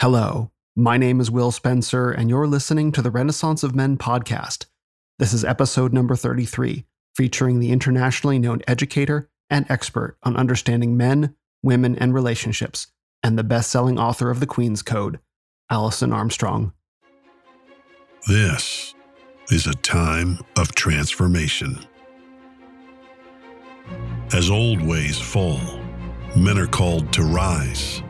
Hello, my name is Will Spencer, and you're listening to the Renaissance of Men podcast. This is episode number 33, featuring the internationally known educator and expert on understanding men, women, and relationships, and the best selling author of The Queen's Code, Alison Armstrong. This is a time of transformation. As old ways fall, men are called to rise,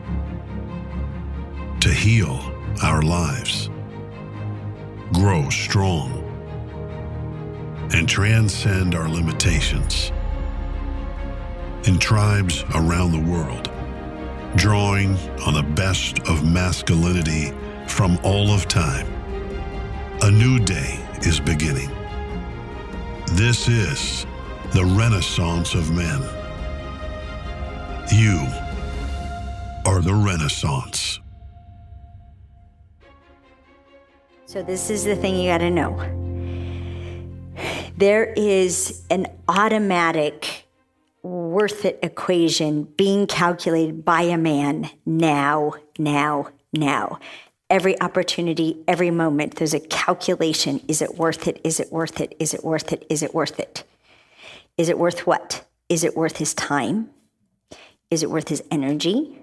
to heal our lives, grow strong, and transcend our limitations. In tribes around the world, drawing on the best of masculinity from all of time, a new day is beginning. This is the Renaissance of Men. You are the Renaissance. So, this is the thing you got to know there is an automatic worth it equation being calculated by a man now, now, now. Every opportunity, every moment, there's a calculation. Is it worth it? Is it worth it? Is it worth it? Is it worth it? Is it worth what? Is it worth his time? Is it worth his energy?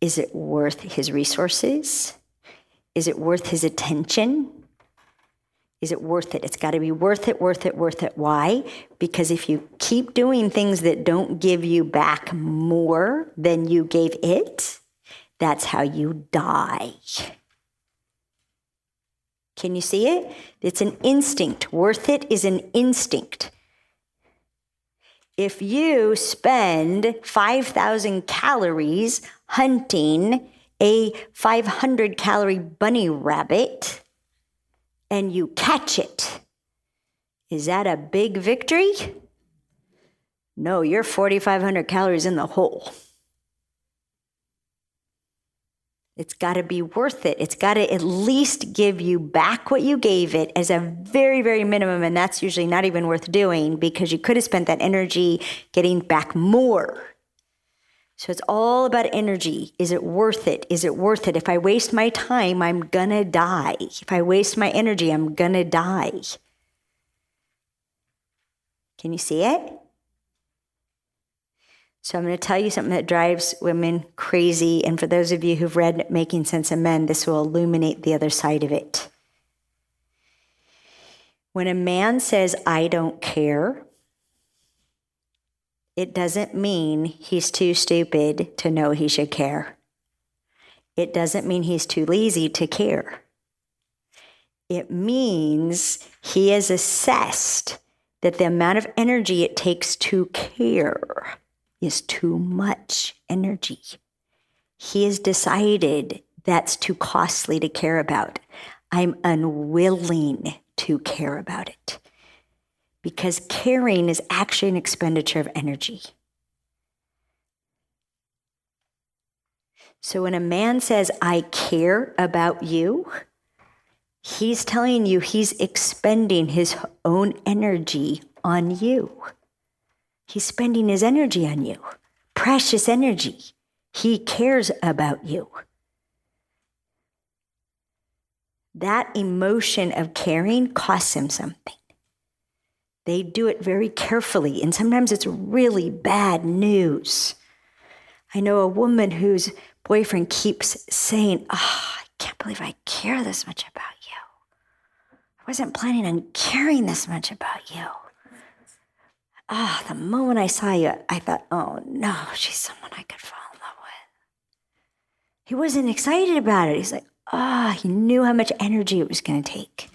Is it worth his resources? Is it worth his attention? Is it worth it? It's got to be worth it, worth it, worth it. Why? Because if you keep doing things that don't give you back more than you gave it, that's how you die. Can you see it? It's an instinct. Worth it is an instinct. If you spend 5,000 calories hunting a 500 calorie bunny rabbit and you catch it, is that a big victory? No, you're 4,500 calories in the hole. It's got to be worth it. It's got to at least give you back what you gave it as a very, very minimum. And that's usually not even worth doing because you could have spent that energy getting back more. So it's all about energy. Is it worth it? Is it worth it? If I waste my time, I'm going to die. If I waste my energy, I'm going to die. Can you see it? So I'm going to tell you something that drives women crazy. And for those of you who've read Making Sense of Men, this will illuminate the other side of it. When a man says, I don't care, it doesn't mean he's too stupid to know he should care. It doesn't mean he's too lazy to care. It means he has assessed that the amount of energy it takes to care is too much energy. He has decided that's too costly to care about. I'm unwilling to care about it because caring is actually an expenditure of energy. So when a man says, I care about you, he's telling you he's expending his own energy on you. He's spending his energy on you, precious energy. He cares about you. That emotion of caring costs him something. They do it very carefully, and sometimes it's really bad news. I know a woman whose boyfriend keeps saying, Oh, I can't believe I care this much about you. I wasn't planning on caring this much about you ah, oh, the moment I saw you, I thought, oh no, she's someone I could fall in love with. He wasn't excited about it. He's like, ah, oh, he knew how much energy it was going to take.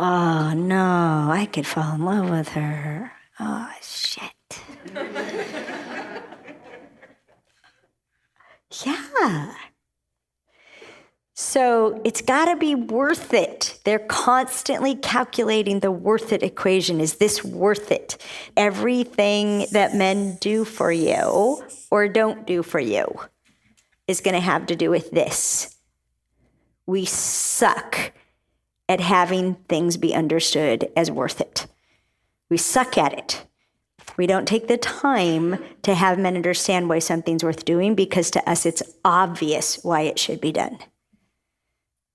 Oh no, I could fall in love with her. Oh shit. yeah. So it's got to be worth it. They're constantly calculating the worth it equation. Is this worth it? Everything that men do for you or don't do for you is going to have to do with this. We suck at having things be understood as worth it. We suck at it. We don't take the time to have men understand why something's worth doing because to us it's obvious why it should be done.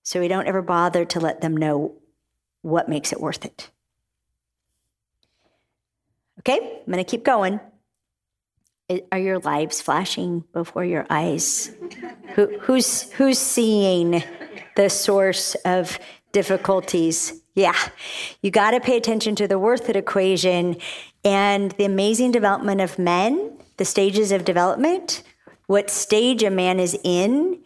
So we don't ever bother to let them know what makes it worth it. Okay, I'm going to keep going. Are your lives flashing before your eyes? Who, who's, who's seeing the source of difficulties? Yeah, you got to pay attention to the worth it equation and the amazing development of men, the stages of development. What stage a man is in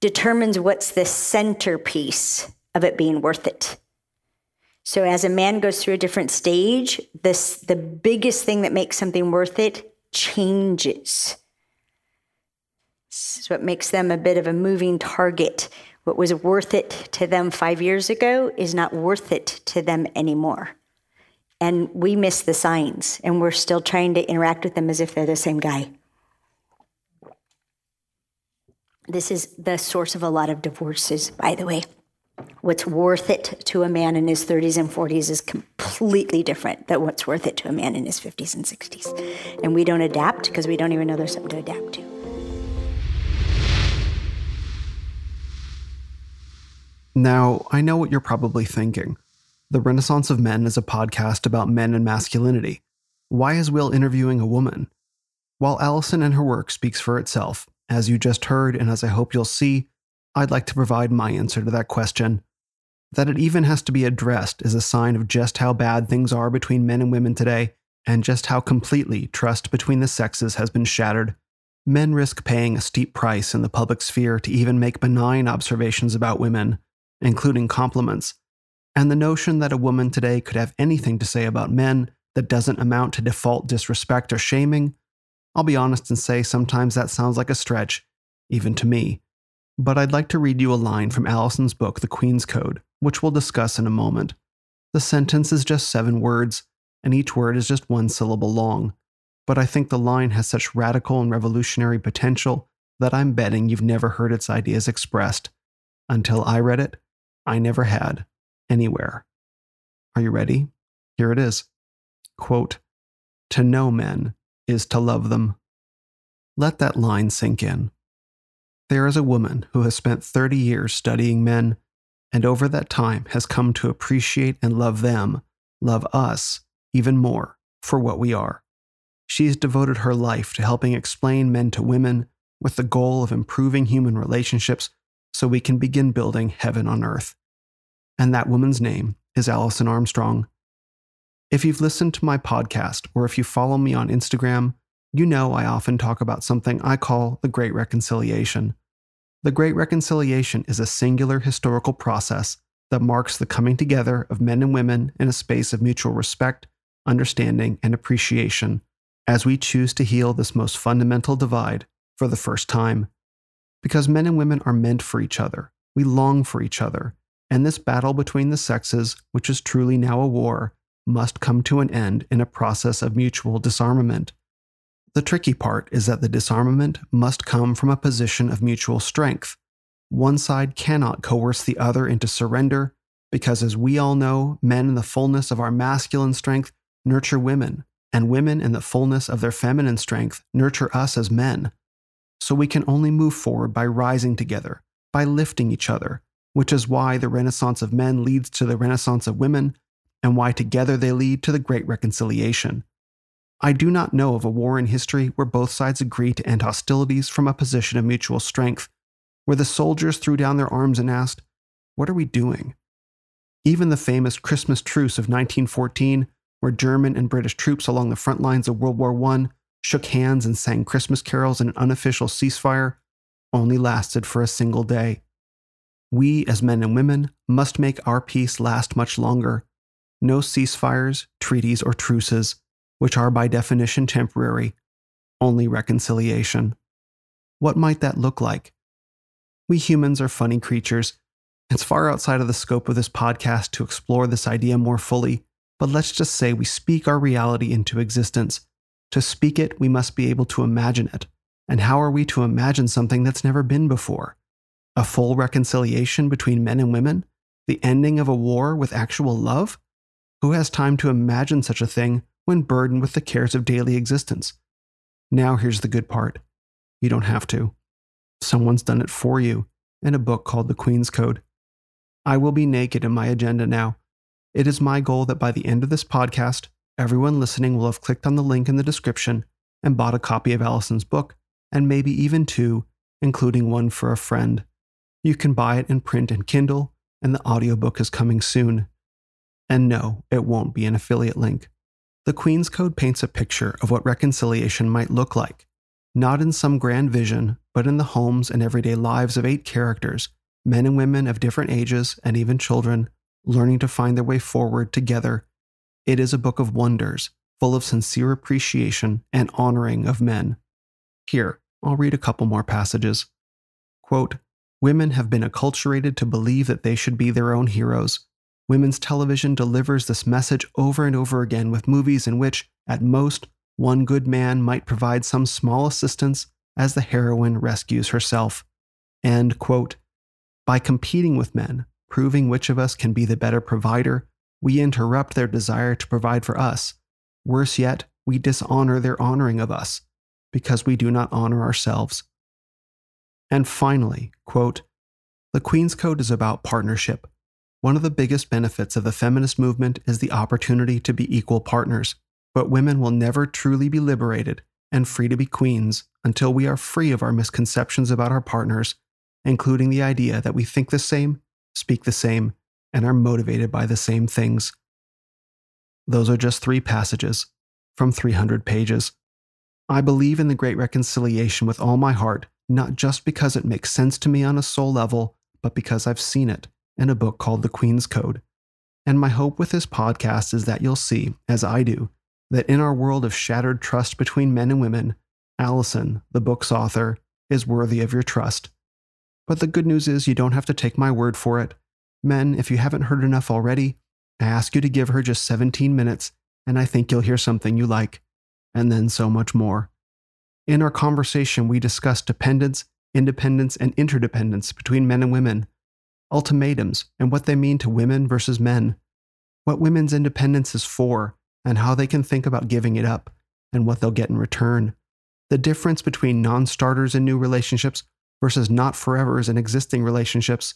determines what's the centerpiece of it being worth it. So as a man goes through a different stage, this the biggest thing that makes something worth it changes. So it makes them a bit of a moving target. What was worth it to them five years ago is not worth it to them anymore. And we miss the signs, and we're still trying to interact with them as if they're the same guy. This is the source of a lot of divorces, by the way. What's worth it to a man in his 30s and 40s is completely different than what's worth it to a man in his 50s and 60s. And we don't adapt because we don't even know there's something to adapt to. Now, I know what you're probably thinking. The Renaissance of Men is a podcast about men and masculinity. Why is Will interviewing a woman? While Alison and her work speaks for itself, as you just heard, and as I hope you'll see, I'd like to provide my answer to that question. That it even has to be addressed is a sign of just how bad things are between men and women today, and just how completely trust between the sexes has been shattered. Men risk paying a steep price in the public sphere to even make benign observations about women including compliments, and the notion that a woman today could have anything to say about men that doesn't amount to default disrespect or shaming, I'll be honest and say sometimes that sounds like a stretch, even to me. But I'd like to read you a line from Alison's book, The Queen's Code, which we'll discuss in a moment. The sentence is just seven words, and each word is just one syllable long. But I think the line has such radical and revolutionary potential that I'm betting you've never heard its ideas expressed. Until I read it, I never had anywhere. Are you ready? Here it is. Quote, To know men is to love them. Let that line sink in. There is a woman who has spent 30 years studying men, and over that time has come to appreciate and love them, love us, even more for what we are. She's devoted her life to helping explain men to women with the goal of improving human relationships so we can begin building heaven on earth. And that woman's name is Alison Armstrong. If you've listened to my podcast or if you follow me on Instagram, you know I often talk about something I call the Great Reconciliation. The Great Reconciliation is a singular historical process that marks the coming together of men and women in a space of mutual respect, understanding, and appreciation as we choose to heal this most fundamental divide for the first time because men and women are meant for each other. We long for each other. And this battle between the sexes, which is truly now a war, must come to an end in a process of mutual disarmament. The tricky part is that the disarmament must come from a position of mutual strength. One side cannot coerce the other into surrender, because as we all know, men in the fullness of our masculine strength nurture women, and women in the fullness of their feminine strength nurture us as men. So we can only move forward by rising together, by lifting each other, which is why the Renaissance of men leads to the Renaissance of women, and why together they lead to the Great Reconciliation. I do not know of a war in history where both sides agree to end hostilities from a position of mutual strength, where the soldiers threw down their arms and asked, What are we doing? Even the famous Christmas truce of 1914, where German and British troops along the front lines of World War I shook hands and sang Christmas carols in an unofficial ceasefire only lasted for a single day. We, as men and women, must make our peace last much longer. No ceasefires, treaties, or truces, which are by definition temporary, only reconciliation. What might that look like? We humans are funny creatures. It's far outside of the scope of this podcast to explore this idea more fully, but let's just say we speak our reality into existence to speak it, we must be able to imagine it. And how are we to imagine something that's never been before? A full reconciliation between men and women? The ending of a war with actual love? Who has time to imagine such a thing when burdened with the cares of daily existence. Now, here's the good part you don't have to. Someone's done it for you in a book called The Queen's Code. I will be naked in my agenda now. It is my goal that by the end of this podcast, everyone listening will have clicked on the link in the description and bought a copy of Alison's book, and maybe even two, including one for a friend. You can buy it in print and Kindle, and the audiobook is coming soon. And no, it won't be an affiliate link. The Queen's Code paints a picture of what reconciliation might look like, not in some grand vision, but in the homes and everyday lives of eight characters, men and women of different ages and even children, learning to find their way forward together. It is a book of wonders, full of sincere appreciation and honoring of men. Here, I'll read a couple more passages. Quote, Women have been acculturated to believe that they should be their own heroes. Women's television delivers this message over and over again with movies in which, at most, one good man might provide some small assistance as the heroine rescues herself. And, quote, by competing with men, proving which of us can be the better provider, we interrupt their desire to provide for us. Worse yet, we dishonor their honoring of us because we do not honor ourselves. And finally, quote, the Queen's Code is about partnership. One of the biggest benefits of the feminist movement is the opportunity to be equal partners, but women will never truly be liberated and free to be queens until we are free of our misconceptions about our partners, including the idea that we think the same, speak the same, and are motivated by the same things. Those are just three passages from 300 pages. I believe in the Great Reconciliation with all my heart, not just because it makes sense to me on a soul level, but because I've seen it in a book called The Queen's Code. And my hope with this podcast is that you'll see, as I do, that in our world of shattered trust between men and women, Alison, the book's author, is worthy of your trust. But the good news is you don't have to take my word for it. Men, if you haven't heard enough already, I ask you to give her just 17 minutes, and I think you'll hear something you like, and then so much more. In our conversation, we discuss dependence, independence, and interdependence between men and women, ultimatums, and what they mean to women versus men, what women's independence is for, and how they can think about giving it up, and what they'll get in return, the difference between non starters in new relationships versus not forevers in existing relationships,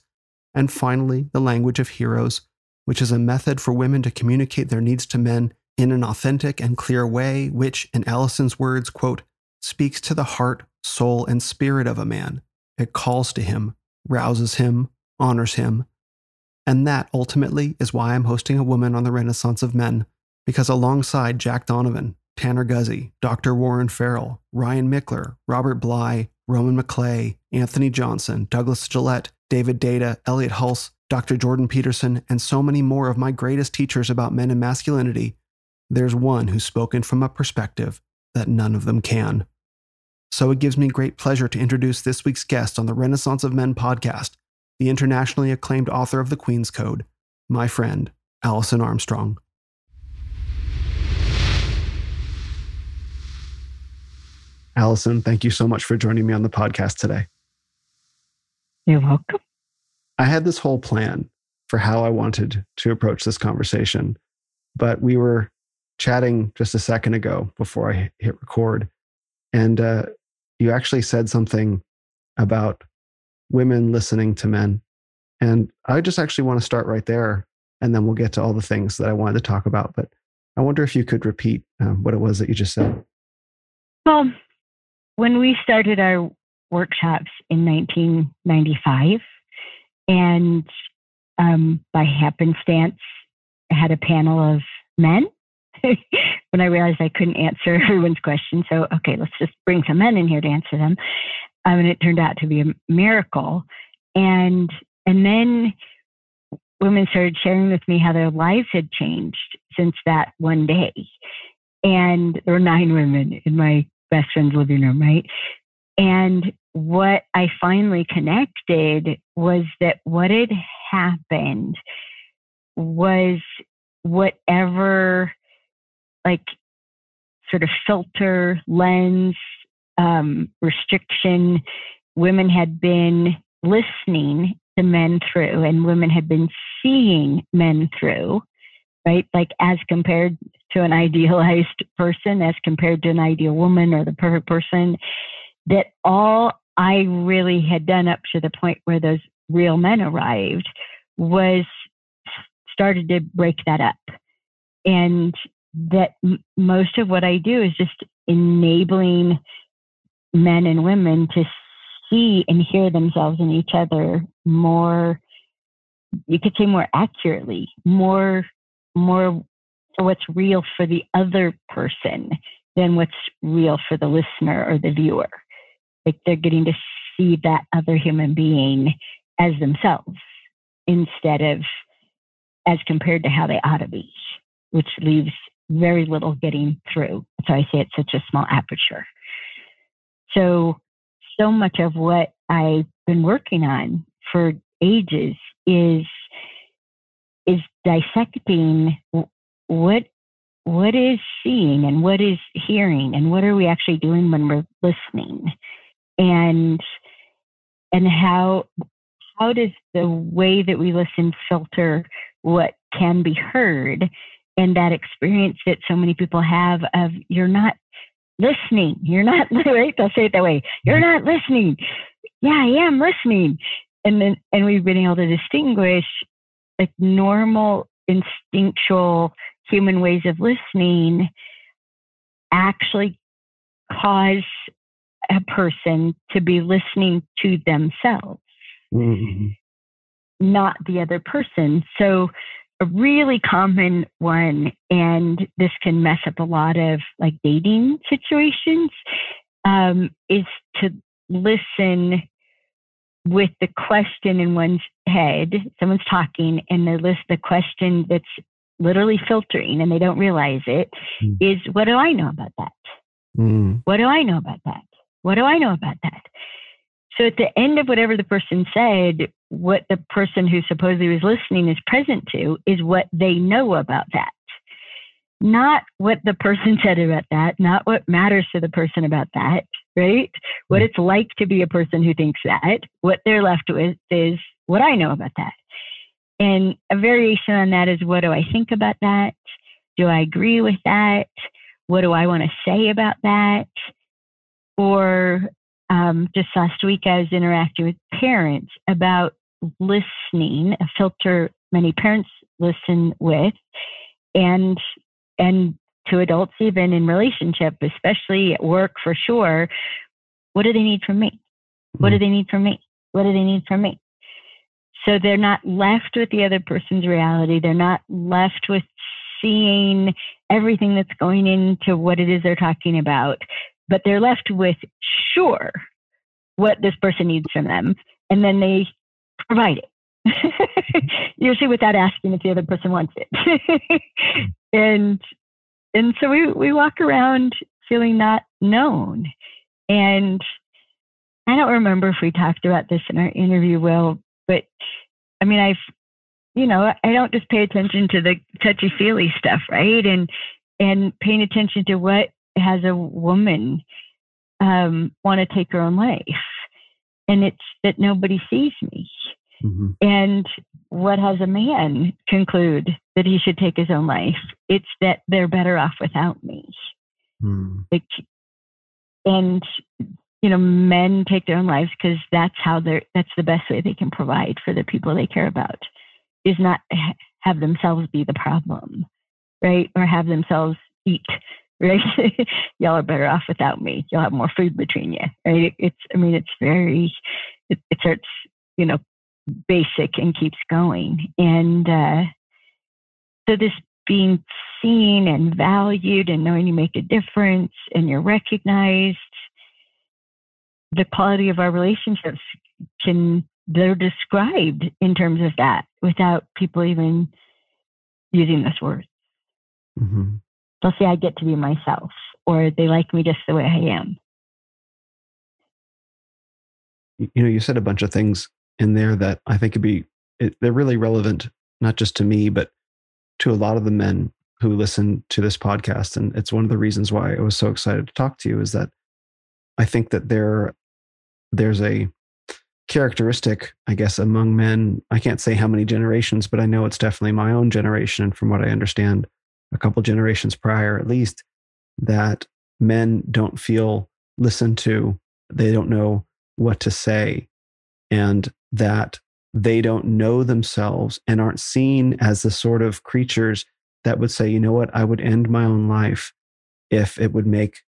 and finally, the language of heroes, which is a method for women to communicate their needs to men in an authentic and clear way, which, in Alison's words, quote, speaks to the heart, soul, and spirit of a man. It calls to him, rouses him, honors him. And that ultimately is why I'm hosting a woman on the Renaissance of Men, because alongside Jack Donovan, Tanner Guzy, Dr. Warren Farrell, Ryan Michler, Robert Bly, Roman McClay, Anthony Johnson, Douglas Gillette, David Deida, Elliot Hulse, Dr. Jordan Peterson, and so many more of my greatest teachers about men and masculinity, there's one who's spoken from a perspective that none of them can. So it gives me great pleasure to introduce this week's guest on the Renaissance of Men podcast, the internationally acclaimed author of The Queen's Code, my friend, Alison Armstrong. Alison, thank you so much for joining me on the podcast today. You're welcome. I had this whole plan for how I wanted to approach this conversation, but we were chatting just a second ago before I hit record, and uh, you actually said something about women listening to men. And I just actually want to start right there, and then we'll get to all the things that I wanted to talk about. But I wonder if you could repeat um, what it was that you just said. Well, when we started our workshops in 1995, and um, by happenstance, I had a panel of men. when I realized I couldn't answer everyone's question, so okay, let's just bring some men in here to answer them. Um, and it turned out to be a miracle. And and then women started sharing with me how their lives had changed since that one day. And there were nine women in my best friend's living room, right? And what I finally connected was that what had happened was whatever, like, sort of filter, lens, um, restriction women had been listening to men through and women had been seeing men through, right? Like, as compared to an idealized person as compared to an ideal woman or the perfect person, that all I really had done up to the point where those real men arrived was started to break that up. And that m- most of what I do is just enabling men and women to see and hear themselves in each other more you could say more accurately more more for what's real for the other person than what's real for the listener or the viewer like they're getting to see that other human being as themselves instead of as compared to how they ought to be which leaves very little getting through. So i say it's such a small aperture. So so much of what I've been working on for ages is is dissecting what what is seeing and what is hearing and what are we actually doing when we're listening and and how how does the way that we listen filter what can be heard and that experience that so many people have of you're not listening. You're not right. They'll say it that way. You're mm-hmm. not listening. Yeah, I am listening. And then and we've been able to distinguish like normal instinctual human ways of listening actually cause a person to be listening to themselves, mm-hmm. not the other person. So a really common one, and this can mess up a lot of like dating situations, um, is to listen with the question in one's head. Someone's talking, and the list the question that's literally filtering, and they don't realize it, mm. is what do I know about that? Mm. What do I know about that? What do I know about that? So at the end of whatever the person said, what the person who supposedly was listening is present to is what they know about that. Not what the person said about that, not what matters to the person about that, right? What hmm. it's like to be a person who thinks that. What they're left with is what I know about that. And a variation on that is what do I think about that? Do I agree with that? What do I want to say about that? Or um, just last week, I was interacting with parents about listening, a filter many parents listen with, and and to adults even in relationship, especially at work for sure. What do they need from me? What do hmm. they need from me? What do they need from me? So they're not left with the other person's reality. They're not left with seeing everything that's going into what it is they're talking about but they're left with sure what this person needs from them, and then they provide it. Usually without asking if the other person wants it. and and so we, we walk around feeling not known. And I don't remember if we talked about this in our interview, Will, but I mean, I've, you know, I don't just pay attention to the touchy feely stuff, right? And and paying attention to what has a woman um, want to take her own life. And it's that nobody sees me. Mm-hmm. And what has a man conclude that he should take his own life? It's that they're better off without me. Mm. Like, and you know, men take their own lives because that's how they're. That's the best way they can provide for the people they care about. Is not have themselves be the problem, right? Or have themselves eat right? Y'all are better off without me. You'll have more food between you, right? It's, I mean, it's very, it, it starts, you know, basic and keeps going. And uh, so this being seen and valued and knowing you make a difference and you're recognized, the quality of our relationships can, they're described in terms of that without people even using this word. Mm-hmm. They'll say I get to be myself, or they like me just the way I am. You know, you said a bunch of things in there that I think could be it, they're really relevant, not just to me, but to a lot of the men who listen to this podcast. And it's one of the reasons why I was so excited to talk to you is that I think that there there's a characteristic, I guess, among men. I can't say how many generations, but I know it's definitely my own generation. And from what I understand, a couple generations prior at least that men don't feel listened to they don't know what to say and that they don't know themselves and aren't seen as the sort of creatures that would say you know what? I would end my own life if it would make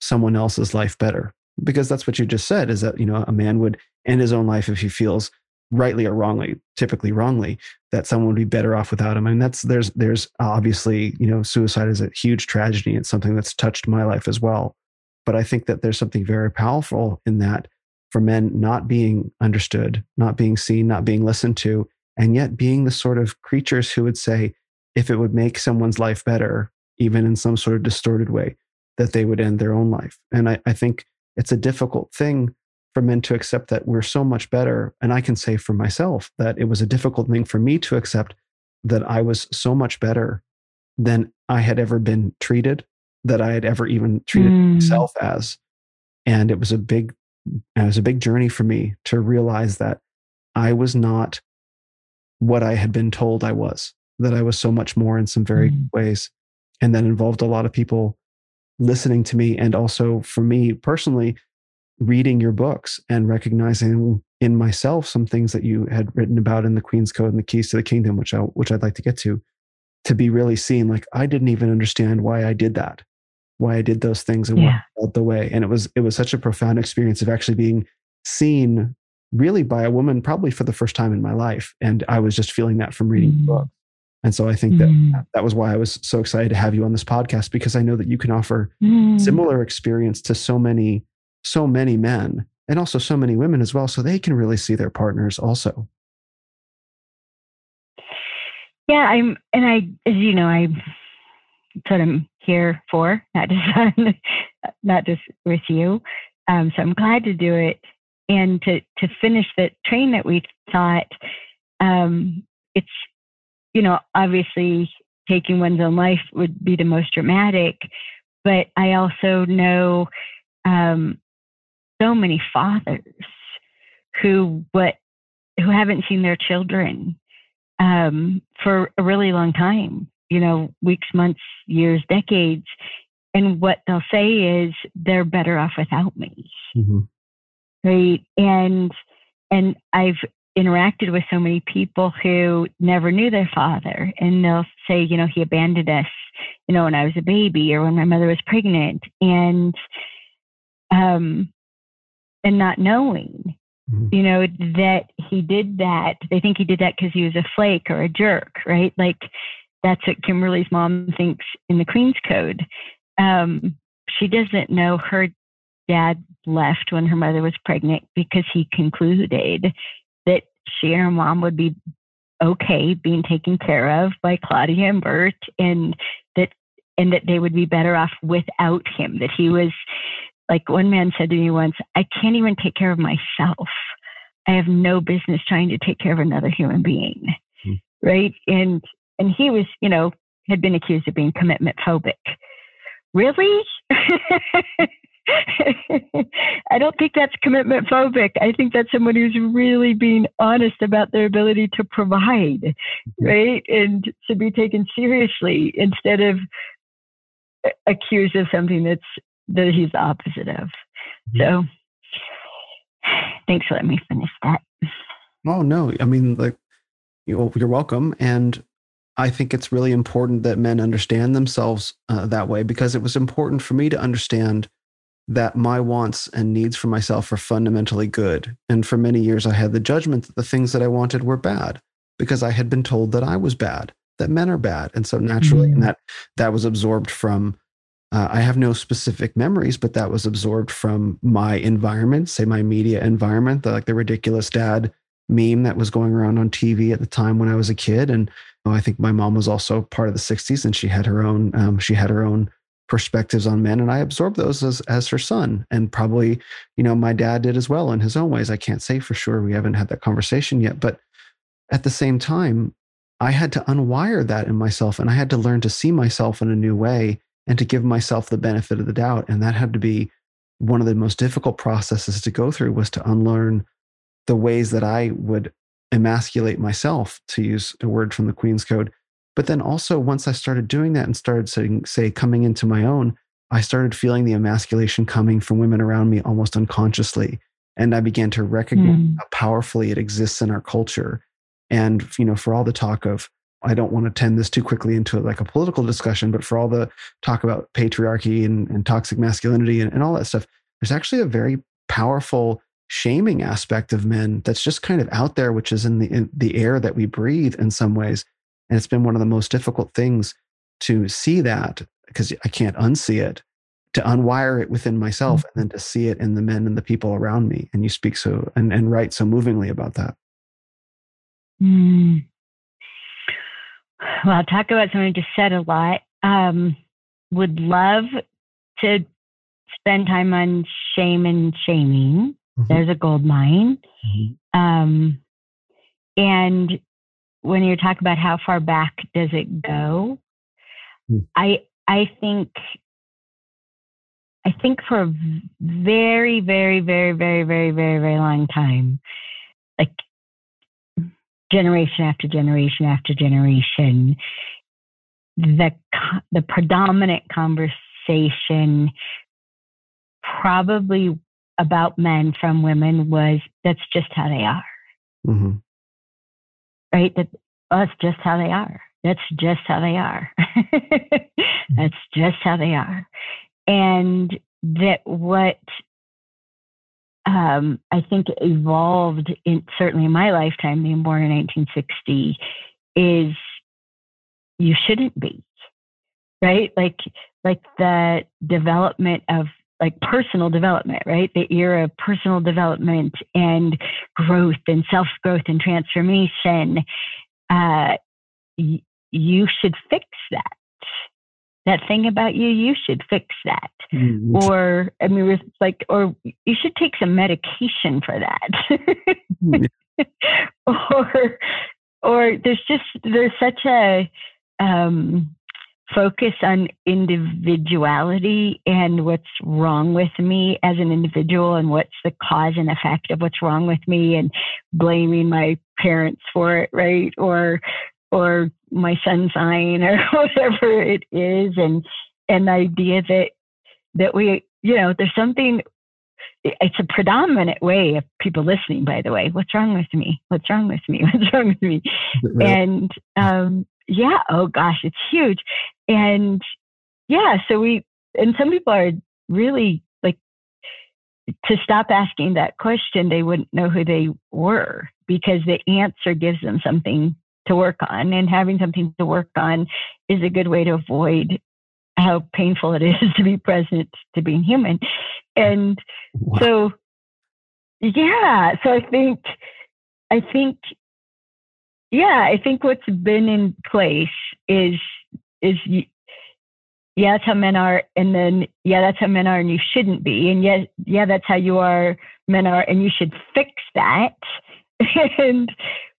someone else's life better. Because that's what you just said is that you know a man would end his own life if he feels rightly or wrongly, typically wrongly, that someone would be better off without him. I mean, that's there's there's uh, obviously you know suicide is a huge tragedy. It's something that's touched my life as well. But I think that there's something very powerful in that for men not being understood, not being seen, not being listened to, and yet being the sort of creatures who would say, if it would make someone's life better, even in some sort of distorted way, that they would end their own life. And I, I think it's a difficult thing for men to accept that we're so much better. And I can say for myself that it was a difficult thing for me to accept that I was so much better than I had ever been treated, that I had ever even treated mm. myself as. And it was a big, it was a big journey for me to realize that I was not what I had been told I was, that I was so much more in some very mm. ways. And that involved a lot of people listening to me. And also for me personally, reading your books and recognizing in myself some things that you had written about in the Queen's Code and the Keys to the Kingdom, which I which I'd like to get to, to be really seen like I didn't even understand why I did that, why I did those things and yeah. what the way. And it was it was such a profound experience of actually being seen really by a woman probably for the first time in my life. And I was just feeling that from reading mm. the book. And so I think mm. that that was why I was so excited to have you on this podcast because I know that you can offer mm. similar experience to so many so many men and also so many women as well so they can really see their partners also. Yeah i'm and i as you know i that's what i'm here for not just not just with you. Um, so i'm glad to do it and to to finish the train that we thought um, it's you know obviously taking one's own life would be the most dramatic but i also know um, so many fathers who what who haven't seen their children um, for a really long time you know weeks months years decades. And what they'll say is they're better off without me. Mm-hmm. right? And and i've interacted with so many people who never knew their father and they'll say you know he abandoned us you know when i was a baby or when my mother was pregnant. And um and not knowing mm-hmm. you know that he did that. They think he did that because he was a flake or a jerk right? Like that's what kimberly's mom thinks in the queen's code. Um, she doesn't know her dad left when her mother was pregnant because he concluded that she and her mom would be okay being taken care of by claudia and bert and that and that they would be better off without him that he was like one man said to me once, I can't even take care of myself. I have no business trying to take care of another human being. mm Right. And and he was, you know, had been accused of being commitment phobic. Really? I don't think that's commitment phobic. I think that's someone who's really being honest about their ability to provide, mm-hmm. right? And to be taken seriously instead of accused of something that's that he's the opposite of. So thanks for letting me finish that. Oh no, I mean like you're welcome, and I think it's really important that men understand themselves uh, that way because it was important for me to understand that my wants and needs for myself are fundamentally good. And for many years, I had the judgment that the things that I wanted were bad because I had been told that I was bad, that men are bad, and so naturally, mm-hmm. and that that was absorbed from uh, I have no specific memories, but that was absorbed from my environment, say my media environment, the, like the ridiculous dad meme that was going around on TV at the time when I was a kid. And oh, I think my mom was also part of the '60s, and she had her own um, she had her own perspectives on men, and I absorbed those as as her son, and probably you know my dad did as well in his own ways. I can't say for sure; we haven't had that conversation yet, but at the same time, I had to unwire that in myself, and I had to learn to see myself in a new way and to give myself the benefit of the doubt. And that had to be one of the most difficult processes to go through was to unlearn the ways that I would emasculate myself, to use a word from the Queen's Code, But then also, once I started doing that and started saying, say, coming into my own, I started feeling the emasculation coming from women around me almost unconsciously. And I began to recognize mm. how powerfully it exists in our culture. And, you know, for all the talk of, I don't want to tend this too quickly into like a political discussion, but for all the talk about patriarchy and, and toxic masculinity and, and all that stuff, there's actually a very powerful shaming aspect of men that's just kind of out there, which is in the in the air that we breathe in some ways. And it's been one of the most difficult things to see that because I can't unsee it, to unwire it within myself mm-hmm. and then to see it in the men and the people around me. And you speak so and, and write so movingly about that. Mm. Well, I'll talk about something I just said a lot. Um, would love to spend time on shame and shaming. Mm-hmm. There's a gold mine. Mm-hmm. Um, and when you talk about how far back does it go, mm. I I think I think for a very, very, very, very, very, very, very long time, like generation after generation after generation, the the predominant conversation probably about men from women was that's just how they are. Mm-hmm. Right? That that's just how they are. That's just how they are. that's just how they are. And that what um, I think evolved in certainly in my lifetime, being born in 1960, is you shouldn't be right. Like like the development of like personal development, right? The era of personal development and growth and self growth and transformation. Uh, y- you should fix that. That thing about you, you should fix that. Mm-hmm. Or, I mean, it's like, or you should take some medication for that. mm-hmm. or, or there's just, there's such a, um, focus on individuality and what's wrong with me as an individual and what's the cause and effect of what's wrong with me and blaming my parents for it right or or my sun sign or whatever it is and an idea that that we you know there's something it's a predominant way of people listening by the way. What's wrong with me? What's wrong with me? What's wrong with me? And um yeah oh gosh it's huge. And yeah so we and some people are really like to stop asking that question they wouldn't know who they were because the answer gives them something to work on and having something to work on is a good way to avoid how painful it is to be present to being human and wow. so yeah so i think i think yeah i think what's been in place is is yeah that's how men are and then yeah that's how men are and you shouldn't be and yeah yeah that's how you are men are and you should fix that and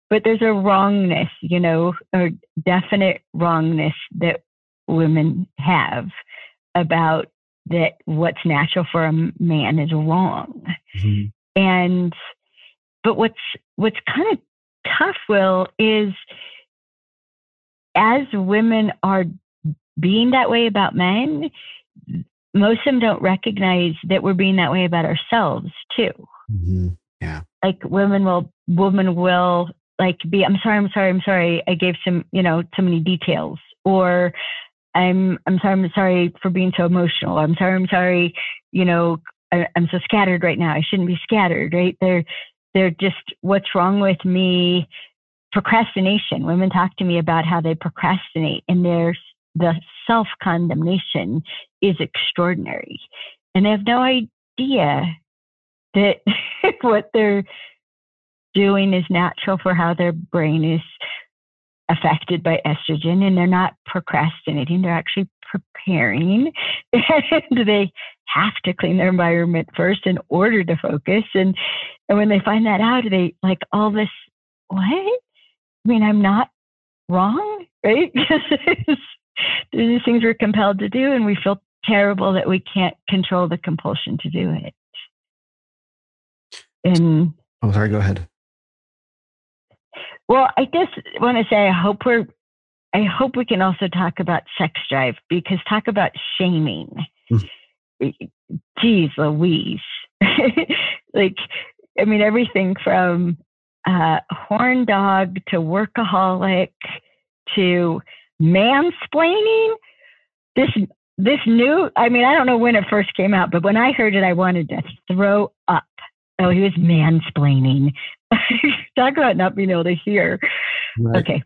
but there's a wrongness you know a definite wrongness that women have about that what's natural for a man is wrong mm-hmm. and but what's what's kind of tough will is as women are being that way about men most of them don't recognize that we're being that way about ourselves too mm-hmm. yeah like women will women will like be i'm sorry i'm sorry i'm sorry i gave some you know too many details or i'm i'm sorry i'm sorry for being so emotional i'm sorry i'm sorry you know I, i'm so scattered right now i shouldn't be scattered right? They're they're just what's wrong with me? Procrastination. Women talk to me about how they procrastinate and there's the self condemnation is extraordinary. And they have no idea that what they're doing is natural for how their brain is affected by estrogen and they're not procrastinating they're actually preparing. And they have to clean their environment first in order to focus and and when they find that out they like all this what? I mean i'm not wrong? Right? These things we're compelled to do and we feel terrible that we can't control the compulsion to do it. And oh sorry go ahead well, I just want to say I hope we're I hope we can also talk about sex drive because talk about shaming. Mm. Geez, Louise. like, I mean, everything from uh, horn dog to workaholic to mansplaining. This this new. I mean, I don't know when it first came out, but when I heard it, I wanted to throw up. Oh, he was mansplaining. Talk about not being able to hear. Right. Okay.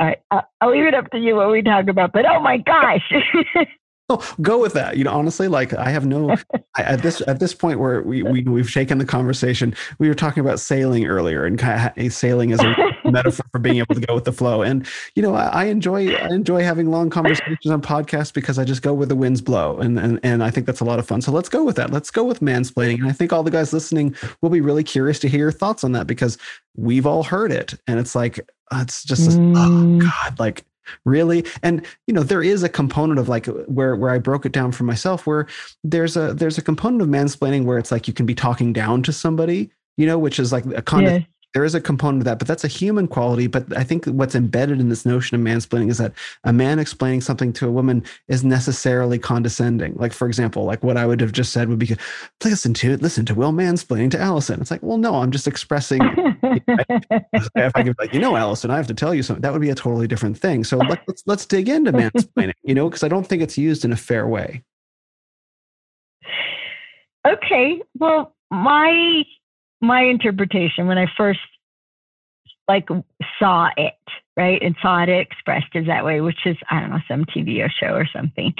All right. I'll, I'll leave it up to you what we talk about, but oh my gosh. Oh, go with that. You know, honestly, like I have no I, at this at this point where we, we we've shaken the conversation. We were talking about sailing earlier, and kind of a sailing as a metaphor for being able to go with the flow. And you know, I, I, enjoy I enjoy having long conversations on podcasts because I just go where the winds blow, and and and I think that's a lot of fun. So let's go with that. Let's go with mansplaining. And I think all the guys listening will be really curious to hear your thoughts on that because we've all heard it, and it's like it's just oh, mm. oh god, like really and you know there is a component of like where where i broke it down for myself where there's a there's a component of mansplaining where it's like you can be talking down to somebody you know which is like a kind of there is a component of that, but that's a human quality. But I think what's embedded in this notion of mansplaining is that a man explaining something to a woman is necessarily condescending. Like, for example, like what I would have just said would be, listen to it, listen to Will mansplaining to Alison. It's like, well, no, I'm just expressing. if I could, like, you know, Alison, I have to tell you something. That would be a totally different thing. So let, let's let's dig into mansplaining. You know, because I don't think it's used in a fair way. Okay, well, my my interpretation when I first like saw it, right, and saw it expressed as that way, which is I don't know some TV or show or something,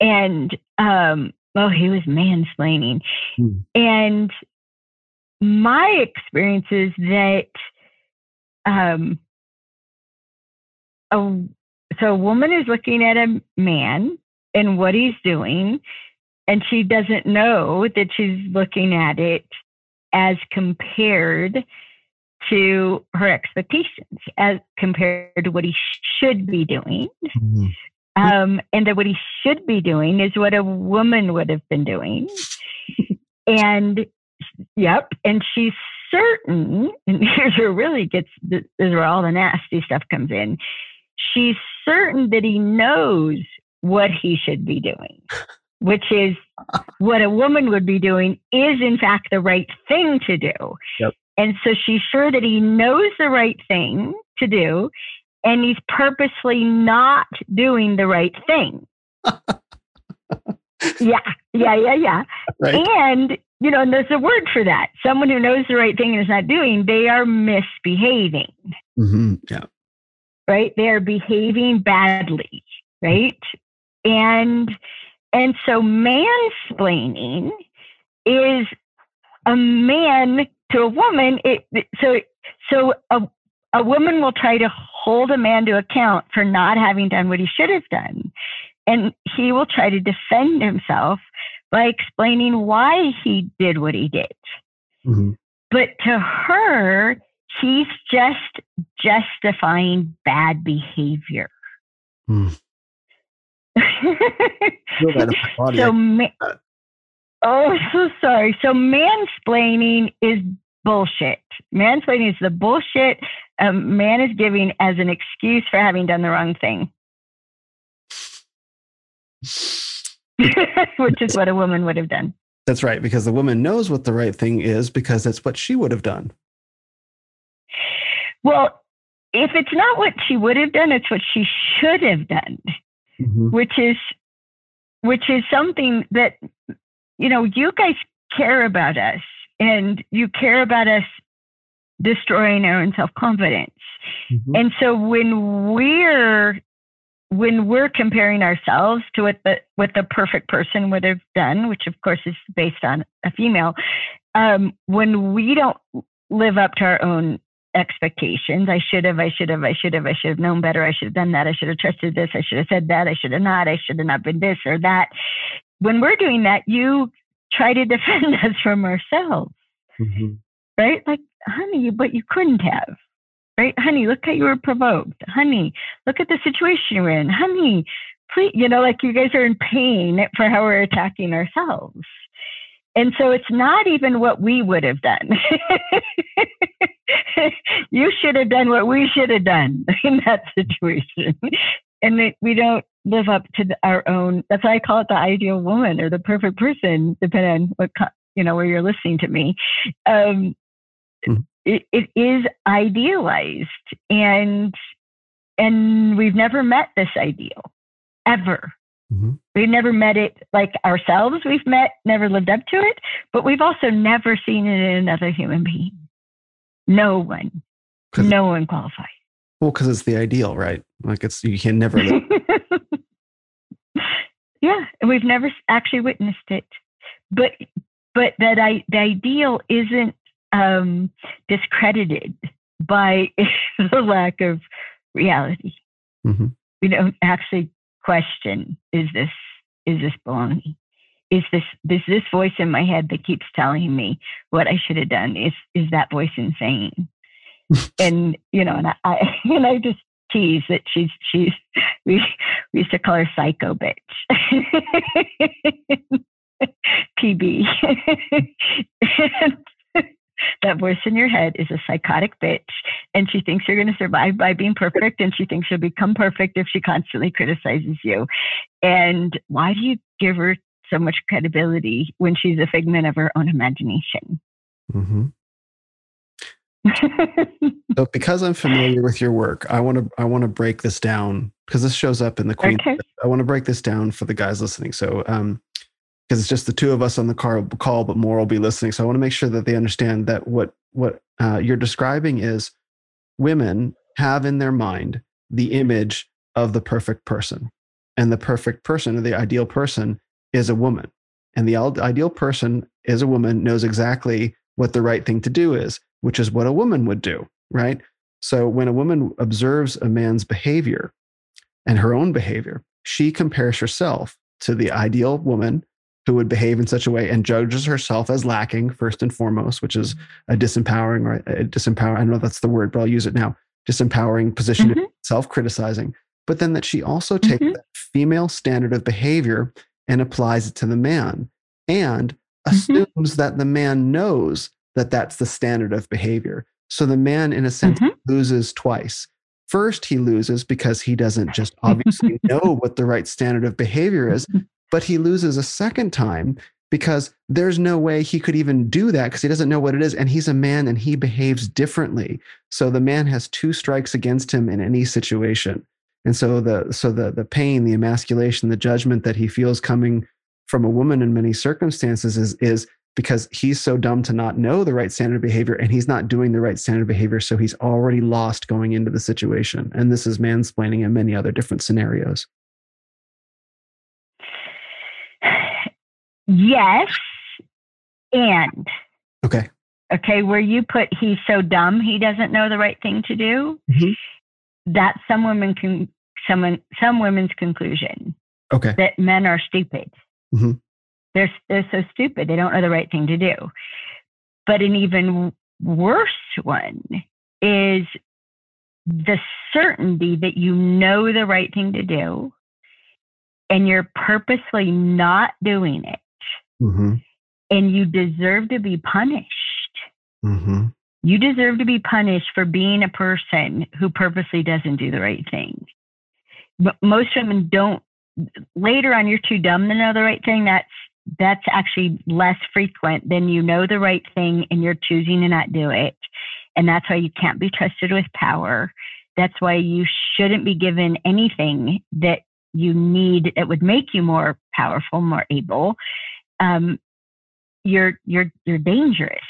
and um, well, he was mansplaining, hmm. and my experience is that um, a so a woman is looking at a man and what he's doing, and she doesn't know that she's looking at it as compared to her expectations, as compared to what he should be doing. Mm-hmm. Um, and that what he should be doing is what a woman would have been doing. and yep, and she's certain, and here's where really gets, this is where all the nasty stuff comes in. She's certain that he knows what he should be doing which is what a woman would be doing, is in fact the right thing to do. Yep. And so she's sure that he knows the right thing to do, and he's purposely not doing the right thing. yeah, yeah, yeah, yeah. Right. And, you know, and there's a word for that. Someone who knows the right thing and is not doing, they are misbehaving. Mm-hmm. Yeah. Right? They are behaving badly. Right. And, and so mansplaining is a man to a woman. It, so so a, a woman will try to hold a man to account for not having done what he should have done. And he will try to defend himself by explaining why he did what he did. Mm-hmm. But to her, he's just justifying bad behavior. Mm so, ma- oh, so sorry. So, mansplaining is bullshit. Mansplaining is the bullshit a man is giving as an excuse for having done the wrong thing, which is what a woman would have done. That's right, because the woman knows what the right thing is because that's what she would have done. Well, if it's not what she would have done, it's what she should have done mm-hmm. which is which is something that you know you guys care about us and you care about us destroying our own self-confidence mm-hmm. and so when we're when we're comparing ourselves to what the what the perfect person would have done which of course is based on a female um, when we don't live up to our own expectations. I should have, I should have, I should have, I should have known better. I should have done that. I should have trusted this. I should have said that. I should have not. I should have not been this or that. When we're doing that, you try to defend us from ourselves. Mm-hmm. Right? Like, honey, but you couldn't have. Right? Honey, look how you were provoked. Honey, look at the situation you're in. Honey, please, you know, like you guys are in pain for how we're attacking ourselves. And so it's not even what we would have done. you should have done what we should have done in that situation. And we don't live up to our own, that's why I call it the ideal woman or the perfect person, depending on what, you know, where you're listening to me. Um, mm-hmm. it, it is idealized and, and we've never met this ideal ever. Mm-hmm. We've never met it like ourselves. We've met, never lived up to it, but we've also never seen it in another human being. No one, no one qualifies. Well, because it's the ideal, right? Like it's you can never. yeah, and we've never actually witnessed it, but but that I the ideal isn't um, discredited by the lack of reality. Mm-hmm. We don't actually question is this is this baloney? Is this this this voice in my head that keeps telling me what i should have done? Is is that voice insane? And you know and i, I and i just tease that she's she's we we used to call her psycho bitch. Pb that voice in your head is a psychotic bitch and she thinks you're going to survive by being perfect and she thinks you'll become perfect if she constantly criticizes you and why do you give her so much credibility when she's a figment of her own imagination mm-hmm. so because i'm familiar with your work i want to i want to break this down because this shows up in the queen okay. i want to break this down for the guys listening so um because it's just the two of us on the car call, but more will be listening. So I want to make sure that they understand that what what uh, you're describing is women have in their mind the image of the perfect person, and the perfect person or the ideal person is a woman, and the ideal person is a woman knows exactly what the right thing to do is, which is what a woman would do, right? So when a woman observes a man's behavior and her own behavior, she compares herself to the ideal woman who would behave in such a way and judges herself as lacking first and foremost, which is a disempowering or a disempowering. I don't know if that's the word, but I'll use it now. Disempowering position, mm-hmm. self-criticizing. But then that she also takes mm-hmm. that female standard of behavior and applies it to the man, and mm-hmm. assumes mm-hmm. that the man knows that that's the standard of behavior. So the man, in a sense, mm-hmm. loses twice. First, he loses because he doesn't just obviously know what the right standard of behavior is, but he loses a second time because there's no way he could even do that because he doesn't know what it is and he's a man and he behaves differently. So the man has two strikes against him in any situation. And so the so the the pain the emasculation the judgment that he feels coming from a woman in many circumstances is is because he's so dumb to not know the right standard of behavior and he's not doing the right standard of behavior so he's already lost going into the situation. And this is mansplaining in many other different scenarios Yes, and. Okay. Okay, where you put he's so dumb he doesn't know the right thing to do. Mm-hmm. That's some women can someone some women's conclusion. Okay. That men are stupid. Mm-hmm. They're they're so stupid they don't know the right thing to do. But an even worse one is the certainty that you know the right thing to do and you're purposely not doing it mm-hmm. and you deserve to be punished. Mm-hmm. You deserve to be punished for being a person who purposely doesn't do the right thing. But most women don't. Later on, you're too dumb to know the right thing. That's that's actually less frequent than you know the right thing and you're choosing to not do it. And that's why you can't be trusted with power. That's why you shouldn't be given anything that you need that would make you more powerful, more able um, you're you're you're dangerous.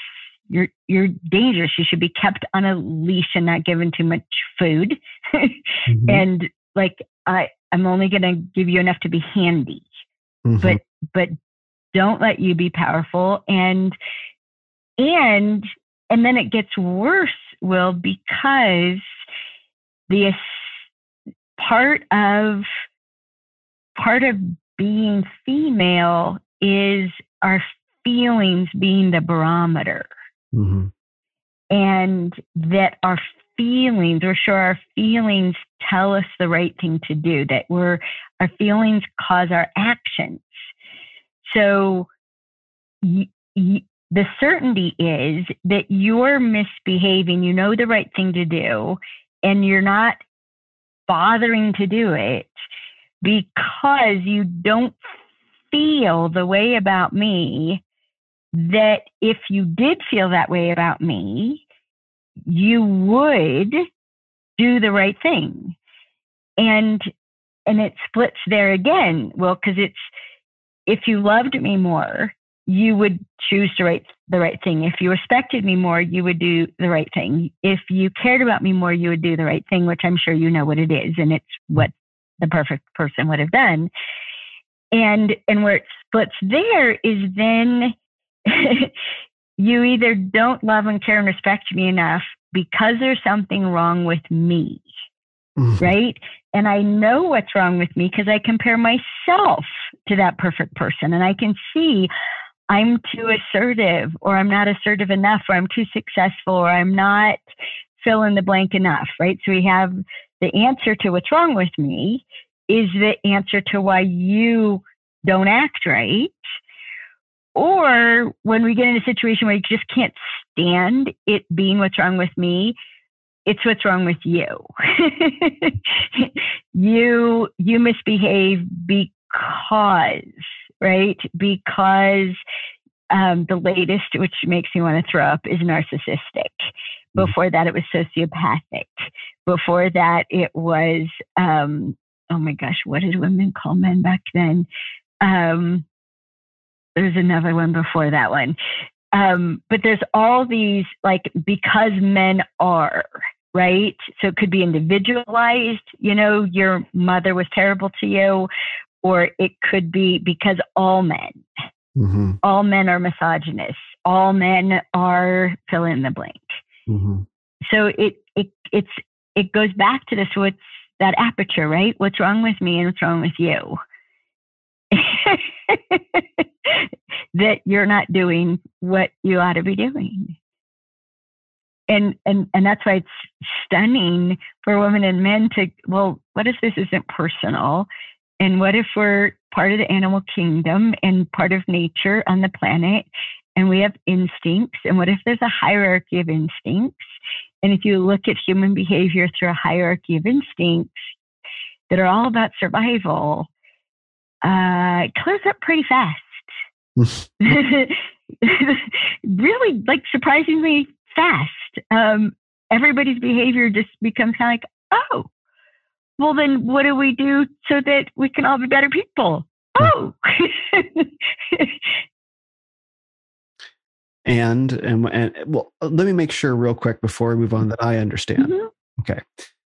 You're you're dangerous. You should be kept on a leash and not given too much food. mm-hmm. And like I I'm only going to give you enough to be handy, mm-hmm. but but don't let you be powerful and and and then it gets worse will because the part of part of being female is our feelings being the barometer. Mm-hmm. And that our feelings, we're sure our feelings tell us the right thing to do, that we're, our feelings cause our actions. So y- y- the certainty is that you're misbehaving, you know the right thing to do, and you're not bothering to do it because you don't feel the way about me that if you did feel that way about me, you would do the right thing. And and it splits there again. Well, because it's if you loved me more, you would choose to write the right thing. If you respected me more, you would do the right thing. If you cared about me more, you would do the right thing, which I'm sure you know what it is, and it's what the perfect person would have done. And and where it splits there is then you either don't love and care and respect me enough because there's something wrong with me. Mm-hmm. Right. And I know what's wrong with me because I compare myself to that perfect person and I can see I'm too assertive or I'm not assertive enough or I'm too successful or I'm not fill in the blank enough, right? So we have the answer to what's wrong with me is the answer to why you don't act right. Or when we get in a situation where you just can't stand it being what's wrong with me, it's what's wrong with you. you you misbehave because right? Because um, the latest, which makes me want to throw up, is narcissistic. Mm-hmm. Before that, it was sociopathic. Before that, it was, um, oh my gosh, what did women call men back then? Um, there's another one before that one. Um, but there's all these, like, because men are, right? So it could be individualized. You know, your mother was terrible to you, or it could be because all men, mm-hmm. all men are misogynists, all men are fill in the blank. Mm-hmm. So it it it's it goes back to this what's that aperture, right? What's wrong with me and what's wrong with you? that you're not doing what you ought to be doing. And and and that's why it's stunning for women and men to well, what if this isn't personal? And what if we're part of the animal kingdom and part of nature on the planet and we have instincts? And what if there's a hierarchy of instincts? And if you look at human behavior through a hierarchy of instincts that are all about survival, uh, it clears up pretty fast. really, like surprisingly fast. Um, everybody's behavior just becomes kind of like, oh, well, then what do we do so that we can all be better people? Oh. and, and, and, well, let me make sure real quick before we move on that I understand. Mm-hmm. Okay.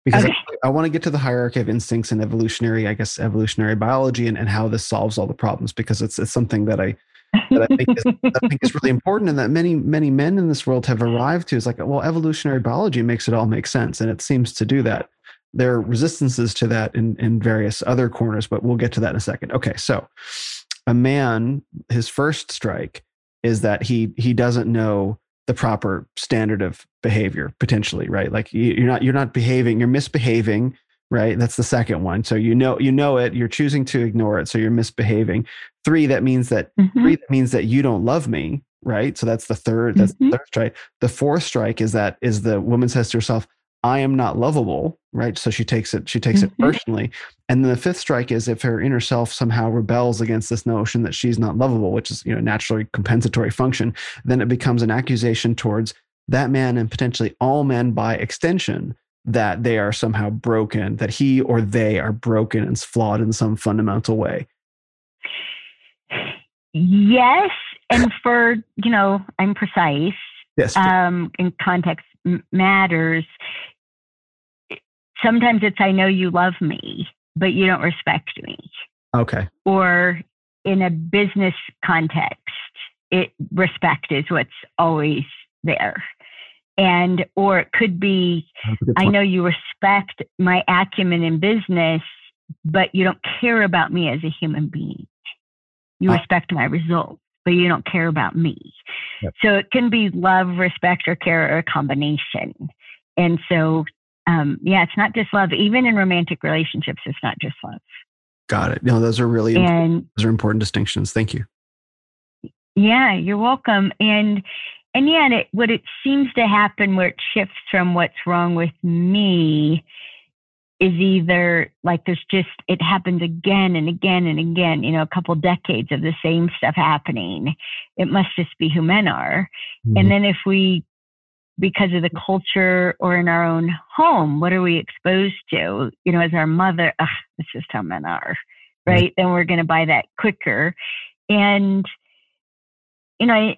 Because okay. I, I, want to get to the hierarchy of instincts and evolutionary, I guess, evolutionary biology and, and how this solves all the problems because it's, it's something that I, that I think, is, I think is really important and that many, many men in this world have arrived to is like, well, evolutionary biology makes it all make sense. And it seems to do that there are resistances to that in, in various other corners, but we'll get to that in a second. Okay, so a man, his first strike is that he he doesn't know the proper standard of behavior potentially, right? Like you're not you're not behaving, you're misbehaving, right? That's the second one. So you know you know it, you're choosing to ignore it, so you're misbehaving. Three, that means that mm-hmm. three that means that you don't love me, right? So that's the third. That's mm-hmm. the third strike. The fourth strike is that is the woman says to herself, I am not lovable, right? So she takes it, she takes mm-hmm. it personally. And then the fifth strike is if her inner self somehow rebels against this notion that she's not lovable, which is, you know, naturally compensatory function, then it becomes an accusation towards that man and potentially all men by extension that they are somehow broken, that he or they are broken and flawed in some fundamental way. Yes. And for, you know, I'm precise. Yes. Um, in context matters sometimes it's I know you love me, but you don't respect me. Okay. Or in a business context, it respect is what's always there. And or it could be I know you respect my acumen in business, but you don't care about me as a human being. You ah. respect my results, but you don't care about me. Yep. So it can be love, respect, or care or a combination. And so um, yeah, it's not just love. Even in romantic relationships, it's not just love. Got it. No, those are really and, important, those are important distinctions. Thank you. Yeah, you're welcome. And and yeah, and it, what it seems to happen where it shifts from what's wrong with me is either like there's just it happens again and again and again, you know, a couple decades of the same stuff happening. It must just be who men are. Mm-hmm. And then if we because of the culture or in our own home, what are we exposed to? You know, as our mother, this is how men are, right? Mm-hmm. Then we're going to buy that quicker. And, you know, I,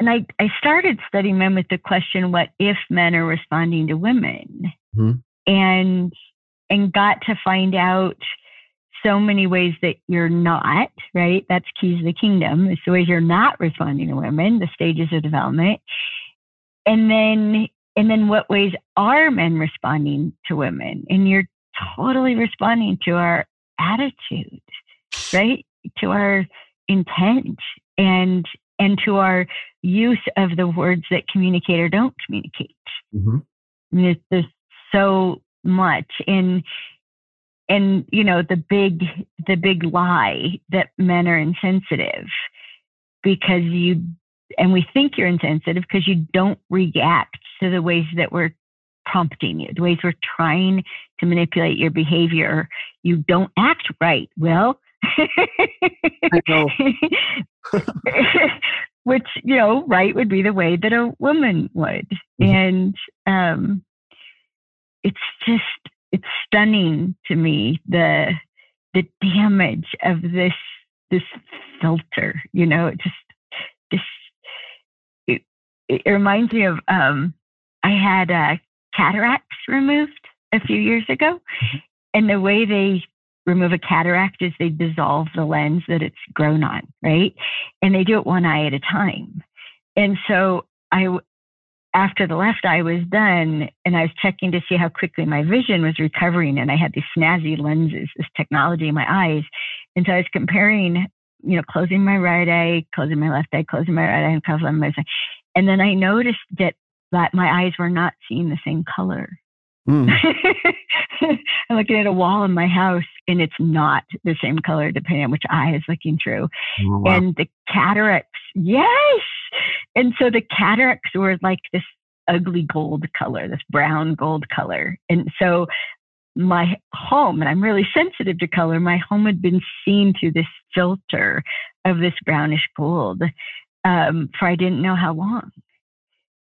and I, I started studying men with the question, what if men are responding to women? Mm-hmm. And, and got to find out so many ways that you're not, right? That's keys to the kingdom. It's the ways you're not responding to women, the stages of development and then and then what ways are men responding to women? And you're totally responding to our attitude right? To our intent and and to our use of the words that communicate or don't communicate. Mm-hmm. I mean, there's, so much. And and you know the big the big lie that men are insensitive because you and we think you're insensitive because you don't react to the ways that we're prompting you, the ways we're trying to manipulate your behavior. You don't act right. Well, I know. Which, you know, right would be the way that a woman would. Mm-hmm. And um, it's just, it's stunning to me the the damage of this this filter, you know, it just this it reminds me of um, I had uh, cataracts removed a few years ago, mm-hmm. and the way they remove a cataract is they dissolve the lens that it's grown on, right? And they do it one eye at a time. And so I, after the left eye was done, and I was checking to see how quickly my vision was recovering, and I had these snazzy lenses, this technology in my eyes, and so I was comparing, you know, closing my right eye, closing my left eye, closing my right eye, and closing my left eye. And then I noticed that, that my eyes were not seeing the same color. Mm. I'm looking at a wall in my house and it's not the same color depending on which eye is looking through. Oh, wow. And the cataracts, yes. And so the cataracts were like this ugly gold color, this brown gold color. And so my home, and I'm really sensitive to color, my home had been seen through this filter of this brownish gold um, for I didn't know how long.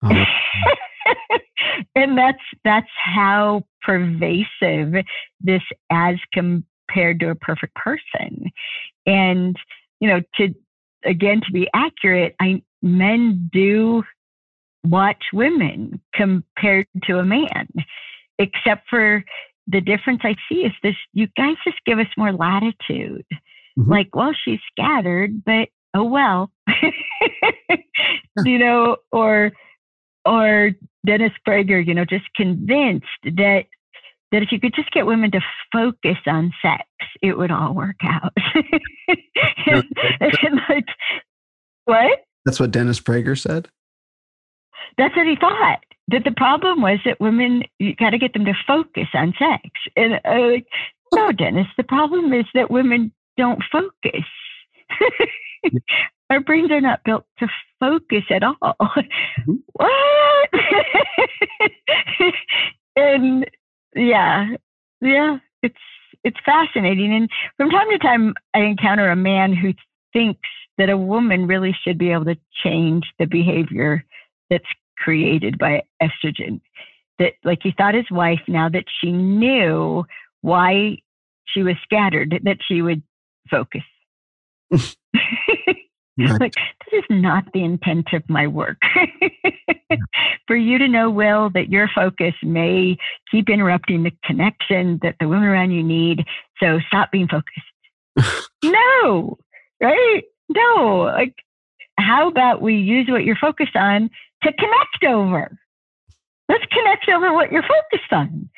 Oh. and that's that's how pervasive this as compared to a perfect person. And you know, to again to be accurate, I men do watch women compared to a man, except for the difference I see is this: you guys just give us more latitude. Mm-hmm. Like, well, she's scattered, but oh well. You know or or dennis prager you know just convinced that that if you could just get women to focus on sex it would all work out. And, and like what? That's what dennis prager said? That's what he thought that the problem was that women you got to get them to focus on sex. And uh, like no dennis the problem is that women don't focus Our brains are not built to focus at all. Mm-hmm. what? and yeah, yeah, it's it's fascinating. And from time to time, I encounter a man who thinks that a woman really should be able to change the behavior that's created by estrogen. That, like, he thought his wife, now that she knew why she was scattered, that she would focus. Right. Like, this is not the intent of my work. For you to know, well that your focus may keep interrupting the connection that the women around you need. So stop being focused. no, right? No. Like, how about we use what you're focused on to connect over? Let's connect over what you're focused on.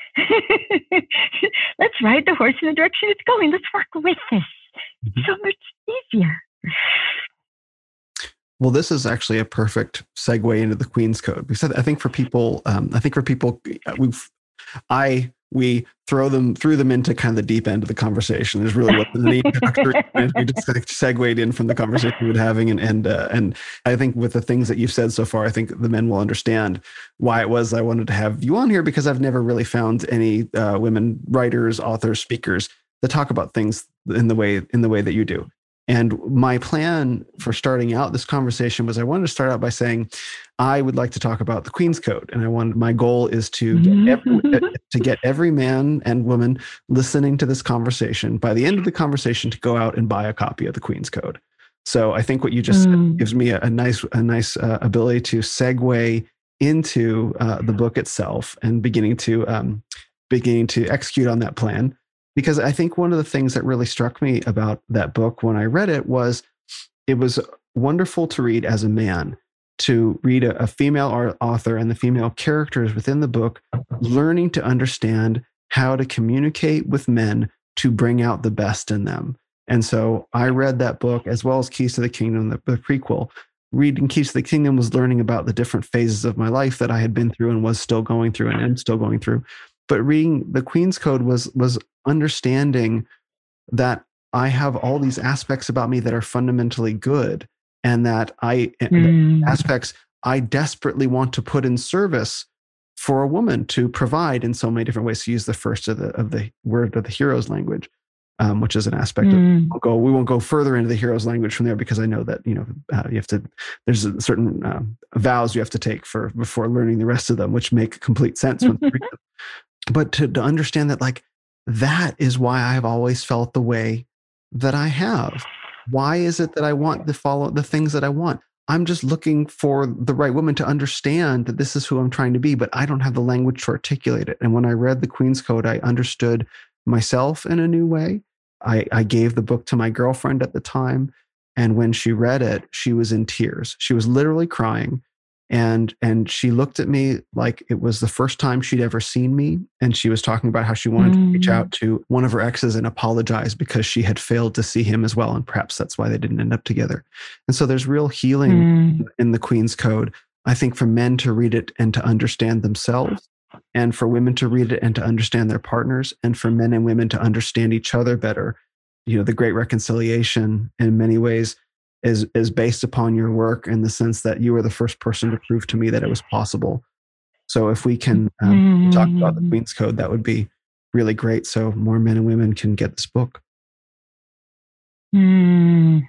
Let's ride the horse in the direction it's going. Let's work with this. It's mm-hmm. so much easier. Well, this is actually a perfect segue into the Queen's Code because I think for people, um, I think for people, uh, we've, I we throw them threw them into kind of the deep end of the conversation. Is really what the we just like segued in from the conversation we were having and and uh, and I think with the things that you've said so far I think the men will understand why it was I wanted to have you on here because I've never really found any uh, women writers authors speakers that talk about things in the way in the way that you do and my plan for starting out this conversation was I wanted to start out by saying I would like to talk about the Queen's Code, and I want my goal is to get every, uh, to get every man and woman listening to this conversation by the end of the conversation to go out and buy a copy of the Queen's Code. So I think what you just mm. said gives me a, a nice a nice uh, ability to segue into uh, the book itself and beginning to um, beginning to execute on that plan because I think one of the things that really struck me about that book when I read it was it was wonderful to read as a man to read a, a female author and the female characters within the book learning to understand how to communicate with men to bring out the best in them. And so I read that book as well as Keys to the Kingdom, the, the prequel. Reading Keys to the Kingdom was learning about the different phases of my life that I had been through and was still going through and am still going through. But reading the Queen's Code was was understanding that I have all these aspects about me that are fundamentally good and that I mm. aspects I desperately want to put in service for a woman to provide in so many different ways to use the first of the of the word of the hero's language um, which is an aspect mm. of we'll go we won't go further into the hero's language from there because I know that you know uh, you have to there's a certain uh, vows you have to take for before learning the rest of them which make complete sense when but to, to understand that like that is why I've always felt the way that I have. Why is it that I want to follow the things that I want? I'm just looking for the right woman to understand that this is who I'm trying to be, but I don't have the language to articulate it. And when I read the Queen's Code, I understood myself in a new way. I, I gave the book to my girlfriend at the time. And when she read it, she was in tears. She was literally crying and and she looked at me like it was the first time she'd ever seen me and she was talking about how she wanted mm. to reach out mm. to one of her exes and apologize because she had failed to see him as well and perhaps that's why they didn't end up together and so there's real healing mm. in the queen's code i think for men to read it and to understand themselves and for women to read it and to understand their partners and for men and women to understand each other better you know the great reconciliation in many ways is is based upon your work in the sense that you were the first person to prove to me that it was possible. So if we can um, mm. talk about the mm. Queen's Code, that would be really great. So more men and women can get this book. Mm.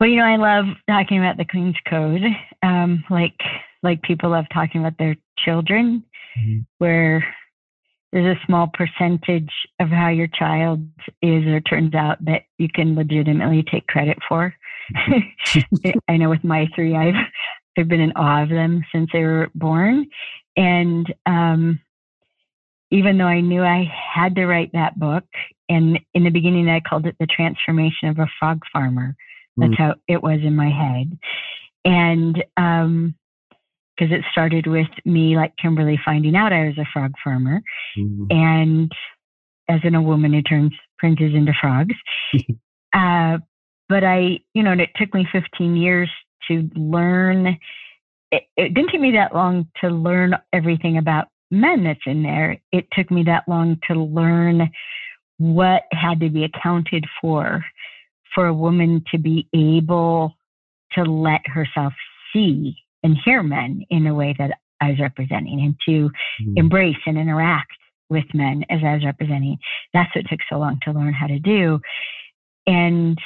Well, you know, I love talking about the Queen's Code, um, like like people love talking about their children, mm-hmm. where there's a small percentage of how your child is or turns out that you can legitimately take credit for. I know with my three, I've I've been in awe of them since they were born, and um, even though I knew I had to write that book, and in the beginning I called it the transformation of a frog farmer. That's mm. how it was in my head, and um, because it started with me, like Kimberly, finding out I was a frog farmer, mm-hmm. and as in a woman who turns princes into frogs. uh, but I, you know, and it took me 15 years to learn. It, it didn't take me that long to learn everything about men that's in there. It took me that long to learn what had to be accounted for for a woman to be able to let herself see and hear men in a way that I was representing and to mm. embrace and interact with men as I was representing. That's what took so long to learn how to do. And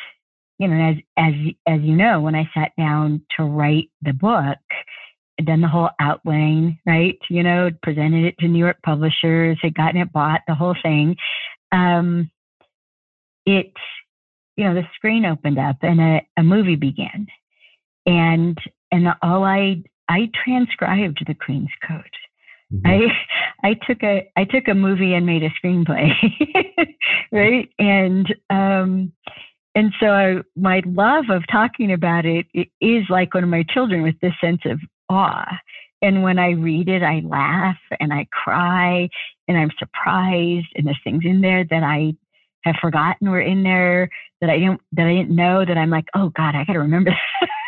you know, as as as you know, when I sat down to write the book, done the whole outline, right? You know, presented it to New York publishers, had gotten it bought, the whole thing. Um, it, you know, the screen opened up and a, a movie began, and and all I I transcribed the Queen's Code. Mm-hmm. I I took a I took a movie and made a screenplay, right? And um, and so I, my love of talking about it, it is like one of my children with this sense of awe. And when I read it, I laugh and I cry and I'm surprised. And there's things in there that I have forgotten were in there that I didn't that I didn't know that I'm like, oh God, I got to remember.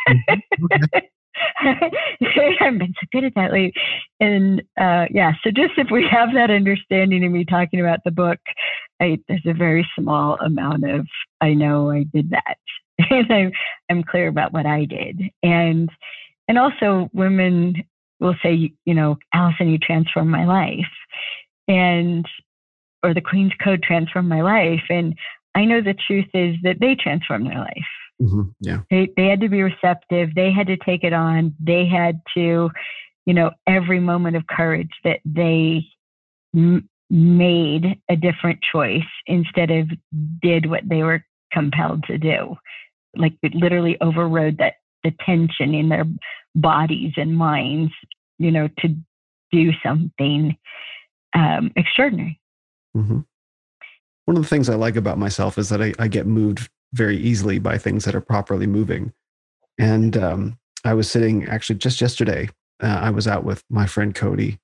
mm-hmm. I've been so good at that lately. And uh, yeah, so just if we have that understanding of me talking about the book, I, there's a very small amount of I know I did that, and I'm I'm clear about what I did, and and also women will say, you know, Alison, you transformed my life, and or the Queen's Code transformed my life, and I know the truth is that they transformed their life Mm-hmm. Yeah. They, they had to be receptive. They had to take it on. They had to, you know, every moment of courage that they m- made a different choice instead of did what they were compelled to do. Like it literally overrode that the tension in their bodies and minds, you know, to do something um, extraordinary. Mm-hmm. One of the things I like about myself is that I, I get moved very easily by things that are properly moving. And um, I was sitting actually just yesterday, uh, I was out with my friend Cody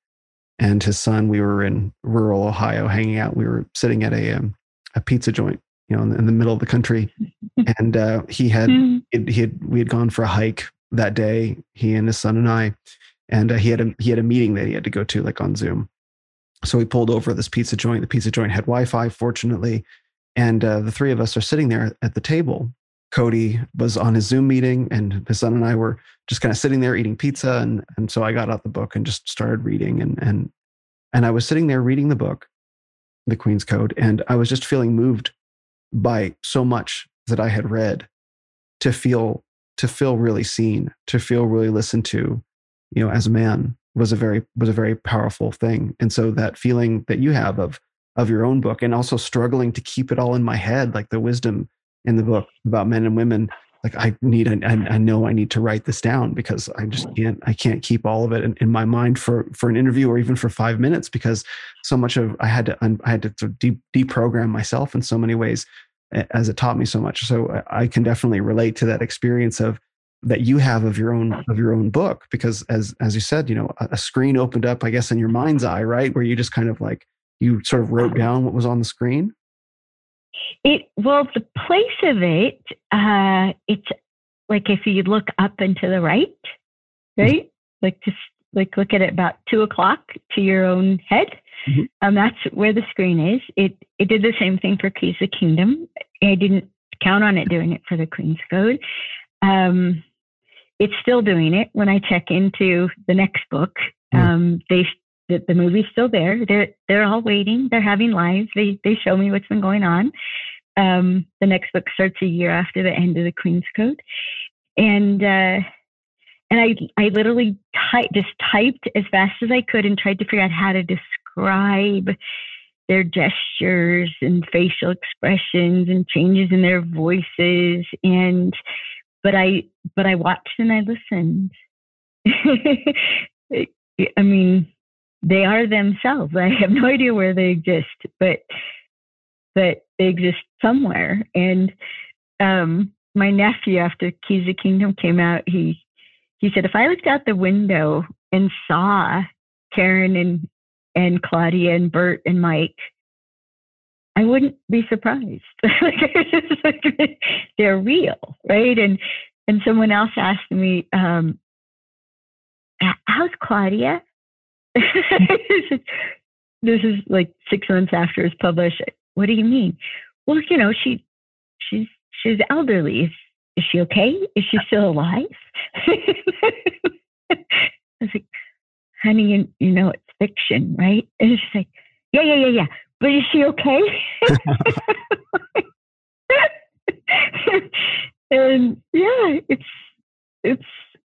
and his son. We were in rural Ohio hanging out. We were sitting at a, um, a pizza joint, you know, in the, in the, middle of the country. And uh, he had, he had, we had gone for a hike that day, he and his son and I, and uh, he had a, he had a meeting that he had to go to like on Zoom. So we pulled over this pizza joint. The pizza joint had Wi-Fi, fortunately, and uh, the three of us are sitting there at the table. Cody was on his Zoom meeting, and his son and I were just kind of sitting there eating pizza. And, and so I got out the book and just started reading. And, and, and I was sitting there reading the book, The Queen's Code, and I was just feeling moved by so much that I had read to feel to feel really seen, to feel really listened to, you know, as a man was a very was a very powerful thing. And so that feeling that you have of of your own book and also struggling to keep it all in my head like the wisdom in the book about men and women like i need I, I know i need to write this down because i just mm. can't i can't keep all of it in, in my mind for for an interview or even for five minutes because so much of i had to i had to sort of de- deprogram myself in so many ways as it taught me so much. So i can definitely relate to that experience of that you have of your own of your own book because as as you said you know a, a screen opened up i guess in your mind's eye right? Where you just kind of like you sort of wrote down what was on the screen? It well, the place of it, uh, it's like if you look up and to the right, mm-hmm. right? Mm-hmm. Like just like look at it about two o'clock to your own head. Mm-hmm. Um, that's where the screen is. It it did the same thing for Keys of Kingdom. I didn't count on it doing it for the Queen's Code. Um, it's still doing it when I check into the next book. Mm. Um, they the, the movie's still there. They're they're all waiting. They're having lives. They they show me what's been going on. Um, the next book starts a year after the end of the Queen's Code, and uh, and I I literally type just typed as fast as I could and tried to figure out how to describe their gestures and facial expressions and changes in their voices and but I but I watched and I listened. I mean, they are themselves. I have no idea where they exist, but but they exist somewhere. And um, my nephew, after Keys of Kingdom came out, he he said, if I looked out the window and saw Karen and and Claudia and Bert and Mike, I wouldn't be surprised. They're real, right? And and someone else asked me, um, "How's Claudia?" this is like six months after it's published. What do you mean? Well, you know, she she's she's elderly. Is, is she okay? Is she still alive? I was like, honey, you, you know it's fiction, right? And she's like, yeah, yeah, yeah, yeah. But is she okay? and yeah, it's it's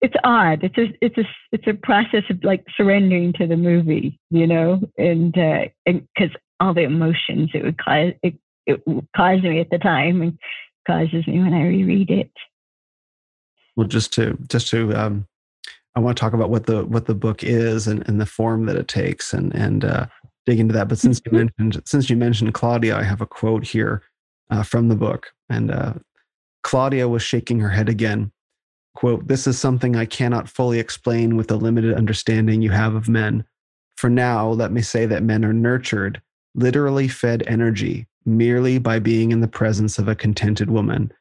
it's odd. It's a it's a it's a process of like surrendering to the movie, you know, and uh, and because all the emotions it would cause it, it caused me at the time and causes me when I reread it. Well, just to just to um, I want to talk about what the what the book is and, and the form that it takes and and uh, dig into that. But since you mm-hmm. mentioned since you mentioned Claudia, I have a quote here uh, from the book, and uh, Claudia was shaking her head again quote, This is something I cannot fully explain with the limited understanding you have of men. For now, let me say that men are nurtured, literally fed energy, merely by being in the presence of a contented woman.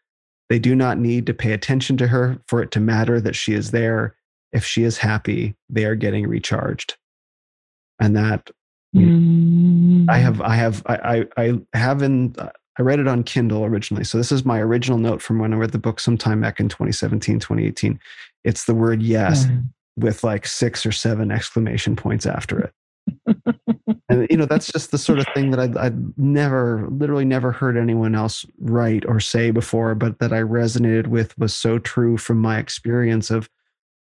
They do not need to pay attention to her for it to matter that she is there. if she is happy, they are getting recharged. And that Mm. I have, I have, I, I, I have in, I read it on Kindle originally. So this is my original note from when I read the book sometime back in 2017, 2018. It's the word yes Yeah. with like six or seven exclamation points after it. and you know that's just the sort of thing that I'd, I'd never literally never heard anyone else write or say before but that i resonated with was so true from my experience of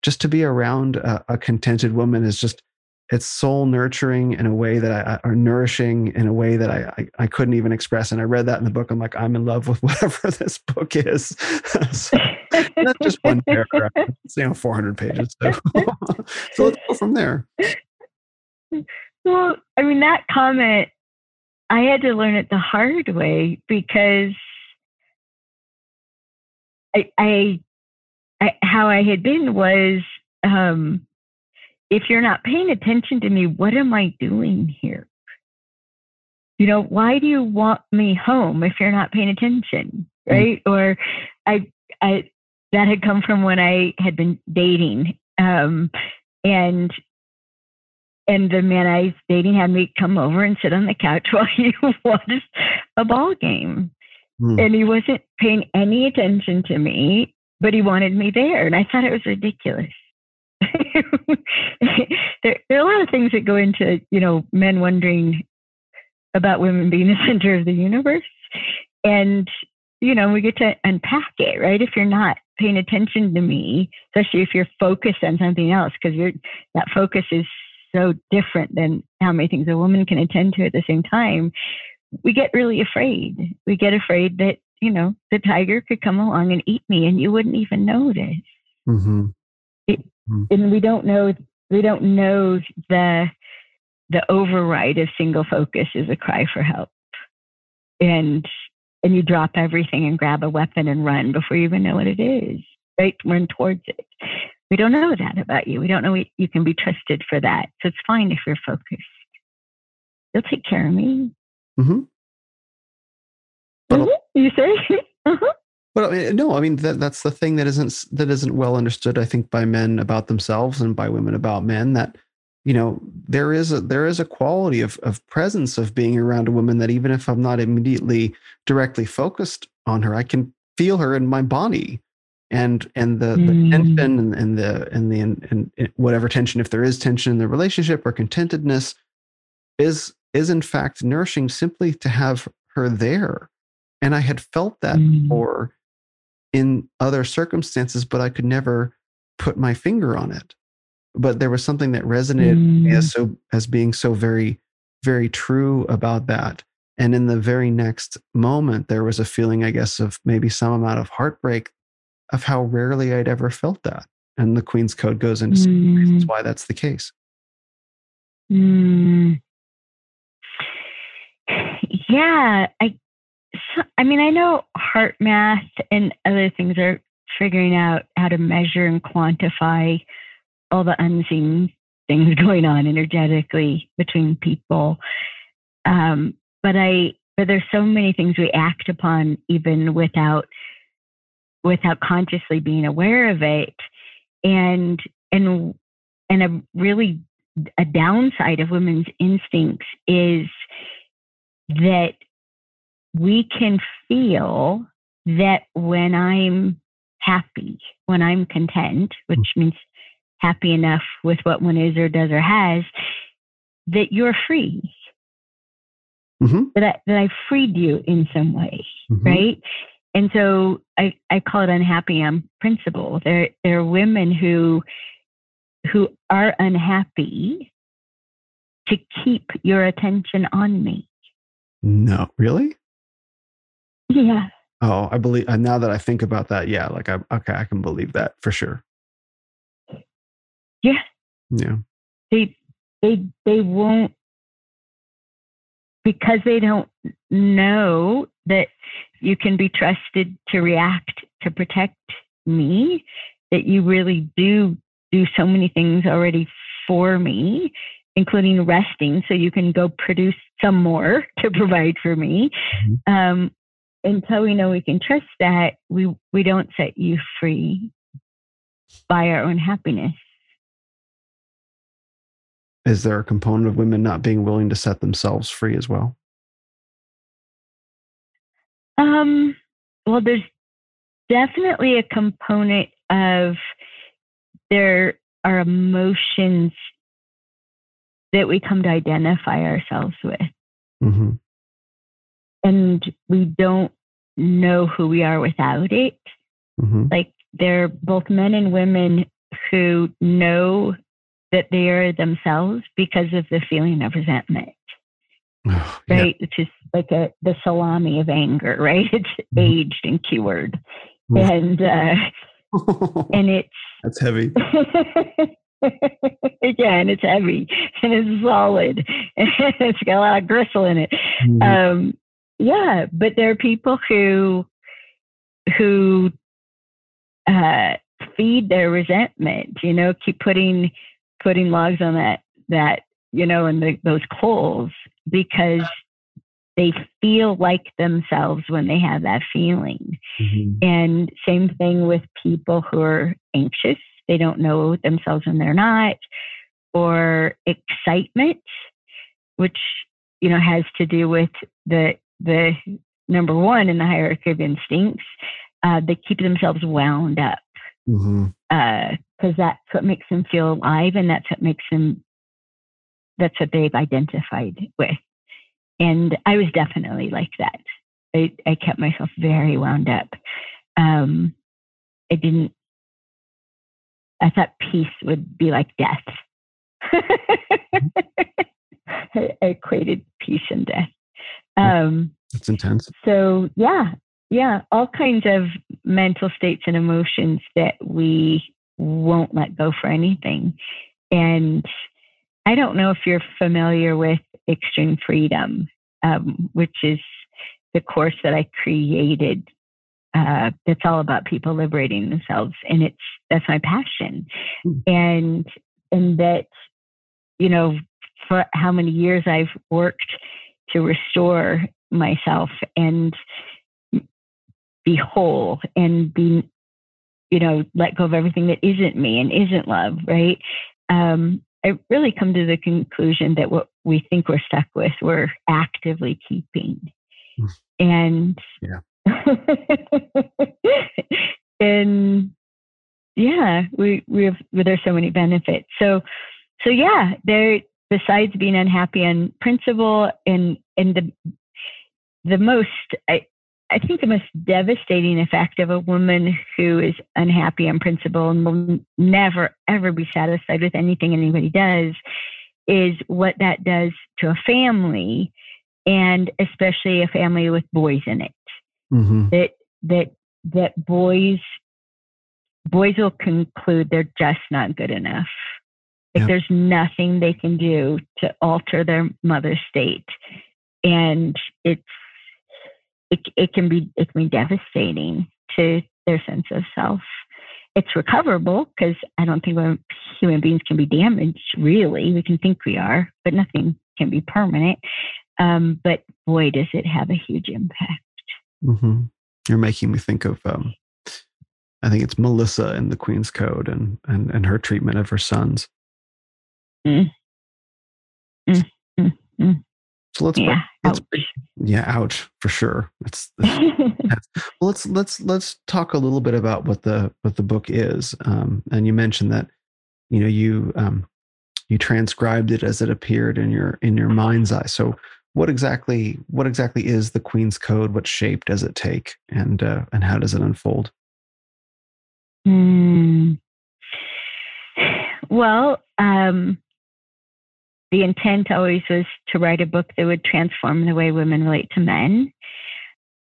just to be around a, a contented woman is just it's soul nurturing in a way that I, are nourishing in a way that I, I, I couldn't even express. And I read that in the book. I'm like, I'm in love with whatever this book is. so, not just one paragraph, it's, you know, 400 pages. So, so let's go from there. Well, I mean, that comment, I had to learn it the hard way because I, I, I how I had been was, um, if you're not paying attention to me, what am I doing here? You know, why do you want me home if you're not paying attention? Right. Mm-hmm. Or I, I, that had come from when I had been dating. Um, and and the man I was dating had me come over and sit on the couch while he watched a ball game. Mm. And he wasn't paying any attention to me, but he wanted me there. And I thought it was ridiculous. there, there, are a lot of things that go into, you know, men wondering about women being the center of the universe. And, you know, we get to unpack it, right? If you're not paying attention to me, especially if you're focused on something else, because you're that focus is so different than how many things a woman can attend to at the same time, we get really afraid. We get afraid that, you know, the tiger could come along and eat me and you wouldn't even notice. Mm-hmm. Mm-hmm. And we don't know, we don't know the, the override of single focus is a cry for help. And, and you drop everything and grab a weapon and run before you even know what it is, right? Run towards it we don't know that about you. We don't know you can be trusted for that. So it's fine if you're focused. You'll take care of me. Mm-hmm. But, mm-hmm. You say? uh-huh. But no, I mean that that's the thing that isn't that isn't well understood. I think by men about themselves and by women about men that you know there is a there is a quality of of presence of being around a woman that even if I'm not immediately directly focused on her, I can feel her in my body and and the, mm. the tension and, and, the and the and, and whatever tension if there is tension in the relationship or contentedness is is in fact nourishing simply to have her there and i had felt that mm. before in other circumstances but i could never put my finger on it but there was something that resonated mm. as so as being so very very true about that and in the very next moment there was a feeling i guess of maybe some amount of heartbreak of how rarely I'd ever felt that. And the Queen's Code goes into mm. some reasons why that's the case. Mm. Yeah, I. I mean, I know HeartMath and other things are figuring out how to measure and quantify all the unseen things going on energetically between people. Um, but I, but there's so many things we act upon even without without consciously being aware of it and and and a really a downside of women's instincts is that we can feel that when i'm happy when i'm content which mm-hmm. means happy enough with what one is or does or has that you're free mm-hmm. that, I, that i freed you in some way mm-hmm. right and so I, I call it unhappy on principle. There, there are women who, who are unhappy to keep your attention on me. No, really? Yeah. Oh, I believe uh, now that I think about that, yeah, like I okay, I can believe that for sure. Yeah. Yeah. They they they won't because they don't know that you can be trusted to react to protect me, that you really do do so many things already for me, including resting, so you can go produce some more to provide for me. Mm-hmm. Um, until we know we can trust that, we we don't set you free by our own happiness. is there a component of women not being willing to set themselves free as well? Um, well, there's definitely a component of there are emotions that we come to identify ourselves with. Mm-hmm. And we don't know who we are without it. Mm-hmm. Like they're both men and women who know that they are themselves because of the feeling of resentment. Oh, yeah. Right? It's just like a the salami of anger, right? It's mm-hmm. aged and cured. And uh and it's that's heavy. Again, it's heavy and it's solid. it's got a lot of gristle in it. Mm-hmm. Um, yeah, but there are people who who uh, feed their resentment. You know, keep putting putting logs on that that you know, and those coals because they feel like themselves when they have that feeling. Mm-hmm. And same thing with people who are anxious they don't know themselves when they're not, or excitement, which you know has to do with the the number one in the hierarchy of instincts. Uh, they keep themselves wound up because mm-hmm. uh, that's what makes them feel alive, and that's what makes them. That's what they've identified with, and I was definitely like that. I, I kept myself very wound up. Um, I didn't I thought peace would be like death. I, equated peace and death. Um, That's intense. So yeah, yeah, all kinds of mental states and emotions that we won't let go for anything. And I don't know if you're familiar with Extreme Freedom, um, which is the course that I created uh, that's all about people liberating themselves, and it's that's my passion, mm. and and that you know for how many years I've worked to restore myself and be whole and be you know let go of everything that isn't me and isn't love right um, i really come to the conclusion that what we think we're stuck with we're actively keeping mm. and yeah and yeah, we we have there's so many benefits. So so yeah, there besides being unhappy on principle and and the the most I I think the most devastating effect of a woman who is unhappy on principle and will never ever be satisfied with anything anybody does is what that does to a family and especially a family with boys in it mm-hmm. that that that boys boys will conclude they're just not good enough. Like yep. there's nothing they can do to alter their mother's state, and it's it it can be it can be devastating to their sense of self. It's recoverable because I don't think human beings can be damaged. Really, we can think we are, but nothing can be permanent. Um, but boy, does it have a huge impact. Mm-hmm. You're making me think of, um, I think it's Melissa in the Queen's Code and and, and her treatment of her sons. Mm. Mm, mm, so let's yeah, let's ouch. yeah, ouch for sure. It's, it's well, let's let's let's talk a little bit about what the what the book is. Um, and you mentioned that you know you um, you transcribed it as it appeared in your in your mind's eye. So what exactly what exactly is the Queen's Code? What shape does it take, and uh, and how does it unfold? Mm. Well, um, the intent always was to write a book that would transform the way women relate to men.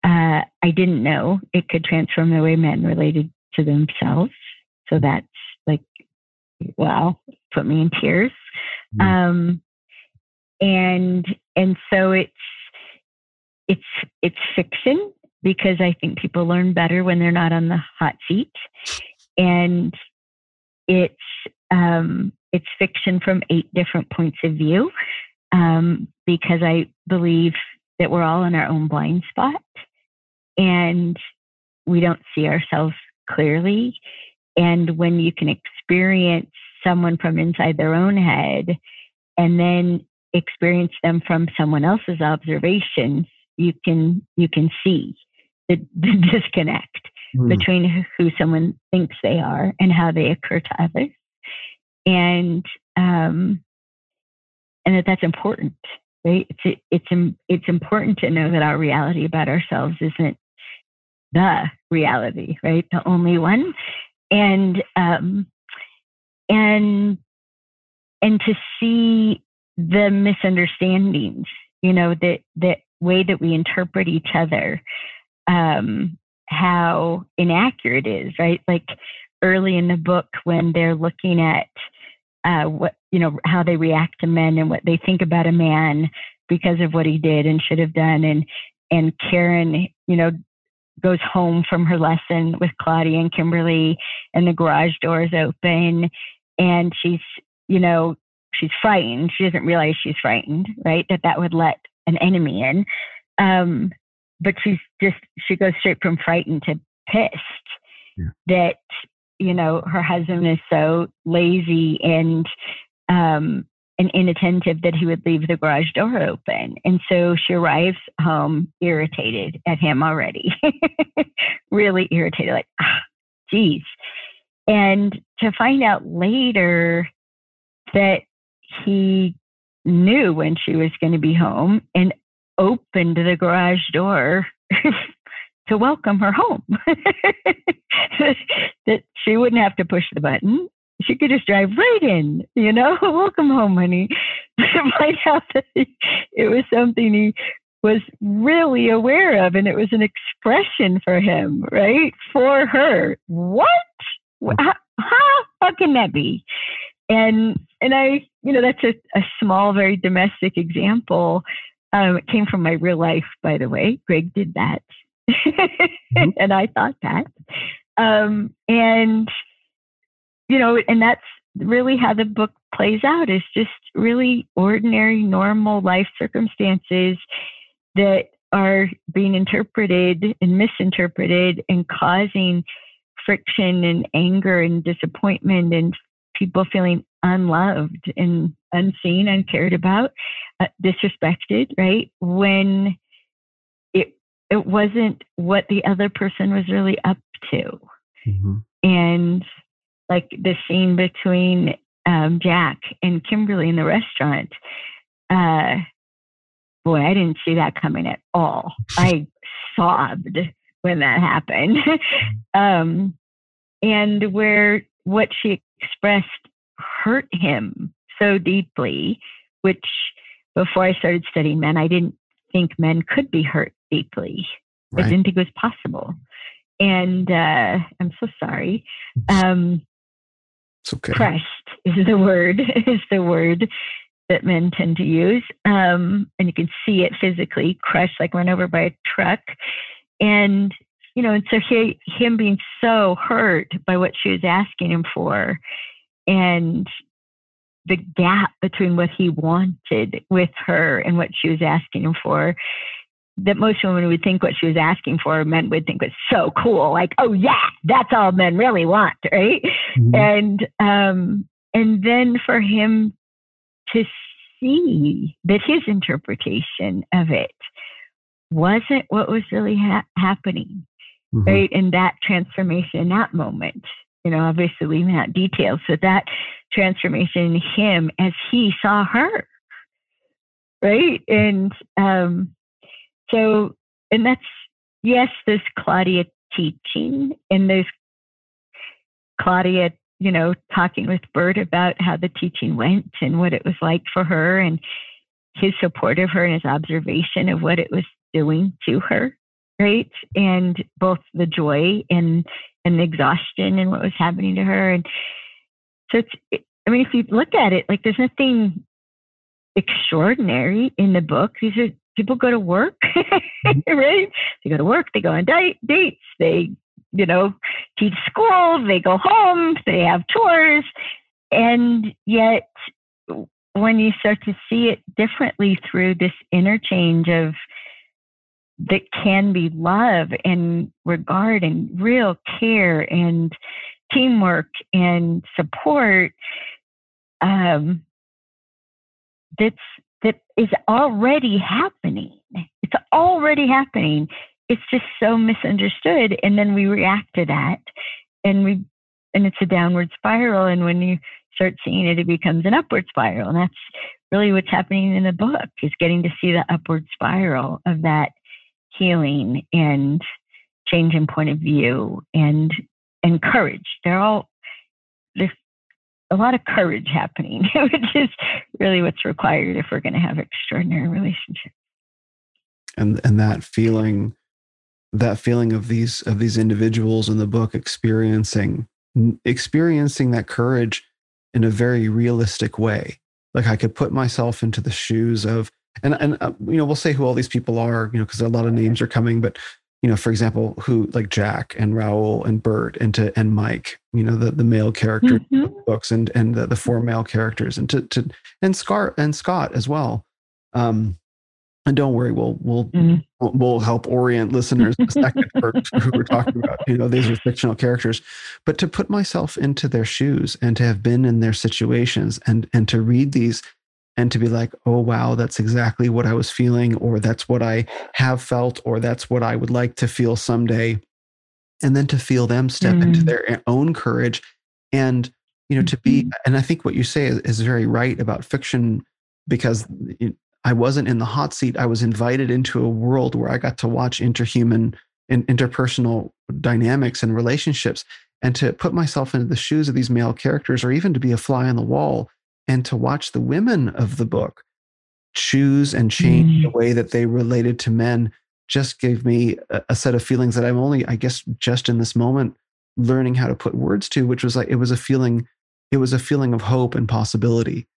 Uh, I didn't know it could transform the way men related to themselves. So that's like, wow, put me in tears. Mm. Um, and and so it's it's it's fiction because I think people learn better when they're not on the hot seat, and it's um, it's fiction from eight different points of view um, because I believe that we're all in our own blind spot and we don't see ourselves clearly. And when you can experience someone from inside their own head and then experience them from someone else's observations, you can you can see the, the disconnect mm. between who someone thinks they are and how they occur to others, and um, and that that's important, right? It's it's it's important to know that our reality about ourselves isn't the reality, right? The only one, and um, and and to see the misunderstandings, you know, the the way that we interpret each other, um, how inaccurate is, right? Like early in the book when they're looking at uh, what you know how they react to men and what they think about a man because of what he did and should have done, and and Karen, you know, goes home from her lesson with Claudia and Kimberly, and the garage door is open, and she's, you know, she's frightened. She doesn't realize she's frightened, right? That that would let an enemy in. Um, but she's just, she goes straight from frightened to pissed yeah. that, you know, her husband is so lazy and, um, and inattentive that he would leave the garage door open. And so she arrives home irritated at him already, really irritated, like, ah, geez. And to find out later that he knew when she was going to be home and opened the garage door to welcome her home. that she wouldn't have to push the button she could just drive right in, you know, welcome home, honey. Find out that it was something he was really aware of and it was an expression for him, right? For her. What? How, how, can that be? And and I, you know, that's a, a small, very domestic example. Um, it came from my real life, by the way. Greg did that. Mm-hmm. and I thought that. Um, and you know, and that's really how the book plays out is just really ordinary, normal life circumstances that are being interpreted and misinterpreted and causing friction and anger and disappointment and people feeling unloved and unseen, uncared about, uh, disrespected, right? When it wasn't what the other person was really up to. Mm-hmm. And like the scene between um, Jack and Kimberly in the restaurant. Uh, boy, I didn't see that coming at all. I sobbed when that happened. um, and where what she expressed hurt him so deeply, which before I started studying men, I didn't think men could be hurt deeply. Right. I didn't think it was possible. And uh, I'm so sorry. Um, it's okay. Crushed is the word is the word that men tend to use, um, and you can see it physically crushed, like run over by a truck, and you know, and so he, him being so hurt by what she was asking him for, and the gap between what he wanted with her and what she was asking him for that most women would think what she was asking for, men would think was so cool. Like, oh yeah, that's all men really want, right? Mm-hmm. And um, and then for him to see that his interpretation of it wasn't what was really ha- happening, mm-hmm. right? In that transformation, in that moment, you know, obviously leaving out details. So that transformation in him as he saw her, right? And um, so, and that's, yes, there's Claudia teaching, and there's Claudia, you know, talking with Bert about how the teaching went and what it was like for her, and his support of her and his observation of what it was doing to her, right? And both the joy and and the exhaustion and what was happening to her, and so it's. I mean, if you look at it, like there's nothing extraordinary in the book. These are people go to work, mm-hmm. right? They go to work, they go on date, dates, they, you know, teach school, they go home, they have chores. And yet, when you start to see it differently through this interchange of that can be love and regard and real care and teamwork and support, um, that's that is already happening. It's already happening. It's just so misunderstood, and then we react to that, and we and it's a downward spiral. And when you start seeing it, it becomes an upward spiral, and that's really what's happening in the book is getting to see the upward spiral of that healing and change in point of view and and courage. They're all there's a lot of courage happening, which is really what's required if we're going to have extraordinary relationships. And and that feeling, that feeling of these of these individuals in the book experiencing experiencing that courage in a very realistic way. Like I could put myself into the shoes of and and uh, you know we'll say who all these people are you know because a lot of names are coming but you know for example who like jack and Raul and bert and to and mike you know the the male character mm-hmm. books and and the, the four male characters and to to and Scar and scott as well um and don't worry we'll we'll mm-hmm. we'll, we'll help orient listeners a second for who we're talking about you know these are fictional characters but to put myself into their shoes and to have been in their situations and and to read these and to be like, oh, wow, that's exactly what I was feeling, or that's what I have felt, or that's what I would like to feel someday. And then to feel them step mm. into their own courage and, you know, to be, mm-hmm. and I think what you say is, is very right about fiction because I wasn't in the hot seat. I was invited into a world where I got to watch interhuman and interpersonal dynamics and relationships and to put myself into the shoes of these male characters or even to be a fly on the wall and to watch the women of the book choose and change mm. the way that they related to men just gave me a, a, set of feelings that I'm only, I guess, just in this moment learning how to put words to, which was like it was a feeling, it was a feeling of hope and possibility.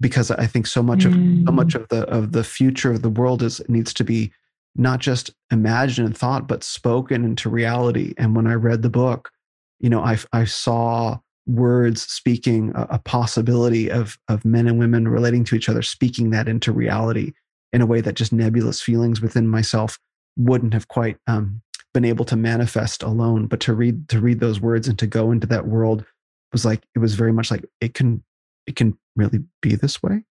Because I think so much mm. of so much mm. of the of the future of the world is needs to be not just imagined and thought, but spoken into reality. And when I read the book, you know, I I saw words speaking a, a, possibility of of men and women relating to each other speaking that into reality in a way that just nebulous feelings within myself wouldn't have quite um, been able to manifest alone. But to read to read those words and to go into that world was like it was very much like it can it can really be this way?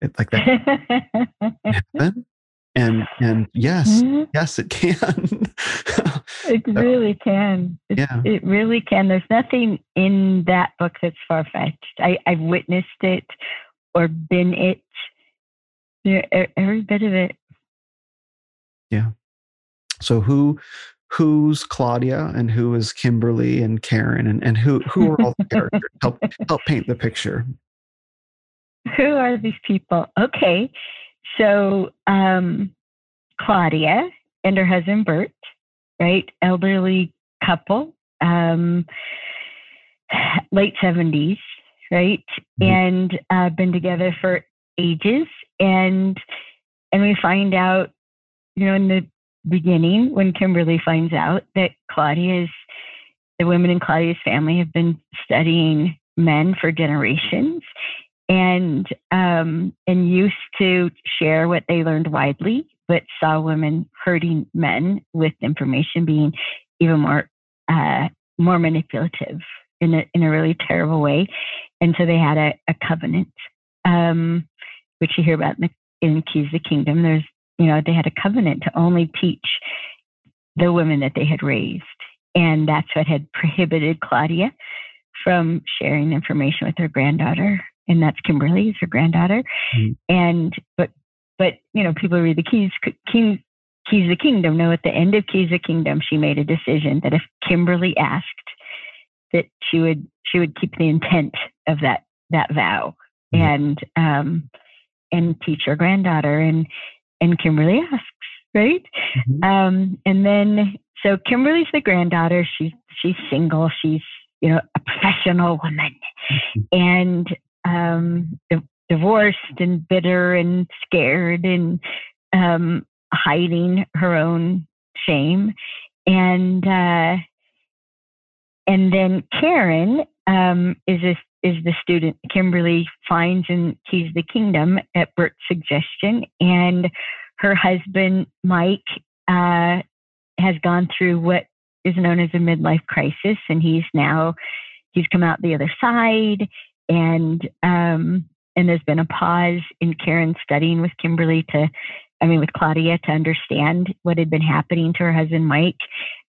It, like that and and yes mm-hmm. yes it can. It really can. It, yeah. it really can. There's nothing in that book that's far-fetched. I, i've witnessed it or been it. Every bit of it. Yeah. So who who's claudia and who is kimberly and karen and, and who who are all the characters? Help help paint the picture. Who are these people? Okay so um, Claudia and her husband Bert, right, elderly couple, um, late seventies, right, mm-hmm. and uh, been together for ages, and and we find out, you know, in the beginning when Kimberly finds out that Claudia's the women in Claudia's family have been studying men for generations and um, and used to share what they learned widely, but saw women hurting men with information being even more uh, more manipulative in a in a really terrible way, and so they had a, a covenant, um, which you hear about in, the, in Keys of the Kingdom. There's you know they had a covenant to only teach the women that they had raised, and that's what had prohibited Claudia from sharing information with her granddaughter and that's Kimberly, her granddaughter. Mm-hmm. And but but you know, people read the keys King Keys of the Kingdom. Know at the end of Keys of the Kingdom, she made a decision that if Kimberly asked, that she would she would keep the intent of that that vow mm-hmm. and um and teach her granddaughter and and Kimberly asks, right? Mm-hmm. Um and then so Kimberly's the granddaughter. She's she's single. She's you know a professional woman, mm-hmm. and um, divorced and bitter and scared and um, hiding her own shame. And uh, and then Karen um, is a, is the student Kimberly finds and Keys the Kingdom at Bert's suggestion, and her husband Mike uh, has gone through what is known as a midlife crisis, and he's now he's come out the other side and um, and there's been a pause in Karen studying with Kimberly to, I mean, with Claudia to understand what had been happening to her husband, Mike.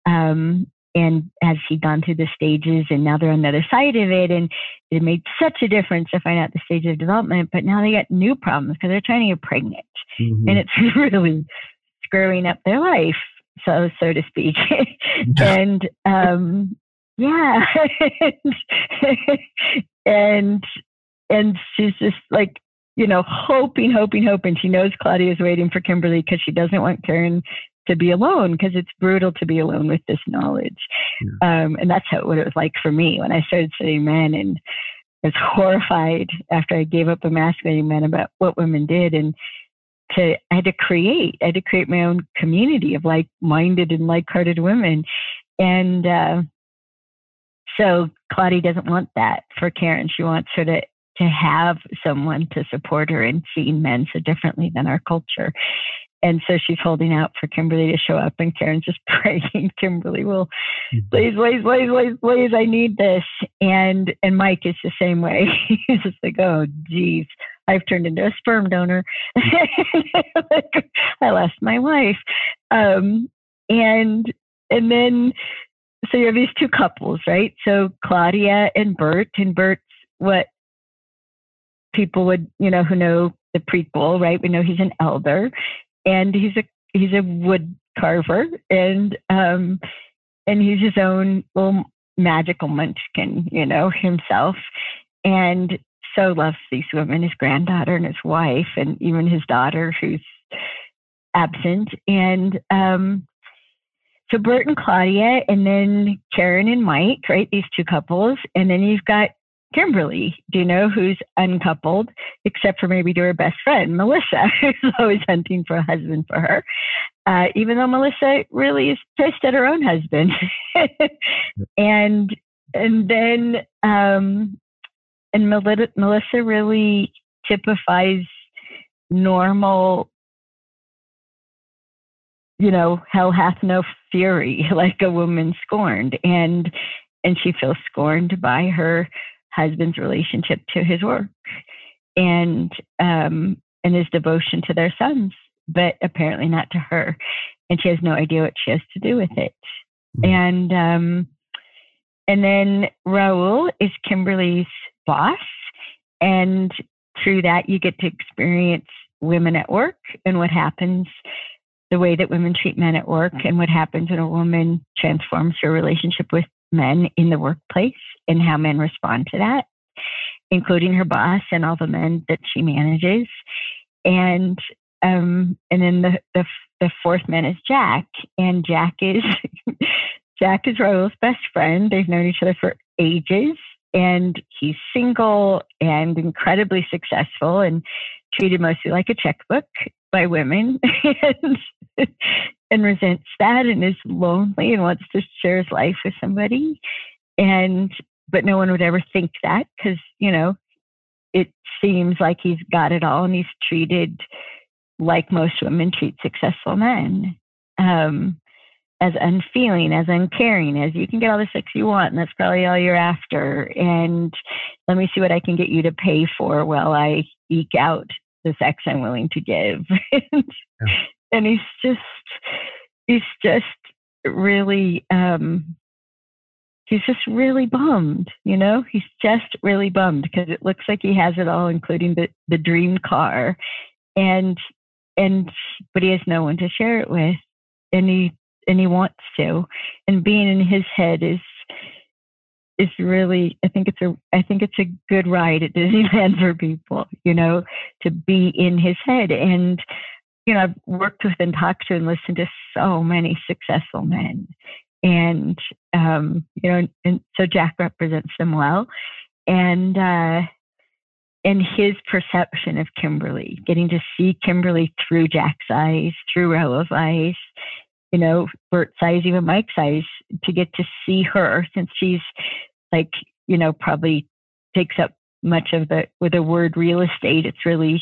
Um, and has he'd gone through the stages and now they're on the other side of it and it made such a difference to find out the stage of development but now they got new problems because they're trying to get pregnant mm-hmm. and it's really screwing up their life so so to speak and um yeah and and she's just like you know hoping hoping hoping she knows claudia's waiting for kimberly because she doesn't want karen to be alone because it's brutal to be alone with this knowledge yeah. um, and that's how, what it was like for me when i started studying men and I was horrified after i gave up emasculating men about what women did and to I had to create. I had to create my own community of like-minded and like-hearted women, and uh, so Claudia doesn't want that for Karen. She wants her to to have someone to support her in seeing men so differently than our culture. And so she's holding out for Kimberly to show up, and Karen's just praying, Kimberly will, mm-hmm. please, please, please, please, please, I need this. And and Mike is the same way. He's just like, oh, geez, I've turned into a sperm donor. I lost my wife. Um, and and then so you have these two couples, right? So Claudia and Bert, and Bert's what people would, you know, who know the prequel, right? We know he's an elder, and he's a he's a wood carver, and um, and he's his own little magical munchkin, you know, himself. And so loves these women, his granddaughter and his wife, and even his daughter who's absent. And um, so Bert and Claudia, and then Karen and Mike, right? These two couples. And then you've got Kimberly, do you know, who's uncoupled, except for maybe to her best friend, Melissa, who's always hunting for a husband for her. Uh, even though Melissa really is pissed at her own husband. and and then um, and Melissa really typifies normal, you know, hell hath no fury, like a woman scorned, and and she feels scorned by her husband's relationship to his work, and um, and his devotion to their sons, but apparently not to her, and she has no idea what she has to do with it, mm-hmm. and um, and then Raul is Kimberly's boss. And through that, you get to experience women at work and what happens, the way that women treat men at work, and what happens when a woman transforms her relationship with men in the workplace and how men respond to that, including her boss and all the men that she manages. And um, and then the, the the fourth man is Jack, and Jack is Jack is Raul's best friend. They've known each other for ages and he's single and incredibly successful and treated mostly like a checkbook by women and, and resents that and is lonely and wants to share his life with somebody and but no one would ever think that because you know it seems like he's got it all and he's treated like most women treat successful men um, as unfeeling, as uncaring, as you can get all the sex you want, and that's probably all you're after. And let me see what I can get you to pay for while I eke out the sex I'm willing to give. yeah. And he's just, he's just really, um, he's just really bummed, you know? He's just really bummed because it looks like he has it all, including the, the dream car. And, and, but he has no one to share it with. And he and he wants to and being in his head is is really i think it's a i think it's a good ride at disneyland for people you know to be in his head. And you know i've worked with and talked to and listened to so many successful men. And um you know and so jack represents them well. And uh and his perception of Kimberly, getting to see Kimberly through Jack's eyes, through Raul's eyes, you know, Bert size, even Mike size, to get to see her since she's like, you know, probably takes up much of the with the word real estate. It's really,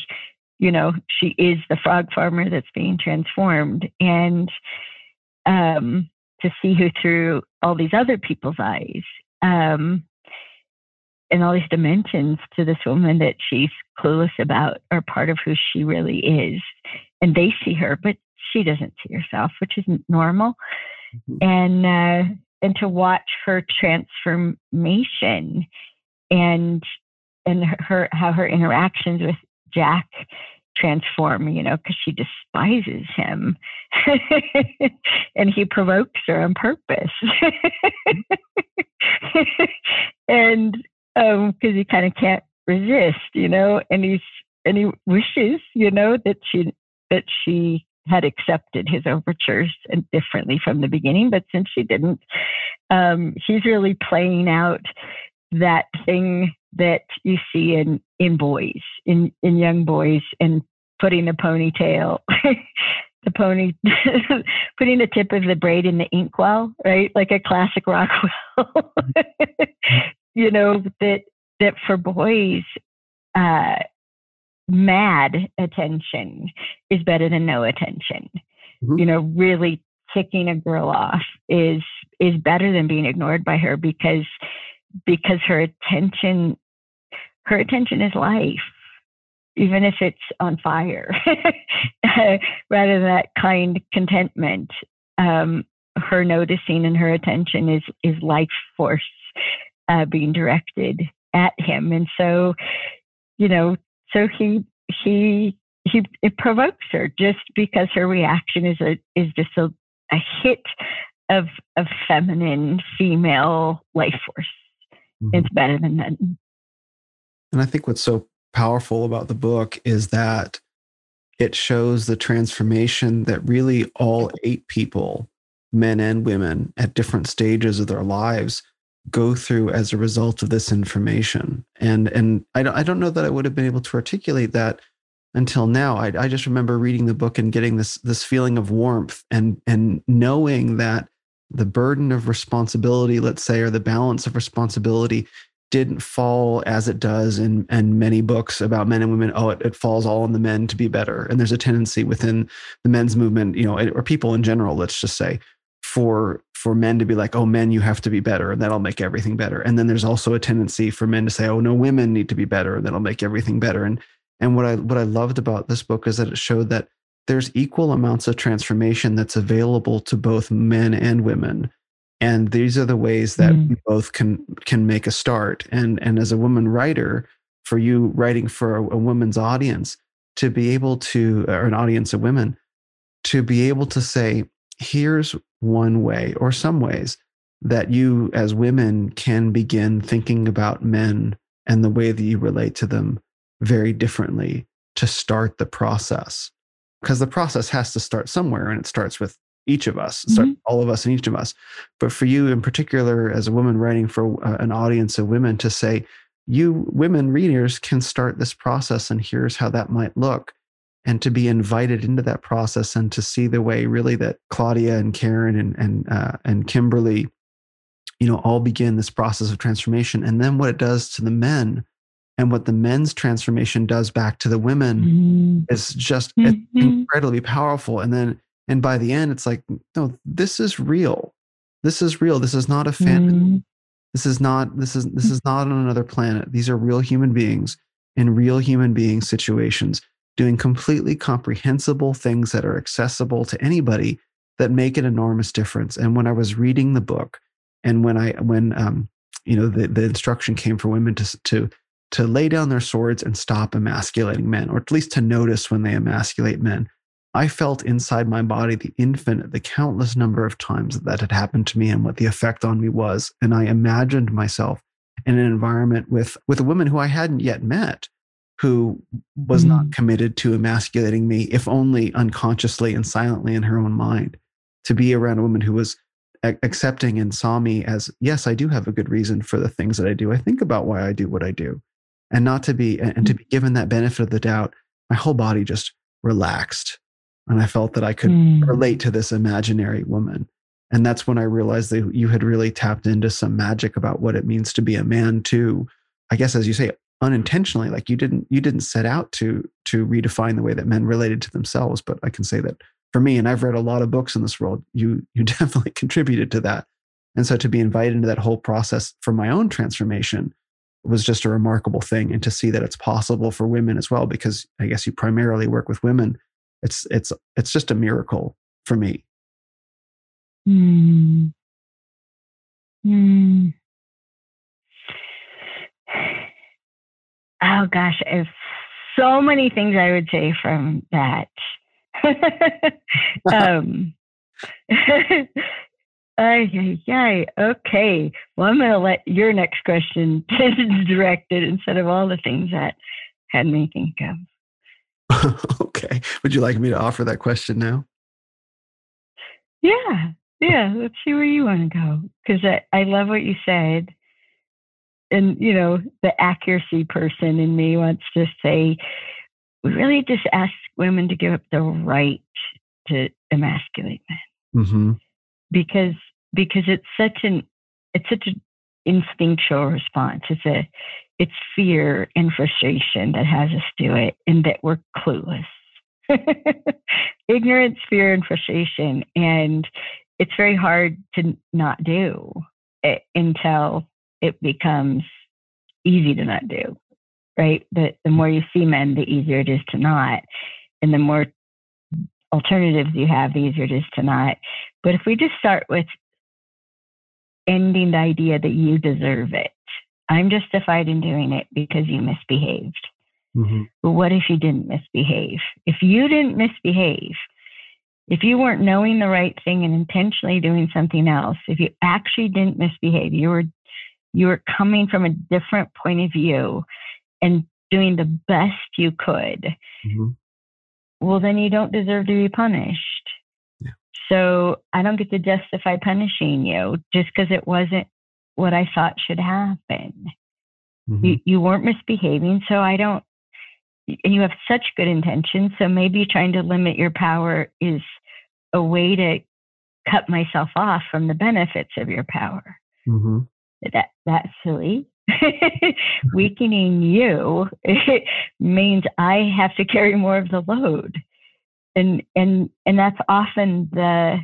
you know, she is the frog farmer that's being transformed. And um to see her through all these other people's eyes. Um and all these dimensions to this woman that she's clueless about are part of who she really is. And they see her, but she doesn't see herself, which isn't normal. Mm-hmm. And uh, and to watch her transformation and and her how her interactions with Jack transform, you know, because she despises him and he provokes her on purpose. and because um, he kind of can't resist, you know, and he's and he wishes, you know, that she that she had accepted his overtures and differently from the beginning, but since she didn't, um, he's really playing out that thing that you see in in boys, in in young boys, and putting the ponytail. the pony, putting the tip of the braid in the inkwell, right? Like a classic Rockwell. you know that that for boys, uh, mad attention is better than no attention. Mm-hmm. You know, really ticking a girl off is is better than being ignored by her because because her attention her attention is life even if it's on fire rather than that kind contentment um, her noticing and her attention is is life force uh, being directed at him and so you know so he he he it provokes her just because her reaction is a is just a, a hit of of feminine female life force. Mm-hmm. It's better than that. And I think what's so powerful about the book is that it shows the transformation that really all eight people, men and women, at different stages of their lives go through as a result of this information. And and I don't I don't know that I would have been able to articulate that until now. I, I just remember reading the book and getting this this feeling of warmth and and knowing that the burden of responsibility, let's say, or the balance of responsibility didn't fall as it does in, in many books about men and women. Oh, it, it falls all on the men to be better. And there's a tendency within the men's movement, you know, or people in general, let's just say, for for men to be like, oh, men, you have to be better, and that'll make everything better. And then there's also a tendency for men to say, oh, no, women need to be better, and that'll make everything better. And and what I what I loved about this book is that it showed that there's equal amounts of transformation that's available to both men and women. And these are the ways that mm. we both can can make a start. And and as a woman writer, for you writing for a, a woman's audience, to be able to, or an audience of women, to be able to say, here's one way or some ways that you as women can begin thinking about men and the way that you relate to them very differently to start the process. Because the process has to start somewhere and it starts with each of us. Mm-hmm. all of us and each of us. But for you in particular as a woman writing for uh, an audience of women to say you women readers can start this process and here's how that might look and to be invited into that process and to see the way really that Claudia and Karen and and uh, and Kimberly, you know, all begin this process of transformation, and then what it does to the men, and what the men's transformation does back to the women mm-hmm. is just mm-hmm. incredibly powerful. And then and by the end, it's like, no, this is real. This is real. This is not a fantasy. Mm-hmm. This is not this is this is not on another planet. These are real human beings in real human being situations doing completely comprehensible things that are accessible to anybody that make an enormous difference. And when I was reading the book, and when I when um, you know the, the instruction came for women to to to lay down their swords and stop emasculating men, or at least to notice when they emasculate men, I felt inside my body the infinite, the countless number of times that, that had happened to me and what the effect on me was. And I imagined myself in an environment with with a woman who I hadn't yet met, who was mm-hmm. not committed to emasculating me, if only unconsciously and silently in her own mind, to be around a woman who was a- accepting and saw me as, yes, I do have a good reason for the things that I do. I think about why I do what I do. And not to be, and, and to mm. be given that benefit of the doubt, my whole body just relaxed. And I felt that I could mm. relate to this imaginary woman. And that's when I realized that you had really tapped into some magic about what it means to be a man, too. I guess, as you say, unintentionally like you didn't you didn't set out to to redefine the way that men related to themselves but i can say that for me and i've read a lot of books in this world you you definitely contributed to that and so to be invited into that whole process for my own transformation was just a remarkable thing and to see that it's possible for women as well because i guess you primarily work with women it's it's it's just a miracle for me Hmm. Hmm. Oh gosh, there's so many things I would say from that. um, ay, ay, okay. Well, I'm going to let your next question direct it instead of all the things that had me think of. okay. Would you like me to offer that question now? Yeah, yeah. Let's see where you want to go because I, I love what you said. And, you know, the accuracy person in me wants to say, we really just ask women to give up the right to emasculate men Mm-hmm. because because it's such an it's such an instinctual response. It's a it's fear and frustration that has us do it, and that we're clueless. Ignorance, fear, and frustration, and it's very hard to not do it until it becomes easy to not do. Right? But the more you see men, the easier it is to not, and the more alternatives you have, the easier it is to not. But if we just start with ending the idea that you deserve it, I'm justified in doing it because you misbehaved. Mm-hmm. But what if you didn't misbehave? If you didn't misbehave, if you weren't knowing the right thing and intentionally doing something else, if you actually didn't misbehave, you were you were coming from a different point of view and doing the best you could, Mm-hmm. well then you don't deserve to be punished. Yeah. So I don't get to justify punishing you just because it wasn't what I thought should happen. Mm-hmm. You you weren't misbehaving, so I don't and you have such good intentions, so maybe trying to limit your power is a way to cut myself off from the benefits of your power. Mm-hmm. That that's silly. Weakening you means I have to carry more of the load. And and and that's often the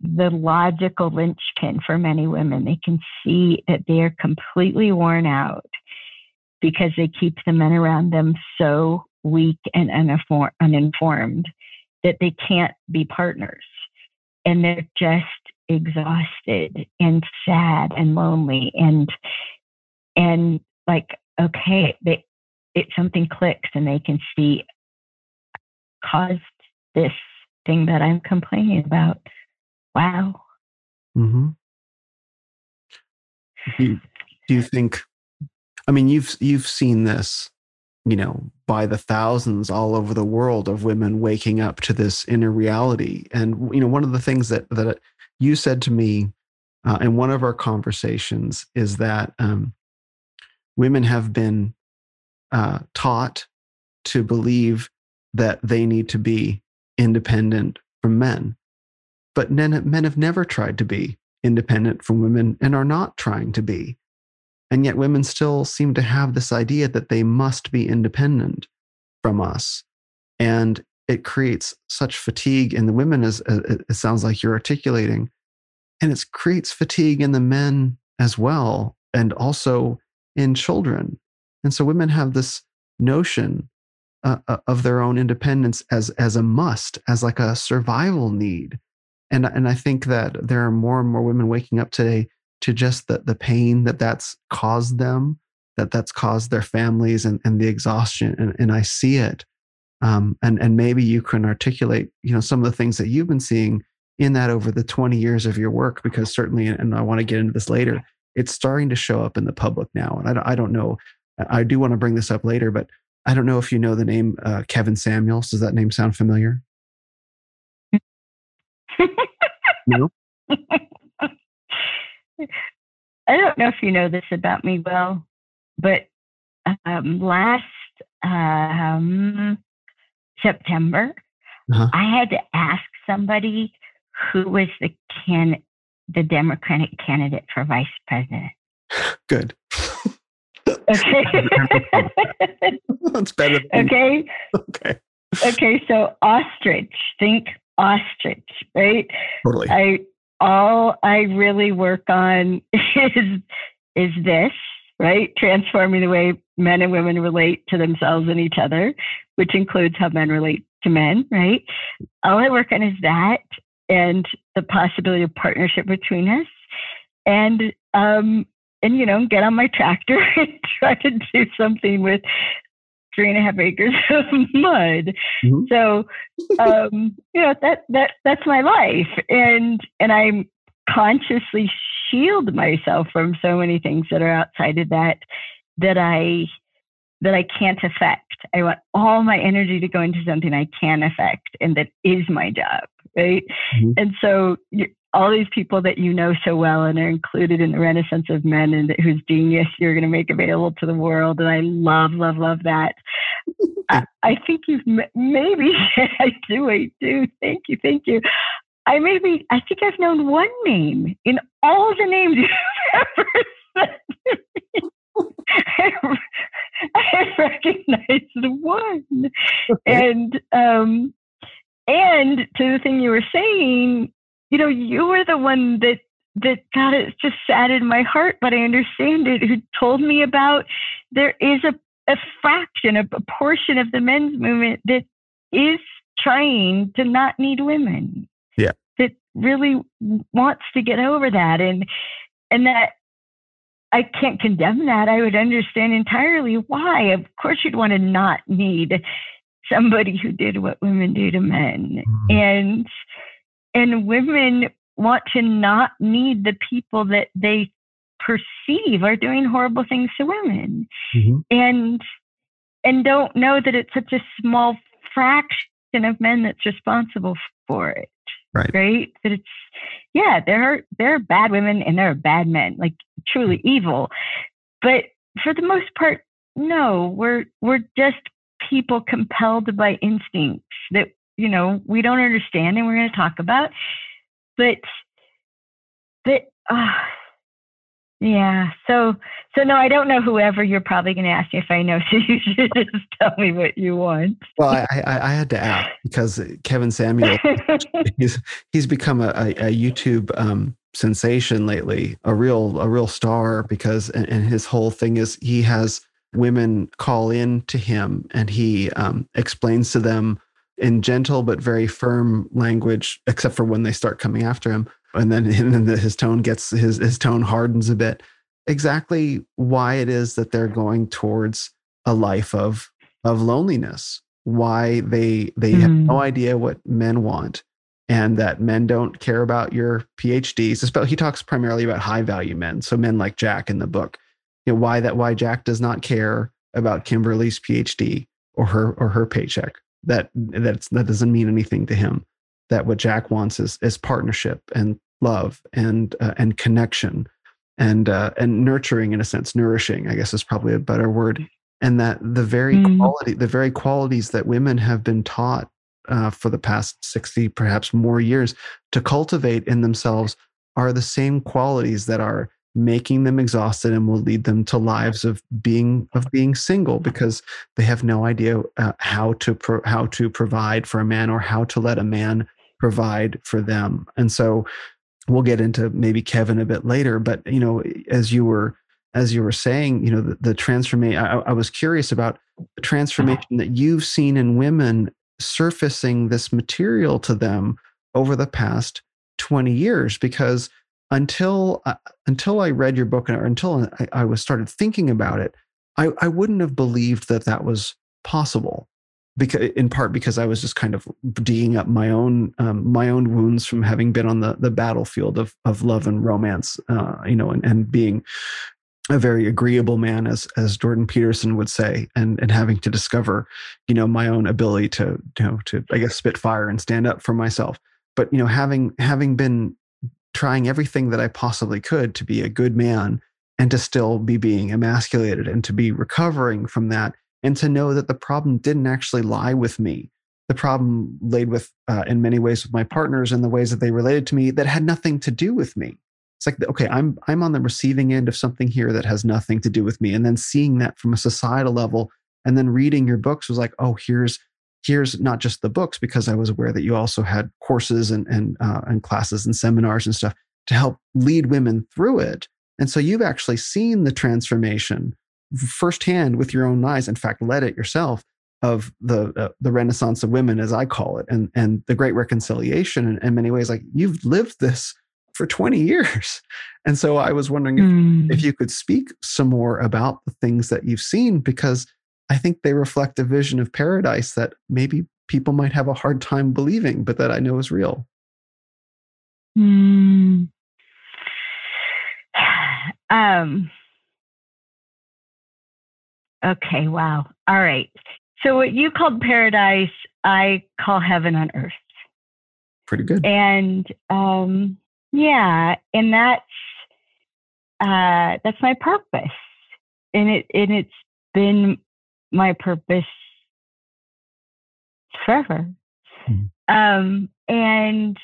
the logical linchpin for many women. They can see that they are completely worn out because they keep the men around them so weak and uninfor- uninformed that they can't be partners. And they're just exhausted and sad and lonely and and like okay they it something clicks and they can see caused this thing that i'm complaining about wow Mm-hmm. Do you, do you think? I mean, you've you've seen this, you know, by the thousands all over the world of women waking up to this inner reality. And you know, one of the things that that you said to me uh, in one of our conversations is that um, women have been uh, taught to believe that they need to be independent from men, but men, men have never tried to be independent from women and are not trying to be. And yet, women still seem to have this idea that they must be independent from us. And it creates such fatigue in the women, as, as it sounds like you're articulating. And it creates fatigue in the men as well, and also in children. And so, women have this notion uh, uh of their own independence as, as a must, as like a survival need. And, and I think that there are more and more women waking up today to just the, the pain that that's caused them, that that's caused their families and, and the exhaustion. And, and I see it. Um, and, and maybe you can articulate, you know, some of the things that you've been seeing in that over the 20 years of your work, because certainly, and I want to get into this later, it's starting to show up in the public now. And I don't, I don't know, I do want to bring this up later, but I don't know if you know the name uh, Kevin Samuels. Does that name sound familiar? no? I don't know if you know this about me well, but um, last um, September, Uh-huh. I had to ask somebody who was the can the Democratic candidate for vice president. Good. Okay. That's better. Than, okay. okay. Okay. So ostrich. Think ostrich. Right. Totally. I all I really work on is is this right? Transforming the way men and women relate to themselves and each other, which includes how men relate to men, right? All I work on is that and the possibility of partnership between us. And um, and you know, get on my tractor and try to do something with three and a half acres of mud. Mm-hmm. So um, you know, that that that's my life. And and I'm consciously shield myself from so many things that are outside of that that I that I can't affect. I want all my energy to go into something I can affect and that is my job, right? Mm-hmm. And so you, all these people that you know so well and are included in the Renaissance of Men and whose genius you're going to make available to the world. And I love, love, love that. I, I, think you've maybe, I do, I do. Thank you, thank you. I maybe, I think I've known one name in all the names you've ever said to me. I, I recognized one. Okay. And, um, and to the thing you were saying, you know, you were the one that that God it just sat in my heart, but I understand it, who told me about there is a, a fraction, a, a portion of the men's movement that is trying to not need women. That really wants to get over that. And and that I can't condemn that. I would understand entirely why. Of course you'd want to not need somebody who did what women do to men. Mm-hmm. And and women want to not need the people that they perceive are doing horrible things to women mm-hmm. and and don't know that it's such a small fraction of men that's responsible for it right. Right? That it's yeah there are there are bad women and there are bad men like truly evil. But for the most part no we're we're just people compelled by instincts that you know we don't understand and we're going to talk about. But but uh, yeah so so no i don't know whoever you're probably going to ask me if i know so you should just tell me what you want well i i, I had to ask because kevin samuel he's he's become a, a, youtube um, sensation lately a real a real star because and, and his whole thing is he has women call in to him and he um, explains to them in gentle but very firm language, except for when they start coming after him. And then, and then his tone gets his his tone hardens a bit. Exactly why it is that they're going towards a life of of loneliness. Why they they mm. have no mm. idea what men want, and that men don't care about your PhDs. He talks primarily about high value men, so men like Jack in the book. You know why that why Jack does not care about Kimberly's PhD or her or her paycheck that that's that doesn't mean anything to him that what jack wants is is partnership and love and uh, and connection and uh, and nurturing in a sense nourishing i guess is probably a better word and that the very mm. quality the very qualities that women have been taught uh, for the past 60 perhaps more years to cultivate in themselves are the same qualities that are making them exhausted and will lead them to lives of being of being single because they have no idea uh, how to pro- how to provide for a man or how to let a man provide for them and so we'll get into maybe Kevin a bit later but you know as you were as you were saying you know the, the transformation I, I was curious about the transformation that you've seen in women surfacing this material to them over the past 20 years because until uh, until I read your book or until I, I, was started thinking about it, I, I wouldn't have believed that that was possible. Because in part because I was just kind of digging up my own um, my own wounds from having been on the the battlefield of of love and romance, uh, you know, and, and being a very agreeable man, as as Jordan Peterson would say, and and having to discover, you know, my own ability to you know to I guess spit fire and stand up for myself. But you know, having having been trying everything that I possibly could to be a good man and to still be being emasculated and to be recovering from that and to know that the problem didn't actually lie with me. The problem laid with, uh, in many ways, with my partners and the ways that they related to me that had nothing to do with me. It's like, okay, I'm I'm on the receiving end of something here that has nothing to do with me, and then seeing that from a societal level, and then reading your books was like, oh, here's here's not just the books because I was aware that you also had courses and and uh, and classes and seminars and stuff to help lead women through it And so you've actually seen the transformation firsthand with your own eyes. In fact, led it yourself of the uh, the Renaissance of women, as I call it, and and the Great Reconciliation. In, in many ways, like you've lived this for 20 years. And so I was wondering if, mm. if you could speak some more about the things that you've seen, because I think they reflect a vision of paradise that maybe people might have a hard time believing, but that I know is real. Mm. Um, okay, wow. All right. So, what you called paradise, I call heaven on earth. Pretty good. And um, yeah, and that's uh, that's my purpose, and it and it's been my purpose forever. Mm-hmm. Um, and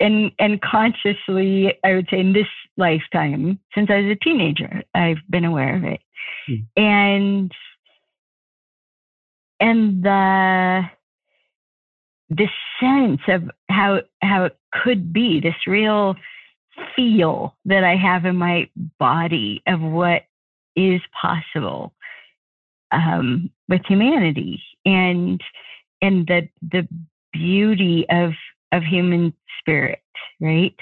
and and consciously, I would say in this lifetime, since I was a teenager, I've been aware of it, mm-hmm. and and the this sense of how how it could be this real feel that I have in my body of what is possible um, with humanity and and the the beauty of of human spirit, right?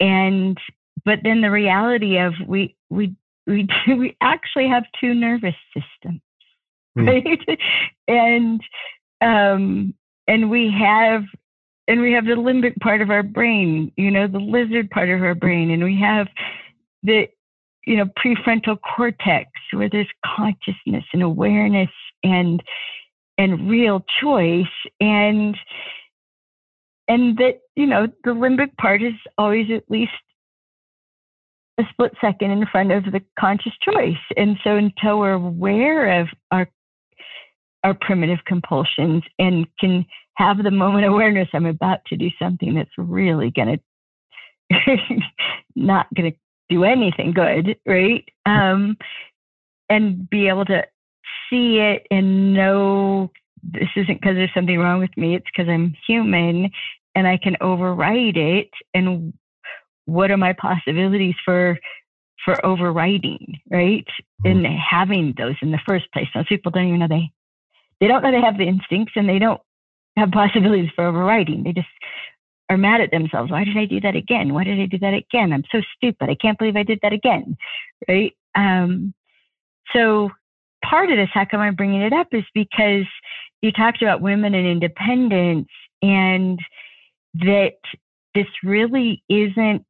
And but then the reality of we we we do, we actually have two nervous systems, mm. right? and um, and we have and we have the limbic part of our brain, you know, the lizard part of our brain, and we have the you know prefrontal cortex where there's consciousness and awareness and and real choice and and that you know the limbic part is always at least a split second in front of the conscious choice. And so until we're aware of our our primitive compulsions and can have the moment awareness i'm about to do something that's really to not to do anything good right? Um, and be able to see it and know this isn't because there's something wrong with me it's because i'm human and i can override it and what are my possibilities for for overriding right mm-hmm. and having those in the first place most people don't even know they they don't know they have the instincts and they don't have possibilities for overriding. They just are mad at themselves. Why did I do that again? Why did I do that again? I'm so stupid. I can't believe I did that again. Right. Um, so part of this, how come I'm bringing it up, is because you talked about women and independence and that this really isn't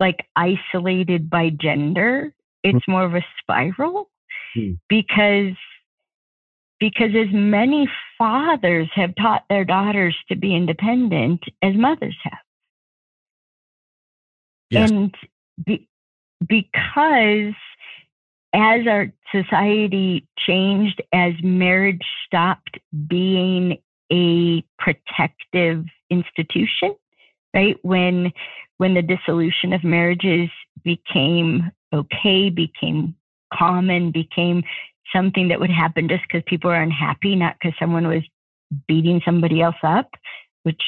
like isolated by gender. It's more of a spiral hmm. because because as many fathers have taught their daughters to be independent as mothers have. Yes. And be, because as our society changed, as marriage stopped being a protective institution, right? When when the dissolution of marriages became okay, became common, became something that would happen just because people are unhappy, not because someone was beating somebody else up, which,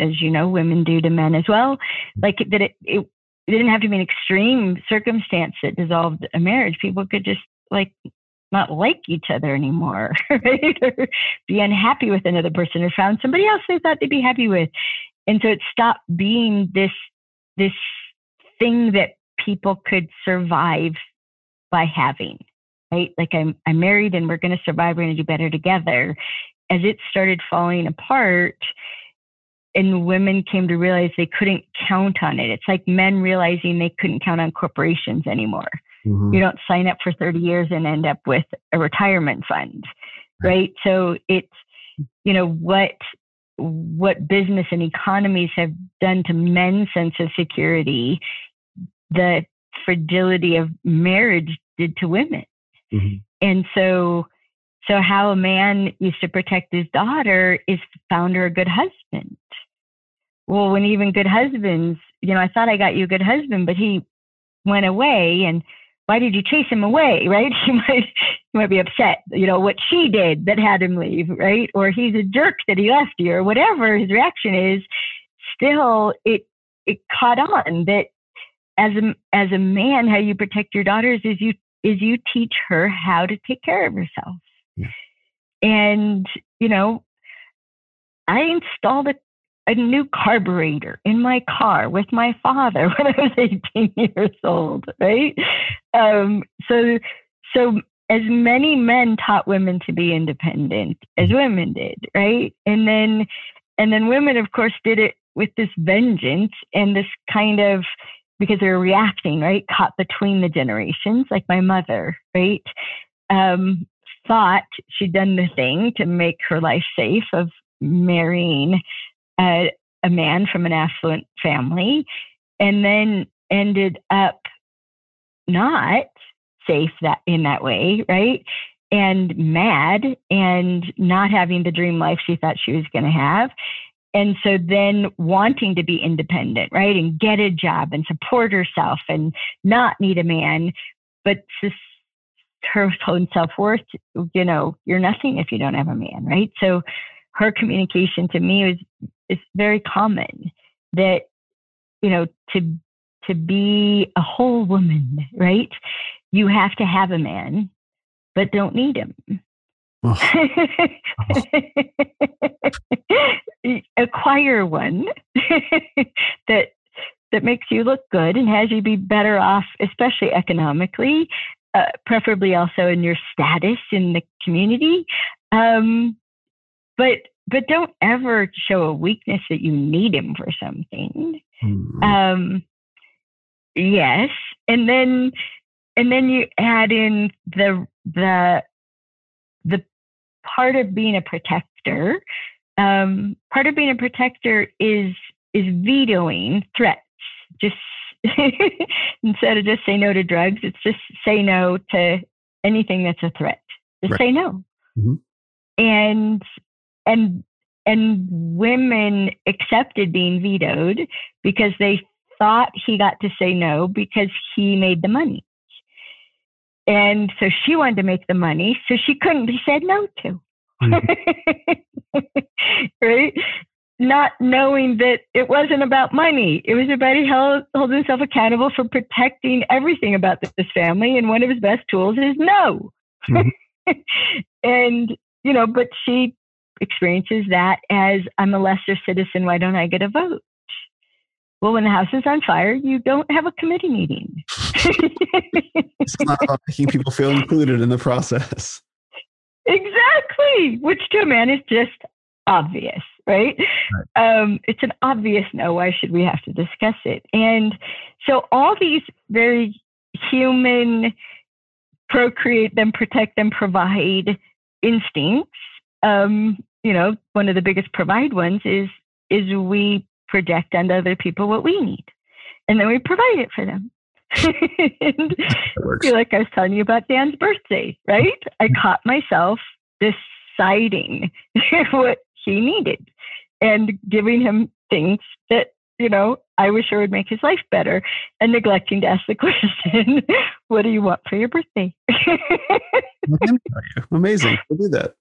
as you know, women do to men as well. Like that, it, it, it didn't have to be an extreme circumstance that dissolved a marriage. People could just like not like each other anymore, right? or be unhappy with another person or found somebody else they thought they'd be happy with. And so it stopped being this this thing that people could survive by having right? Like I'm I'm married and we're going to survive. We're going to do better together. As it started falling apart, and women came to realize they couldn't count on it. It's like men realizing they couldn't count on corporations anymore. Mm-hmm. You don't sign up for 30 years and end up with a retirement fund, right? So it's you know what what business and economies have done to men's sense of security, the fragility of marriage did to women. Mm-hmm. And so, so how a man used to protect his daughter is found her a good husband. Well, when even good husbands, you know, I thought I got you a good husband, but he went away and why did you chase him away right he might he might be upset you know what she did that had him leave right or he's a jerk that he left you or whatever his reaction is still it it caught on that as a as a man, how you protect your daughters is you is you teach her how to take care of herself. Yeah. And you know, I installed a a new carburetor in my car with my father when I was 18 years old, right? Um, so, so as many men taught women to be independent as women did, right? And then, and then women, of course, did it with this vengeance and this kind of because they're reacting, right? Caught between the generations, like my mother, right? Um, thought she'd done the thing to make her life safe of marrying a, a man from an affluent family and then ended up not safe that in that way, right? And mad and not having the dream life she thought she was going to have. And so then wanting to be independent, right? And get a job and support herself and not need a man, but her own self worth, you know, you're nothing if you don't have a man, right? So her communication to me was is very common that you know to to be a whole woman right? You have to have a man but don't need him. Oh. acquire one that that makes you look good and has you be better off especially economically uh, preferably also in your status in the community. Um, but but don't ever show a weakness that you need him for something. Mm-hmm. Um, yes, and then and then you add in the the the part of being a protector. Um, part of being a protector is is vetoing threats. Just instead of just say no to drugs, it's just say no to anything that's a threat. Just right. say no. Mm-hmm. And and and women accepted being vetoed because they thought he got to say no because he made the money. And so she wanted to make the money, so she couldn't be said no to. Mm-hmm. right? Not knowing that it wasn't about money. It was about he held, holding himself accountable for protecting everything about this family. And one of his best tools is no. Mm-hmm. and, you know, but she experiences that as I'm a lesser citizen, why don't I get a vote? Well, when the house is on fire, you don't have a committee meeting. it's not about making people feel included in the process. Exactly, which to a man is just obvious, right? right. Um, it's an obvious no. Why should we have to discuss it? And so all these very human procreate them, protect them, provide instincts um, you know, one of the biggest provide ones is is we project onto other people what we need, and then we provide it for them. and like I was telling you about Dan's birthday, right? I mm-hmm. caught myself deciding what he needed and giving him things that you know I was sure would make his life better, and neglecting to ask the question, "What do you want for your birthday?" Amazing, I do that.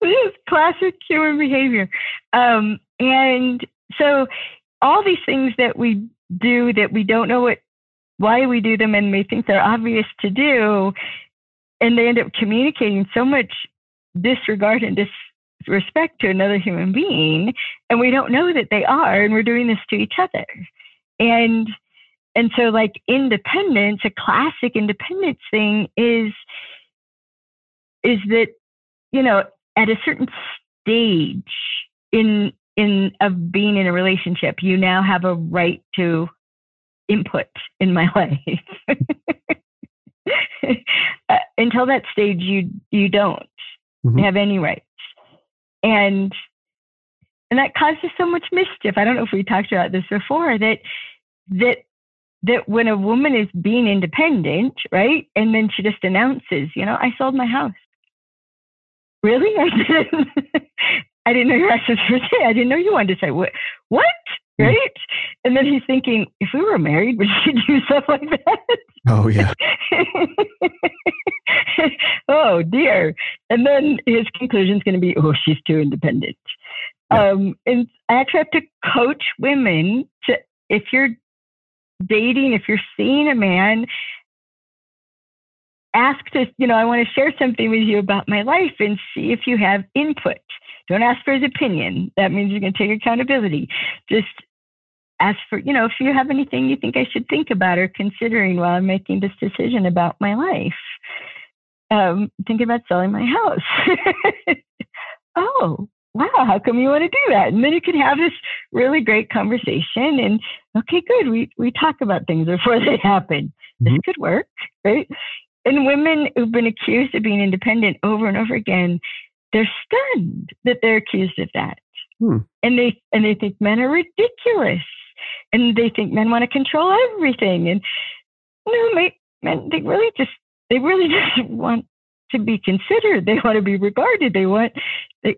It is classic human behavior. Um, and so all these things that we do that we don't know what why we do them and we think they're obvious to do, and they end up communicating so much disregard and disrespect to another human being, and we don't know that they are, and we're doing this to each other. And and so like independence, a classic independence thing is is that you know at a certain stage in in of being in a relationship, you now have a right to input in my life. uh, until that stage, you you don't mm-hmm. have any rights, and and that causes so much mischief. I don't know if we talked about this before that that that when a woman is being independent, right, and then she just announces, you know, I sold my house really? I didn't. I didn't know your access was I didn't know you wanted to say what. What? Hmm. Right? And then he's thinking, if we were married, would she do stuff like that? Oh yeah. oh dear. And then his conclusion is going to be, oh, she's too independent. Yeah. Um, and I actually have to coach women to, if you're dating, if you're seeing a man, ask to, you know, I want to share something with you about my life and see if you have input. Don't ask for his opinion. That means you're going to take accountability. Just ask for, you know, if you have anything you think I should think about or considering while I'm making this decision about my life. Um, thinking about selling my house. oh, wow, how come you want to do that? And then you can have this really great conversation and okay, good. We we talk about things before they happen. This mm-hmm. could work, right? And women who've been accused of being independent over and over again, they're stunned that they're accused of that. Hmm. And they and they think men are ridiculous. And they think men want to control everything. And no, men they really just they really just want to be considered. They want to be regarded. They want they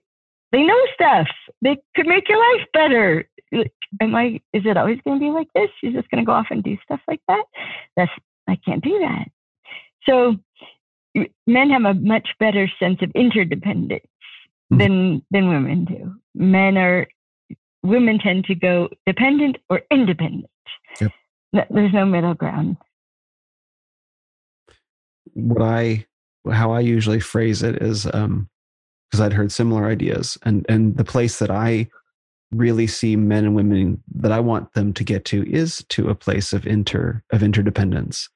they know stuff. They could make your life better. Am I? Is it always going to be like this? You're just going to go off and do stuff like that? That's I can't do that. So men have a much better sense of interdependence mm-hmm. than than women do. Men are women tend to go dependent or independent. Yep. There's no middle ground. What I how I usually phrase it is um because I'd heard similar ideas and and the place that I really see men and women that I want them to get to is to a place of inter of interdependence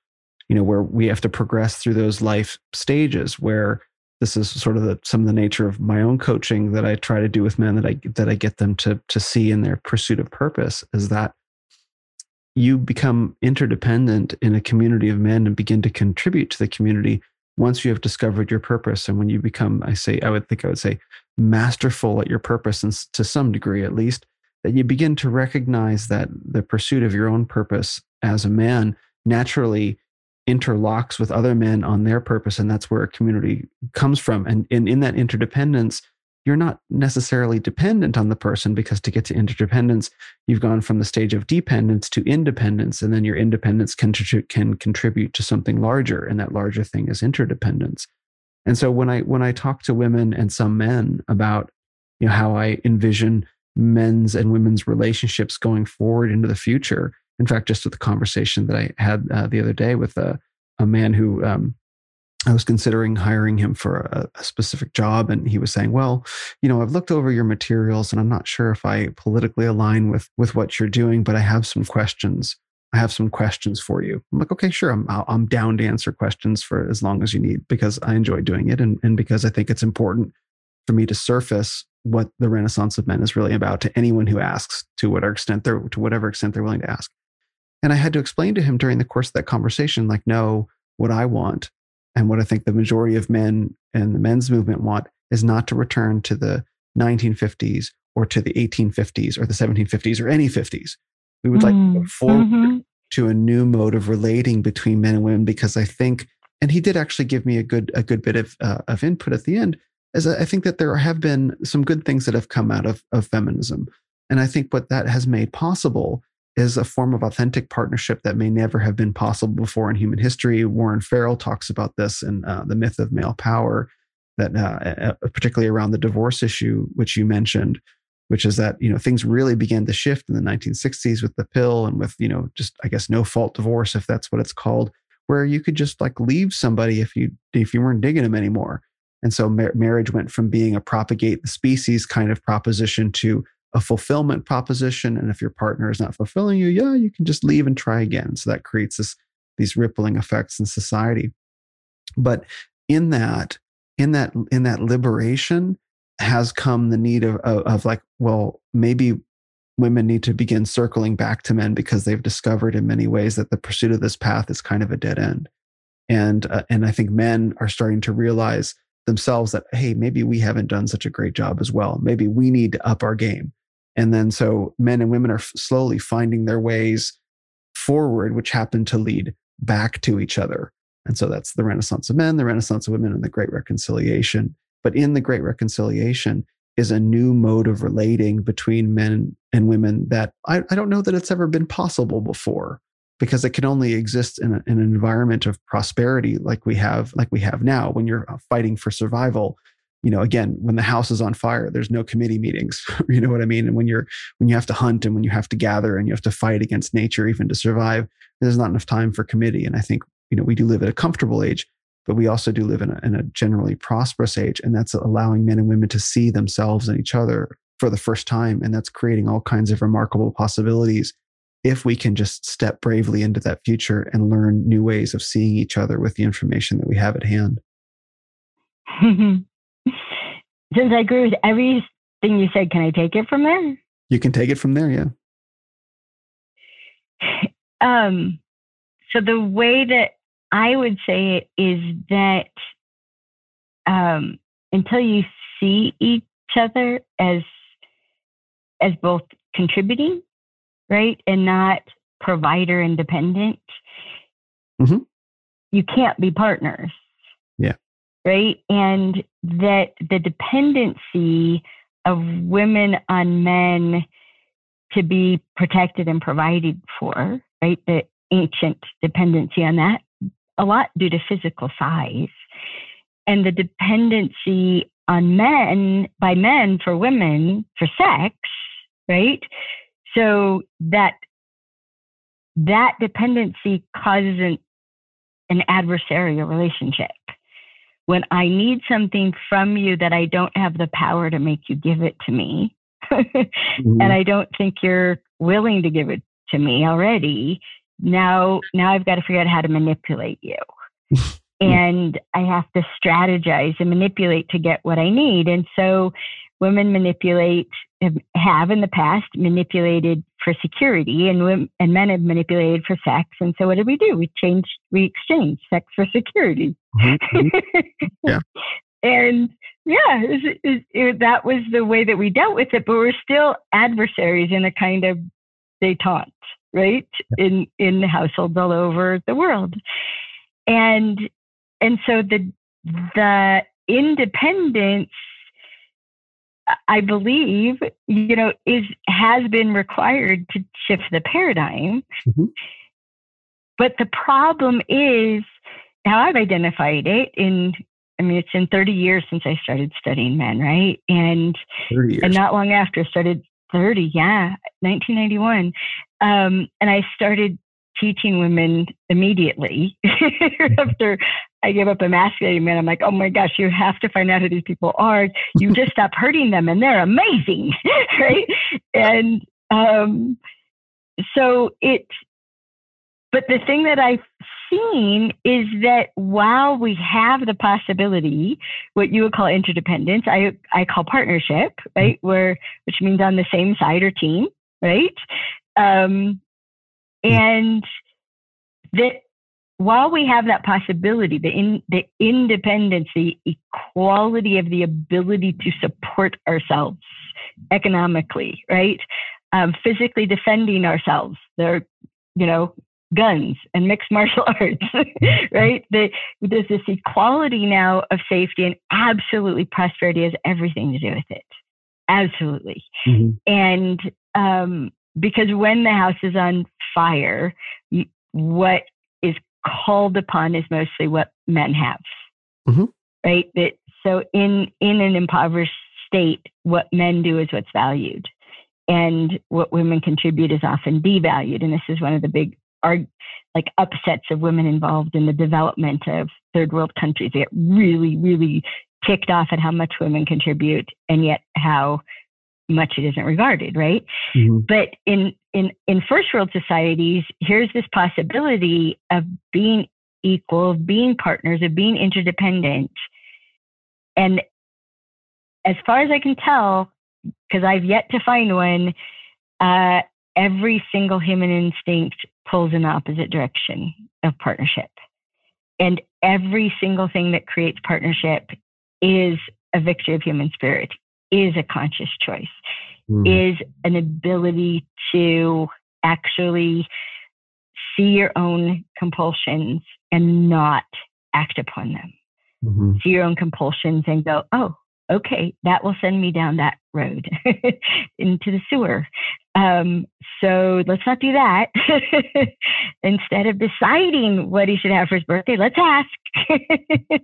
you know where we have to progress through those life stages where this is sort of the, some of the nature of my own coaching that I try to do with men that I that I get them to to see in their pursuit of purpose is that you become interdependent in a community of men and begin to contribute to the community once you have discovered your purpose. And when you become I say I would think I would say masterful at your purpose and to some degree at least that you begin to recognize that the pursuit of your own purpose as a man naturally interlocks with other men on their purpose and that's where a community comes from. And, and in that interdependence you're not necessarily dependent on the person because to get to interdependence you've gone from the stage of dependence to independence and then your independence can, can contribute to something larger and that larger thing is interdependence. And so when i when i talk to women and some men about you know how i envision men's and women's relationships going forward into the future in fact, just with the conversation that I had uh, the other day with a, a man who um, I was considering hiring him for a, a, specific job, and he was saying, "Well, you know, I've looked over your materials, and I'm not sure if I politically align with with what you're doing, but I have some questions. I have some questions for you." I'm like, "Okay, sure. I'm I'm down to answer questions for as long as you need because I enjoy doing it, and and because I think it's important for me to surface what the Renaissance of Men is really about to anyone who asks, to whatever extent they're to whatever extent they're willing to ask." And I had to explain to him during the course of that conversation, like, no, what I want and what I think the majority of men and the men's movement want is not to return to the 1950s or to the 1850s or the 1750s or any 50s. We would mm, like to go forward mm-hmm. to a new mode of relating between men and women because I think, and he did actually give me a good a good bit of uh, of input at the end, as I think that there have been some good things that have come out of of feminism, and I think what that has made possible is a form of authentic partnership that may never have been possible before in human history. Warren Farrell talks about this in uh, The Myth of Male Power, that uh, particularly around the divorce issue, which you mentioned, which is that you know things really began to shift in the 1960s with the pill and with you know just I guess no fault divorce if that's what it's called, where you could just like leave somebody if you if you weren't digging them anymore. And so mar- marriage went from being a propagate the species kind of proposition to a fulfillment proposition. And if your partner is not fulfilling you, yeah, you can just leave and try again. So that creates this, these rippling effects in society. But in that, in that, in that liberation has come the need of, of, of like, well, maybe women need to begin circling back to men because they've discovered in many ways that the pursuit of this path is kind of a dead end. And, uh, and I think men are starting to realize themselves that, hey, maybe we haven't done such a great job as well. Maybe we need to up our game. And then so men and women are slowly finding their ways forward, which happen to lead back to each other. And so that's the Renaissance of men, the Renaissance of women, and the Great Reconciliation. But in the Great Reconciliation is a new mode of relating between men and women that I, I don't know that it's ever been possible before because it can only exist in, a, in, an environment of prosperity like we have like we have now. When you're uh, fighting for survival you know again when the house is on fire there's no committee meetings you know what i mean? And when you're when you have to hunt and when you have to gather and you have to fight against nature even to survive there's not enough time for committee. And i think you know we do live at a comfortable age but we also do live in a, in a generally prosperous age. And that's allowing men and women to see themselves and each other for the first time. And that's creating all kinds of remarkable possibilities if we can just step bravely into that future and learn new ways of seeing each other with the information that we have at hand Since I agree with everything you said, can I take it from there? You can take it from there, yeah. Um, so the way that I would say it is that um, until you see each other as as both contributing, right, and not provider independent, mm-hmm. you can't be partners Yeah. right? And that the dependency of women on men to be protected and provided for, right? The ancient dependency on that, a lot due to physical size. And the dependency on men by men for women for sex, right? So that that dependency causes an, an adversarial relationship when I need something from you that I don't have the power to make you give it to me, mm-hmm. and I don't think you're willing to give it to me already, now now I've got to figure out how to manipulate you. and I have to strategize and manipulate to get what I need. And so women manipulate have in the past manipulated for security and women, and men have manipulated for sex and so what did we do? We changed we exchanged sex for security. Mm-hmm. yeah. And yeah it, it, it, that was the way that we dealt with it but we're still adversaries in a kind of detente right? In in households all over the world. And and so the the independence I believe, you know, is has been required to shift the paradigm. Mm-hmm. But the problem is how I've identified it in I mean it's in 30 years since I started studying men, right? And and not long after I started 30, yeah, 1991. Um, and I started teaching women immediately after I gave up emasculating men. I'm like, oh my gosh, you have to find out who these people are. You just stop hurting them and they're amazing. right. And um, so it, but the thing that I've seen is that while we have the possibility, what you would call interdependence, I, I call partnership, right? Where, which means on the same side or team, right? Um, and that while we have that possibility, the, in, the independence, the equality of the ability to support ourselves economically, right? Um, physically defending ourselves, there, you know, guns and mixed martial arts, right? The, there's this equality now of safety, and absolutely prosperity has everything to do with it. Absolutely. Mm-hmm. And um, because when the house is on fire, what is called upon is mostly what men have, mm-hmm. right? That so in in an impoverished state, what men do is what's valued, and what women contribute is often devalued. And this is one of the big are like upsets of women involved in the development of third world countries. They get really, really ticked off at how much women contribute, and yet how much it isn't regarded, right? Mm-hmm. But in in in first world societies, here's this possibility of being equal, of being partners, of being interdependent. And as far as I can tell, because I've yet to find one, uh, every single human instinct pulls in the opposite direction of partnership. And every single thing that creates partnership is a victory of human spirit, is a conscious choice, mm. is an ability to actually see your own compulsions and not act upon them. Mm-hmm. See your own compulsions and go, oh, okay, that will send me down that road into the sewer. Um, so let's not do that. Instead of deciding what he should have for his birthday, let's ask.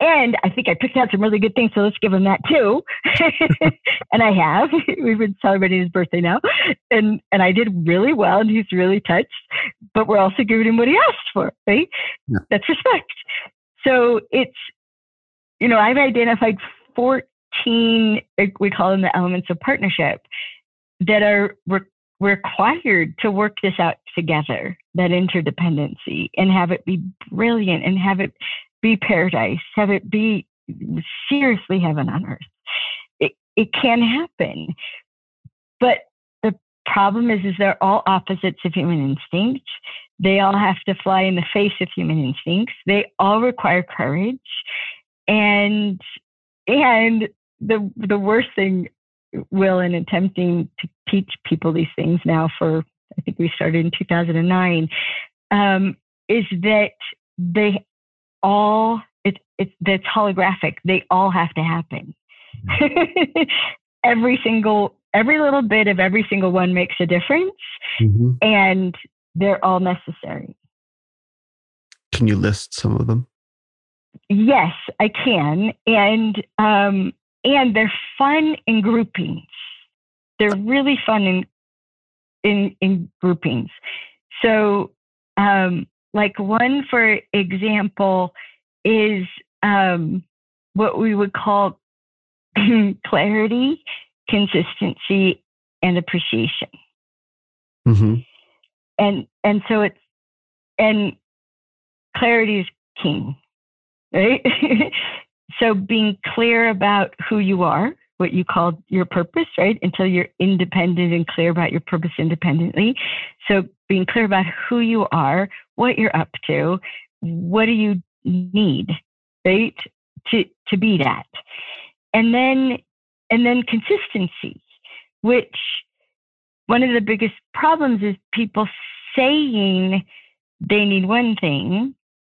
and I think I picked out some really good things, so let's give him that too. and I have. We've been celebrating his birthday now, and and I did really well, and he's really touched. But we're also giving him what he asked for, right? Yeah. That's respect. So it's, you know, I've identified fourteen. We call them the elements of partnership that are re- required to work this out together. That interdependency and have it be brilliant and have it be paradise, have it be seriously heaven on earth. It, it can happen. But the problem is, is they're all opposites of human instinct. They all have to fly in the face of human instincts. They all require courage. And and the the worst thing, Will, in attempting to teach people these things now for I think we started in 2009, um, is that they all it's it's that's holographic. They all have to happen. Mm-hmm. every single every little bit of every single one makes a difference, mm-hmm. and they're all necessary. Can you list some of them? Yes, I can, and um, and they're fun in groupings. They're really fun in in in groupings. So um, like one, for example, is um, what we would call clarity, consistency, and appreciation. Mm-hmm. And and so it's and clarity is king, right? so being clear about who you are, what you call your purpose, right? Until you're independent and clear about your purpose independently. So being clear about who you are, what you're up to, what do you need, right? To to be that. And then and then consistency, which one of the biggest problems is people saying they need one thing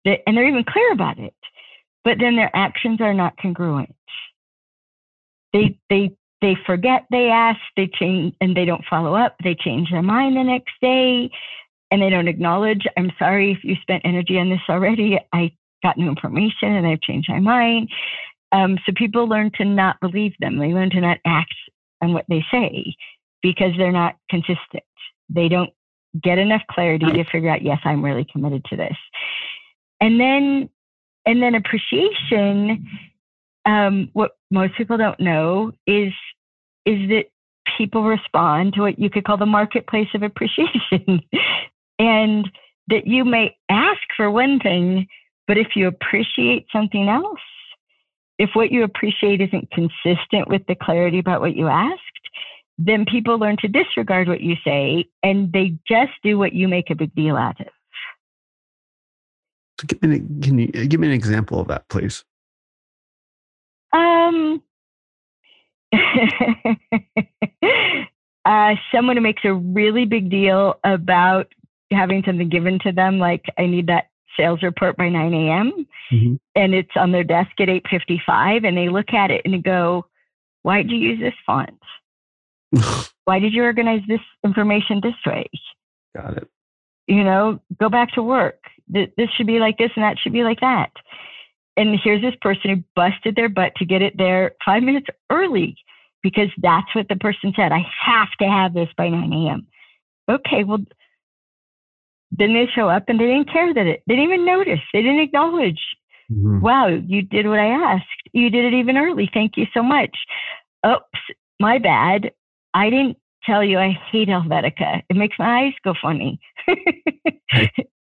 that, and they're even clear about it, but then their actions are not congruent. They they they forget they asked, they change and they don't follow up, they change their mind the next day and they don't acknowledge, I'm sorry if you spent energy on this already. I got new information and I've changed my mind. Um, so people learn to not believe them. They learn to not act on what they say because they're not consistent. They don't get enough clarity to figure out, yes, I'm really committed to this. And then, and then appreciation um, what most people don't know is is that people respond to what you could call the marketplace of appreciation, and that you may ask for one thing, but if you appreciate something else, if what you appreciate isn't consistent with the clarity about what you asked, then people learn to disregard what you say and they just do what you make a big deal out of. Give me, can you give me an example of that, please? Um, uh, someone who makes a really big deal about having something given to them, like I need that sales report by 9 a.m. Mm-hmm. and it's on their desk at 8:55, and they look at it and they go, "Why did you use this font? Why did you organize this information this way?" Got it. You know, go back to work. This should be like this, and that should be like that and here's this person who busted their butt to get it there five minutes early because that's what the person said. I have to have this by 9 a.m. Okay, well, then they show up and they didn't care that it, they didn't even notice, they didn't acknowledge. Mm-hmm. Wow, you did what I asked. You did it even early. Thank you so much. Oops, my bad. I didn't tell you I hate Helvetica. It makes my eyes go funny.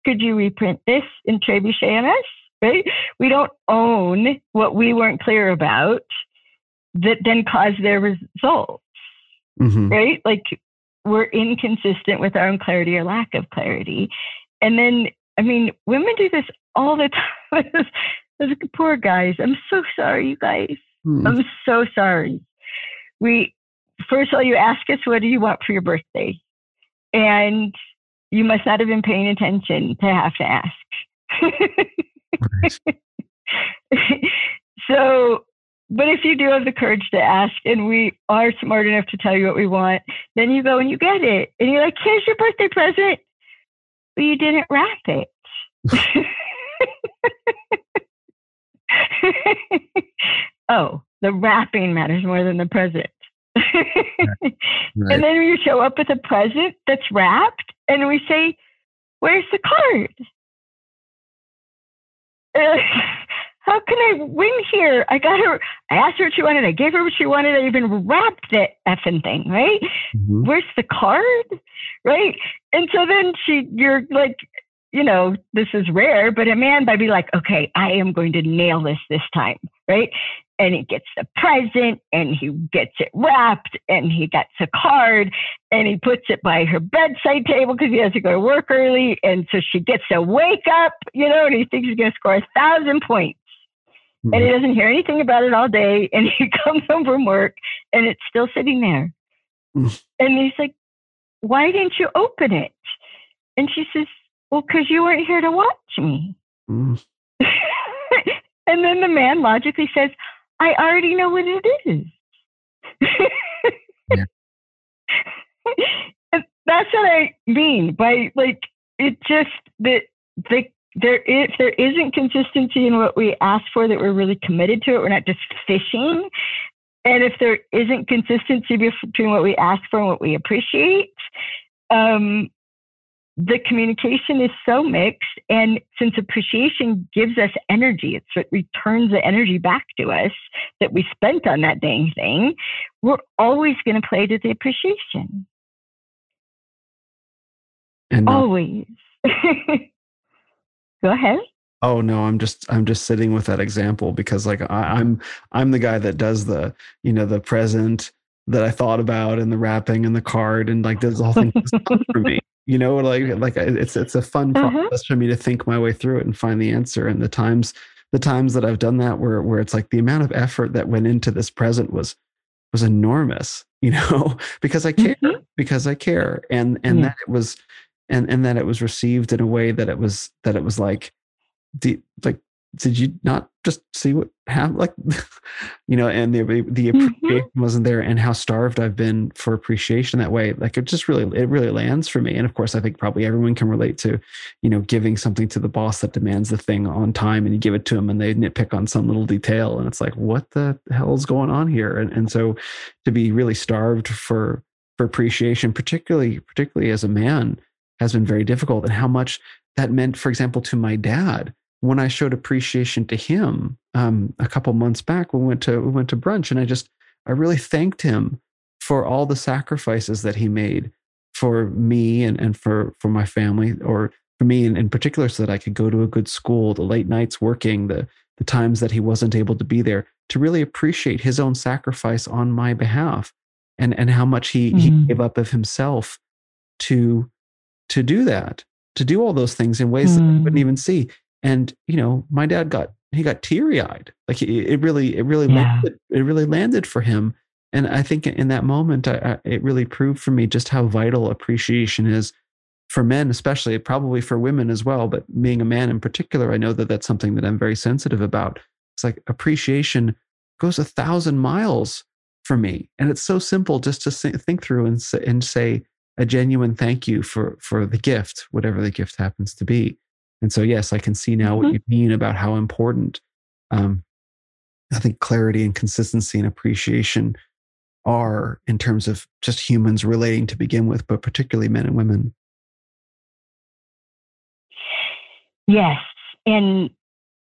Could you reprint this in Trebuchet MS? Right? We don't own what we weren't clear about that then caused their results, mm-hmm. right? Like we're inconsistent with our own clarity or lack of clarity. And then, I mean, women do this all the time. Those poor guys. I'm so sorry, you guys. Mm. I'm so sorry. We, first of all, you ask us, what do you want for your birthday? And you must not have been paying attention to have to ask. so, but if you do have the courage to ask, and we are smart enough to tell you what we want, then you go and you get it. And you're like, here's your birthday present. But you didn't wrap it. oh, the wrapping matters more than the present. Right. And then you show up with a present that's wrapped, and we say, Where's the card? Uh, how can I win here? I got her, I asked her what she wanted, I gave her what she wanted, I even wrapped that effing thing, right? Mhm. Where's the card? Right? And so then she, you're like, you know, this is rare, but a man might be like, okay, I am going to nail this this time, right? And he gets the present and he gets it wrapped and he gets a card and he puts it by her bedside table because he has to go to work early. And so she gets to wake up, you know, and he thinks he's going to score a thousand points. And he doesn't hear anything about it all day. And he comes home from work and it's still sitting there. Mm. and he's like, Why didn't you open it? And she says, Well, because you weren't here to watch me. Mhm. and then the man logically says, I already know what it is. Yeah. That's what I mean by like it just that the there is there isn't consistency in what we ask for that we're really committed to it. We're not just fishing. And if there isn't consistency between what we ask for and what we appreciate, um, the communication is so mixed. And since appreciation gives us energy, it's what returns the energy back to us that we spent on that dang thing, we're always going to play to the appreciation. and uh, Always. Go ahead. Oh no, I'm just I'm just sitting with that example because like I, I'm I'm the guy that does the you know the present that I thought about and the wrapping and the card and like does the whole thing for me. You know, like like it's it's a fun Uh-huh. process for me to think my way through it and find the answer. And the times the times that I've done that where where it's like the amount of effort that went into this present was was enormous, you know, because I care Mhm. because I care and and Yeah. that it was and and that it was received in a way that it was that it was like the like did you not just see what happened like you know and the the Mhm. appreciation wasn't there and how starved i've been for appreciation that way like it just really it really lands for me. And of course i think probably everyone can relate to you know giving something to the boss that demands the thing on time and you give it to them and they nitpick on some little detail and it's like what the hell's going on here? And, and so to be really starved for for appreciation particularly particularly as a man has been very difficult. And how much that meant for example to my dad when I showed appreciation to him um, a couple months back, we went to we went to brunch, and I just I really thanked him for all the sacrifices that he made for me and and for for my family, or for me in, in particular, so that I could go to a good school, the late nights working, the the times that he wasn't able to be there, to really appreciate his own sacrifice on my behalf, and and how much he he Mhm. gave up of himself to to do that, to do all those things in ways that I Mm. couldn't even see and you know my dad got he got teary-eyed. Like it, it really it really Yeah. landed, it really landed for him. And i think in that moment I, I, it really proved for me just how vital appreciation is for men especially probably for women as well. But being a man in particular i know that that's something that i'm very sensitive about. It's like appreciation goes a thousand miles for me. And it's so simple just to think through and say, and say a genuine thank you for for the gift whatever the gift happens to be and so, yes, I can see now what Mhm. you mean about how important um, I think clarity and consistency and appreciation are in terms of just humans relating to begin with, but particularly men and women. Yes, and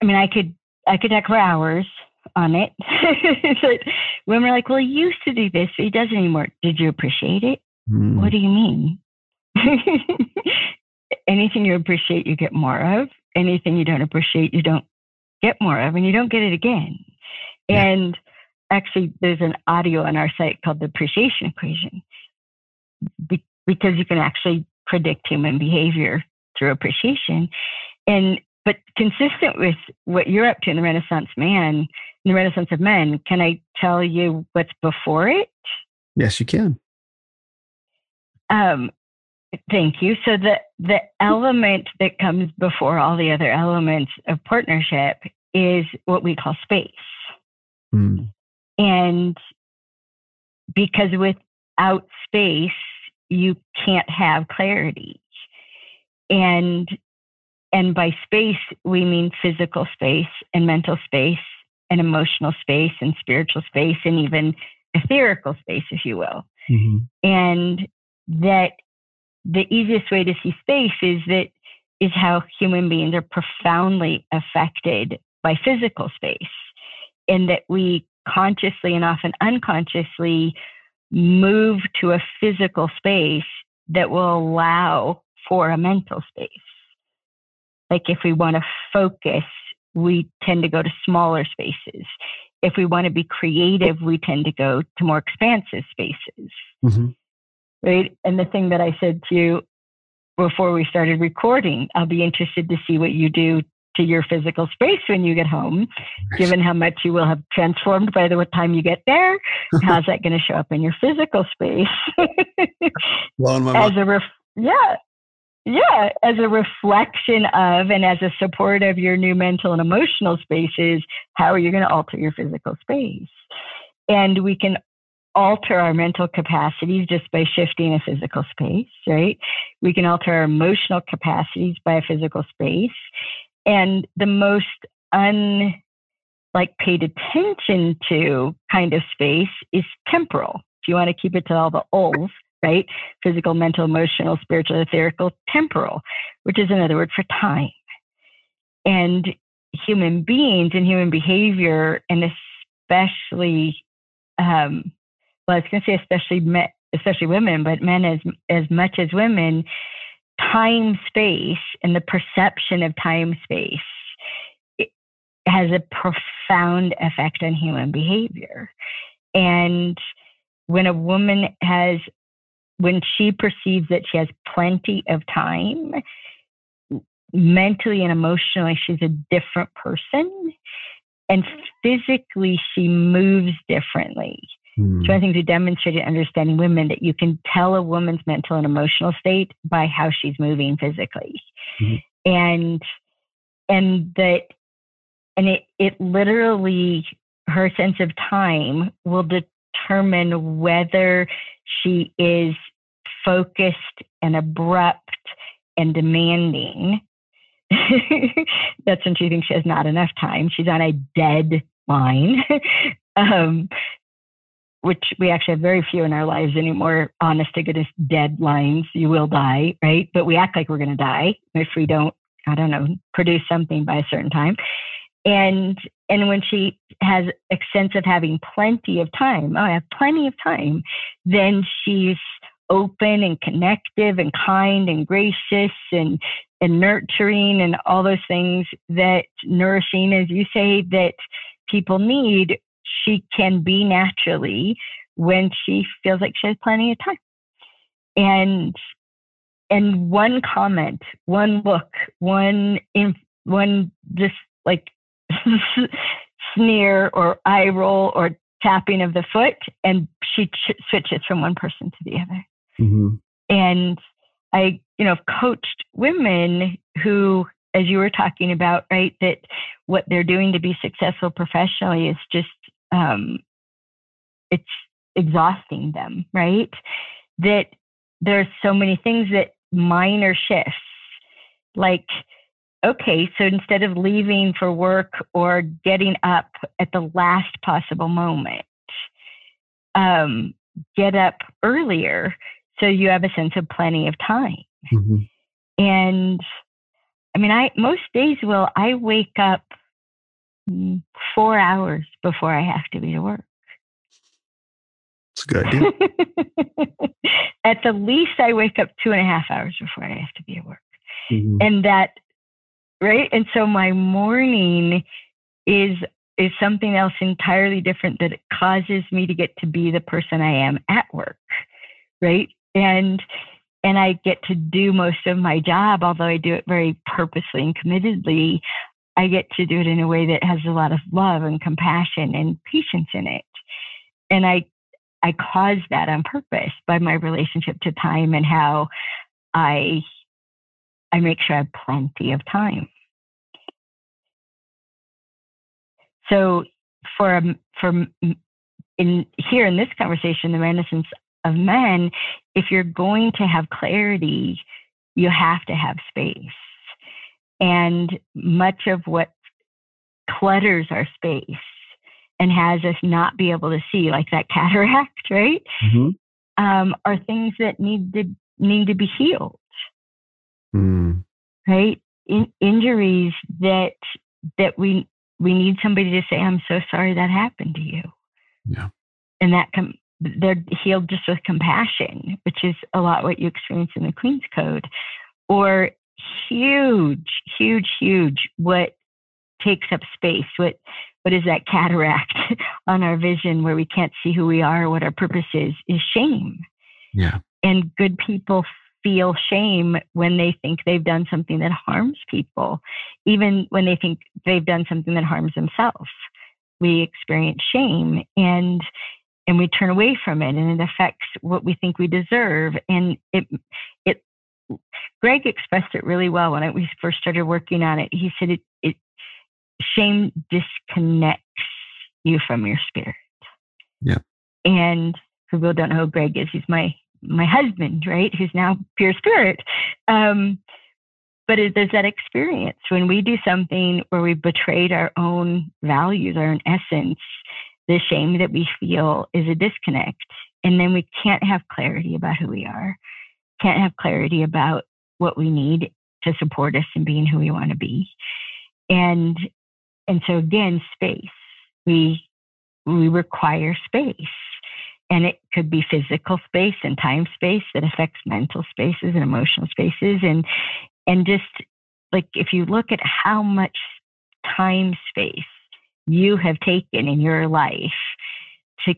I mean, I could I could talk for hours on it. but women are like, "Well, he used to do this, but he doesn't anymore." Did you appreciate it? Mm, What do you mean? Anything you appreciate, you get more of. Anything you don't appreciate, you don't get more of, and you don't get it again. Yeah. And actually, there's an audio on our site called the appreciation equation Be- because you can actually predict human behavior through appreciation. And but consistent with what you're up to in the Renaissance man, in the Renaissance of men, can I tell you what's before it? Yes, you can. Um, thank you. So the the element that comes before all the other elements of partnership is what we call space. Mm, And because without space, you can't have clarity. And and by space, we mean physical space and mental space and emotional space and spiritual space and even etherical space, if you will. Mm-hmm. And that the easiest way to see space is that is how human beings are profoundly affected by physical space, and that we consciously and often unconsciously move to a physical space that will allow for a mental space. Like if we want to focus, we tend to go to smaller spaces. If we want to be creative, we tend to go to more expansive spaces. Mm-hmm. Right. And the thing that I said to you before we started recording, I'll be interested to see what you do to your physical space when you get home, given how much you will have transformed by the time you get there. How's that going to show up in your physical space? well, as a ref- yeah, yeah, as a reflection of and as a support of your new mental and emotional spaces, how are you going to alter your physical space? And we can alter our mental capacities just by shifting a physical space, right? We can alter our emotional capacities by a physical space. And the most un like paid attention to kind of space is temporal. If you want to keep it to all the O's, right? Physical, mental, emotional, spiritual, etherical, temporal, which is another word for time. And human beings and human behavior, and especially, um, well, I was going to say especially men, especially women, but men as as much as women, time space and the perception of time space has a profound effect on human behavior. And when a woman has when she perceives that she has plenty of time, mentally and emotionally, she's a different person. And mm-hmm. physically, she moves differently. Mm. So I think to demonstrate understanding women that you can tell a woman's mental and emotional state by how she's moving physically. Mm. And and that and it it literally her sense of time will determine whether she is focused and abrupt and demanding. That's when she thinks she has not enough time. She's on a deadline, um, which we actually have very few in our lives anymore. Honest to goodness, deadlines. You will die, right? But we act like we're going to die if we don't, I don't know, produce something by a certain time. And and when she has a sense of having plenty of time, oh, I have plenty of time, then she's open and connective and kind and gracious and and nurturing and all those things that nourishing as you say that people need she can be naturally when she feels like she has plenty of time and and one comment one look one in one just like sneer or eye roll or tapping of the foot and she ch- switches from one person to the other Mm-hmm. And I, you know, coached women who, as you were talking about, right, that what they're doing to be successful professionally is just, um, it's exhausting them, right? That there's so many things that minor shifts, like, okay, so instead of leaving for work or getting up at the last possible moment, um, get up earlier so you have a sense of plenty of time. Mm-hmm. And I mean, I most days will I wake up four hours before I have to be to work. It's a good idea. at the least, I wake up two and a half hours before I have to be at work. Mm-hmm. And that, right? And so my morning is is something else entirely different that causes me to get to be the person I am at work, right? and and I get to do most of my job, although I do it very purposely and committedly. I get to do it in a way that has a lot of love and compassion and patience in it. And I I cause that on purpose by my relationship to time and how I I make sure I have plenty of time. So for um, for in here in this conversation, the renaissance of men, if you're going to have clarity, you have to have space. And much of what clutters our space and has us not be able to see, like that cataract, right? Mm-hmm. Um, are things that need to need to be healed, mm. right? In, injuries that that we we need somebody to say, "I'm so sorry that happened to you." Yeah, and that com- they're healed just with compassion, which is a lot what you experience in the Queen's Code, or huge, huge, huge what takes up space, what what is that cataract on our vision where we can't see who we are, what our purpose is, is shame. Yeah. And good people feel shame when they think they've done something that harms people, even when they think they've done something that harms themselves. We experience shame and and we turn away from it and it affects what we think we deserve and it it Greg expressed it really well when I, we first started working on it. He said it, it shame disconnects you from your spirit. Yeah. And for people don't know who Greg is, he's my my husband, right? Who's now pure spirit. Um, but it, there's that experience when we do something where we betrayed our own values, our own essence. The shame that we feel is a disconnect, and then we can't have clarity about who we are can't have clarity about what we need to support us in being who we want to be. And and so again, space. We we require space. And it could be physical space and time space that affects mental spaces and emotional spaces. And and just like if you look at how much time space you have taken in your life to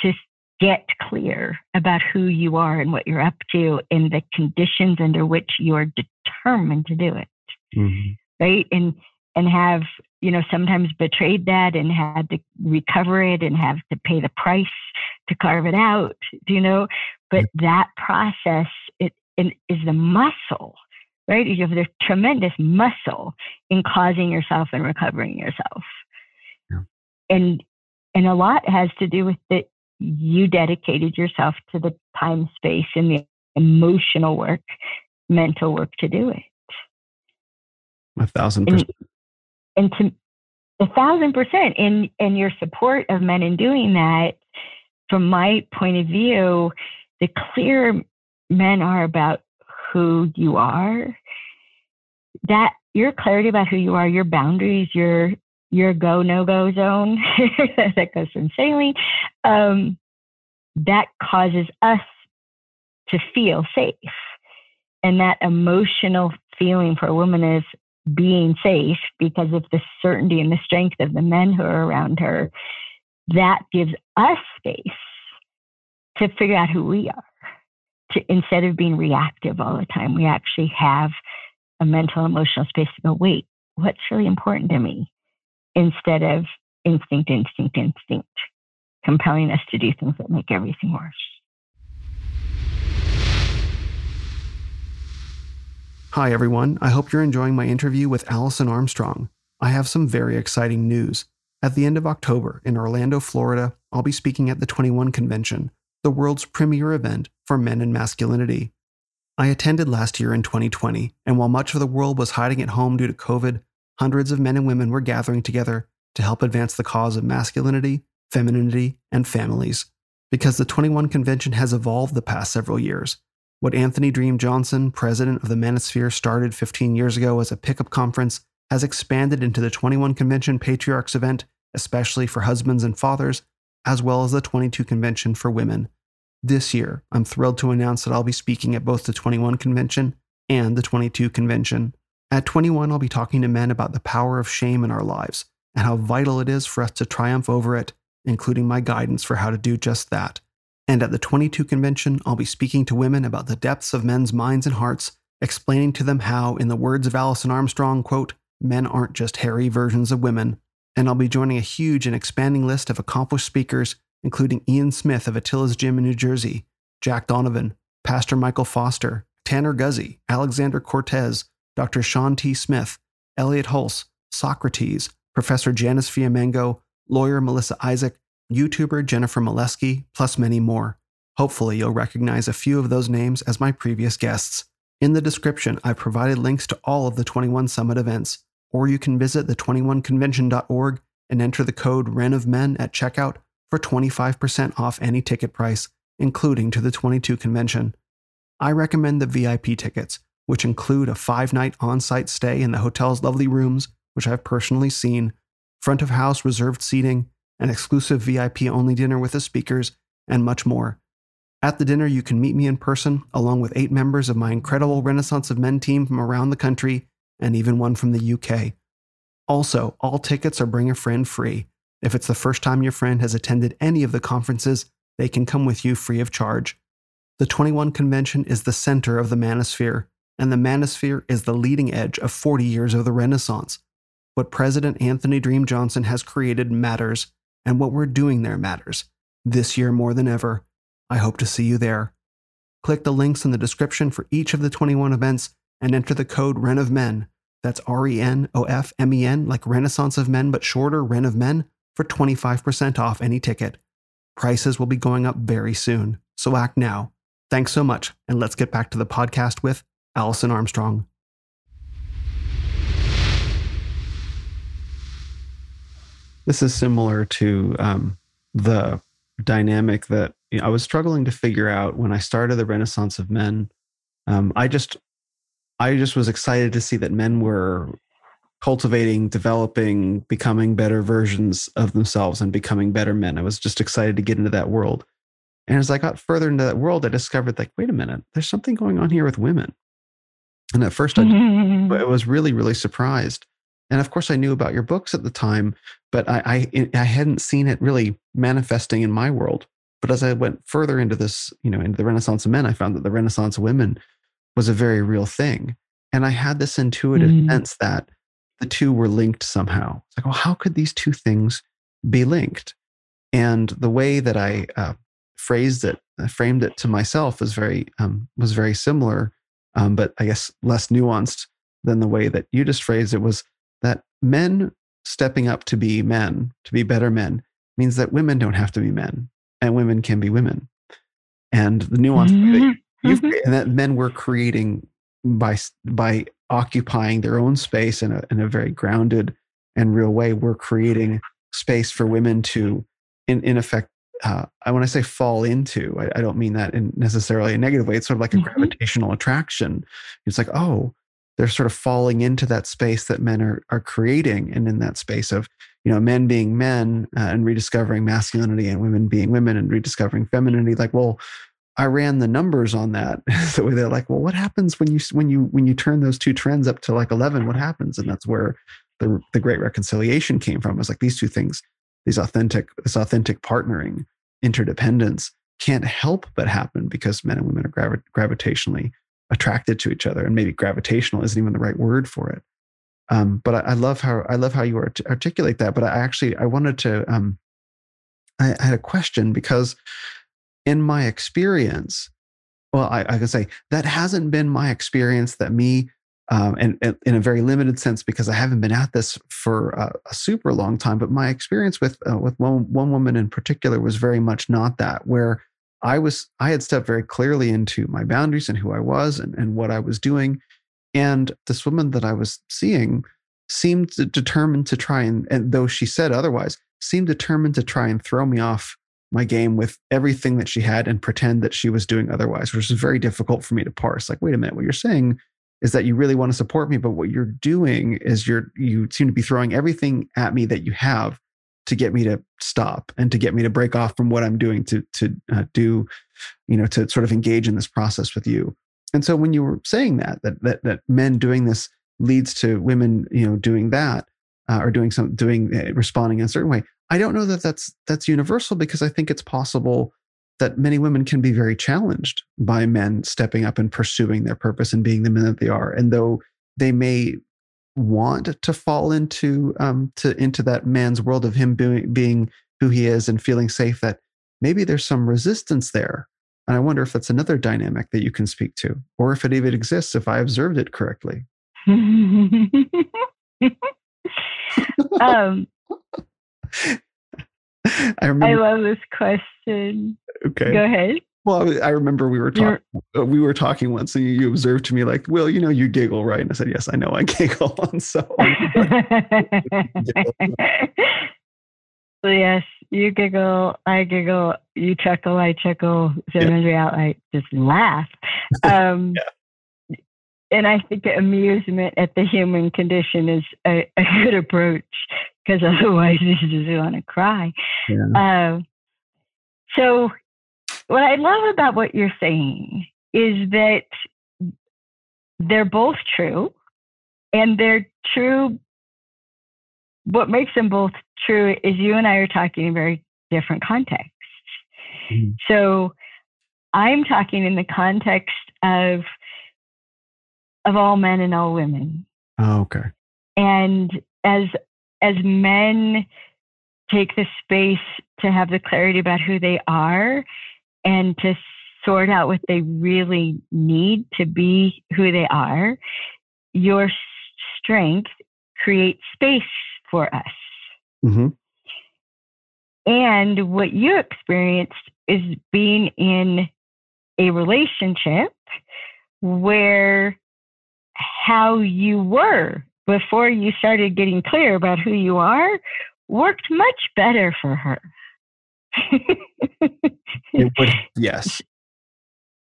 to get clear about who you are and what you're up to and the conditions under which you are determined to do it. Mm-hmm. Right. And and have, you know, sometimes betrayed that and had to recover it and have to pay the price to carve it out, Do you know. But that process it, it is the muscle, right? You have this tremendous muscle in causing yourself and recovering yourself. Yeah. And and a lot has to do with the you dedicated yourself to the time, space, and the emotional work, mental work to do it. A thousand percent. And, and to a thousand percent. And and your support of men in doing that, from my point of view, the clearer men are about who you are, that your clarity about who you are, your boundaries, your your go no go zone that goes from sailing, um, that causes us to feel safe. And that emotional feeling for a woman is being safe because of the certainty and the strength of the men who are around her. That gives us space to figure out who we are. To, instead of being reactive all the time, we actually have a mental, emotional space to go, wait, what's really important to me? Instead of instinct, instinct, instinct, compelling us to do things that make everything worse. Hi, everyone. I hope you're enjoying my interview with Alison Armstrong. I have some very exciting news. At the end of October in Orlando, Florida, I'll be speaking at the 21 Convention, the world's premier event for men and masculinity. I attended last year in 2020, and while much of the world was hiding at home due to COVID, hundreds of men and women were gathering together to help advance the cause of masculinity, femininity, and families. Because the 21 Convention has evolved the past several years. What Anthony Dream Johnson, president of the Manosphere, started 15 years ago as a pickup conference has expanded into the 21 Convention Patriarchs event, especially for husbands and fathers, as well as the 22 Convention for women. This year, I'm thrilled to announce that I'll be speaking at both the 21 Convention and the 22 Convention. At 21, I'll be talking to men about the power of shame in our lives and how vital it is for us to triumph over it, including my guidance for how to do just that. And at the 22 convention, I'll be speaking to women about the depths of men's minds and hearts, explaining to them how, in the words of Alison Armstrong, quote, men aren't just hairy versions of women. And I'll be joining a huge and expanding list of accomplished speakers, including Ian Smith of Attila's Gym in New Jersey, Jack Donovan, Pastor Michael Foster, Tanner Guzy, Alexander Cortes, Dr. Shawn T. Smith, Elliot Hulse, Socrates, Professor Janice Fiamengo, lawyer Melissa Isaac, YouTuber Jennifer Molesky, plus many more. Hopefully, you'll recognize a few of those names as my previous guests. In the description, I've provided links to all of the 21 Summit events, or you can visit the21convention.org and enter the code REN of Men at checkout for 25% off any ticket price, including to the 22 convention. I recommend the VIP tickets, which include a five night on site stay in the hotel's lovely rooms, which I've personally seen, front of house reserved seating, an exclusive VIP only dinner with the speakers, and much more. At the dinner, you can meet me in person, along with eight members of my incredible Renaissance of Men team from around the country, and even one from the UK. Also, all tickets are bring a friend free. If it's the first time your friend has attended any of the conferences, they can come with you free of charge. The 21 convention is the center of the manosphere, and the manosphere is the leading edge of 40 years of the Renaissance. What President Anthony Dream Johnson has created matters, and what we're doing there matters. This year more than ever. I hope to see you there. Click the links in the description for each of the 21 events and enter the code REN of Men. That's R E N O F M E N, like Renaissance of Men, but shorter, REN of Men, for 25% off any ticket. Prices will be going up very soon, so act now. Thanks so much, and let's get back to the podcast with Alison Armstrong. This is similar to um, the dynamic that you know, I was struggling to figure out when I started the Renaissance of Men. Um, I just, I just was excited to see that men were cultivating, developing, becoming better versions of themselves and becoming better men. I was just excited to get into that world. And as I got further into that world, I discovered like, wait a minute, there's something going on here with women. And at first, I, I was really, really surprised. And of course, I knew about your books at the time, but I, I, I hadn't seen it really manifesting in my world. But as I went further into this, you know, into the Renaissance of men, I found that the Renaissance of women was a very real thing. And I had this intuitive mm. sense that the two were linked somehow. It's like, well, how could these two things be linked? And the way that I uh, phrased it, I uh, framed it to myself, was very um, was very similar, um, but I guess less nuanced than the way that you just phrased it. Was that men stepping up to be men, to be better men, means that women don't have to be men, and women can be women. And the nuance mm-hmm. that and that men were creating by by occupying their own space in a, in a very grounded and real way, we're creating space for women to, in, in effect, uh, I when I say fall into, I, I, don't mean that in necessarily a negative way. It's sort of like a mm-hmm. gravitational attraction. It's like, oh, they're sort of falling into that space that men are are creating, and in that space of you know men being men uh, and rediscovering masculinity, and women being women and rediscovering femininity. Like, well, I ran the numbers on that. so they're like, well, what happens when you when you when you turn those two trends up to like eleven? What happens? And that's where the the great reconciliation came from. It was like these two things, these authentic this authentic partnering, interdependence can't help but happen because men and women are gravi- gravitationally attracted to each other, and maybe gravitational isn't even the right word for it. Um, but I, I, love how I love how you art- articulate that. But I actually I wanted to um, I, I had a question because in my experience, well, I, I can say that hasn't been my experience that me, um, and, and, in a very limited sense because I haven't been at this for a, a super long time. But my experience with uh, with one one woman in particular was very much not that. Where I was, I had stepped very clearly into my boundaries and who I was and, and what I was doing, and this woman that I was seeing seemed determined to try and, and though she said otherwise, seemed determined to try and throw me off my game with everything that she had and pretend that she was doing otherwise, which is very difficult for me to parse. Like, wait a minute, what you're saying is that you really want to support me, but what you're doing is you're you seem to be throwing everything at me that you have to get me to stop and to get me to break off from what I'm doing to to uh, do, you know, to sort of engage in this process with you. And so when you were saying that that that that men doing this leads to women, you know, doing that uh, or doing some doing uh, responding in a certain way, I don't know that that's that's universal because I think it's possible that many women can be very challenged by men stepping up and pursuing their purpose and being the men that they are. And though they may want to fall into um, to into that man's world of him being, being who he is and feeling safe, that maybe there's some resistance there. And I wonder if that's another dynamic that you can speak to, or if it even exists, if I observed it correctly. um, I remember. I love this question. Okay. Go ahead. Well, I remember we were talking. Uh, we were talking once, and you observed to me like, "Well, you know, you giggle, right?" And I said, "Yes, I know, I giggle." And so, yes, you giggle, I giggle, you chuckle, I chuckle. Sometimes we out, I just laugh. Um, yeah. And I think amusement at the human condition is a, a good approach because otherwise you just want to cry. Yeah. Uh, so, what I love about what you're saying is that they're both true, and they're true. What makes them both true is you and I are talking in very different contexts. Mm-hmm. So, I'm talking in the context of of all men and all women. Oh, okay. And as as men take the space to have the clarity about who they are and to sort out what they really need to be who they are, your strength creates space for us. Mm-hmm. And what you experienced is being in a relationship where how you were before you started getting clear about who you are worked much better for her. it would, yes.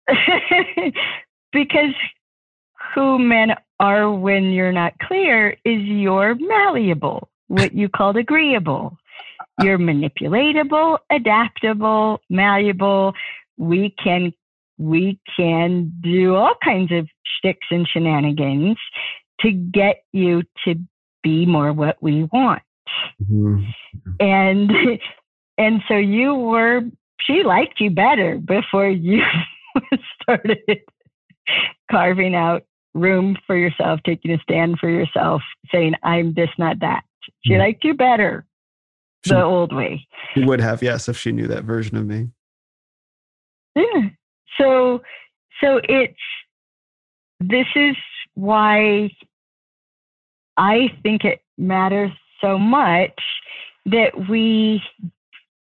because who men are when you're not clear is you're malleable, what you called agreeable. You're manipulatable, adaptable, malleable. We can we can do all kinds of shticks and shenanigans to get you to be more what we want. Mm-hmm. And and so you were she liked you better before you started carving out room for yourself, taking a stand for yourself, saying, I'm this, not that. She mm-hmm. liked you better she, the old way. She would have, yes, if she knew that version of me. Yeah. So so it's this is why I think it matters so much that we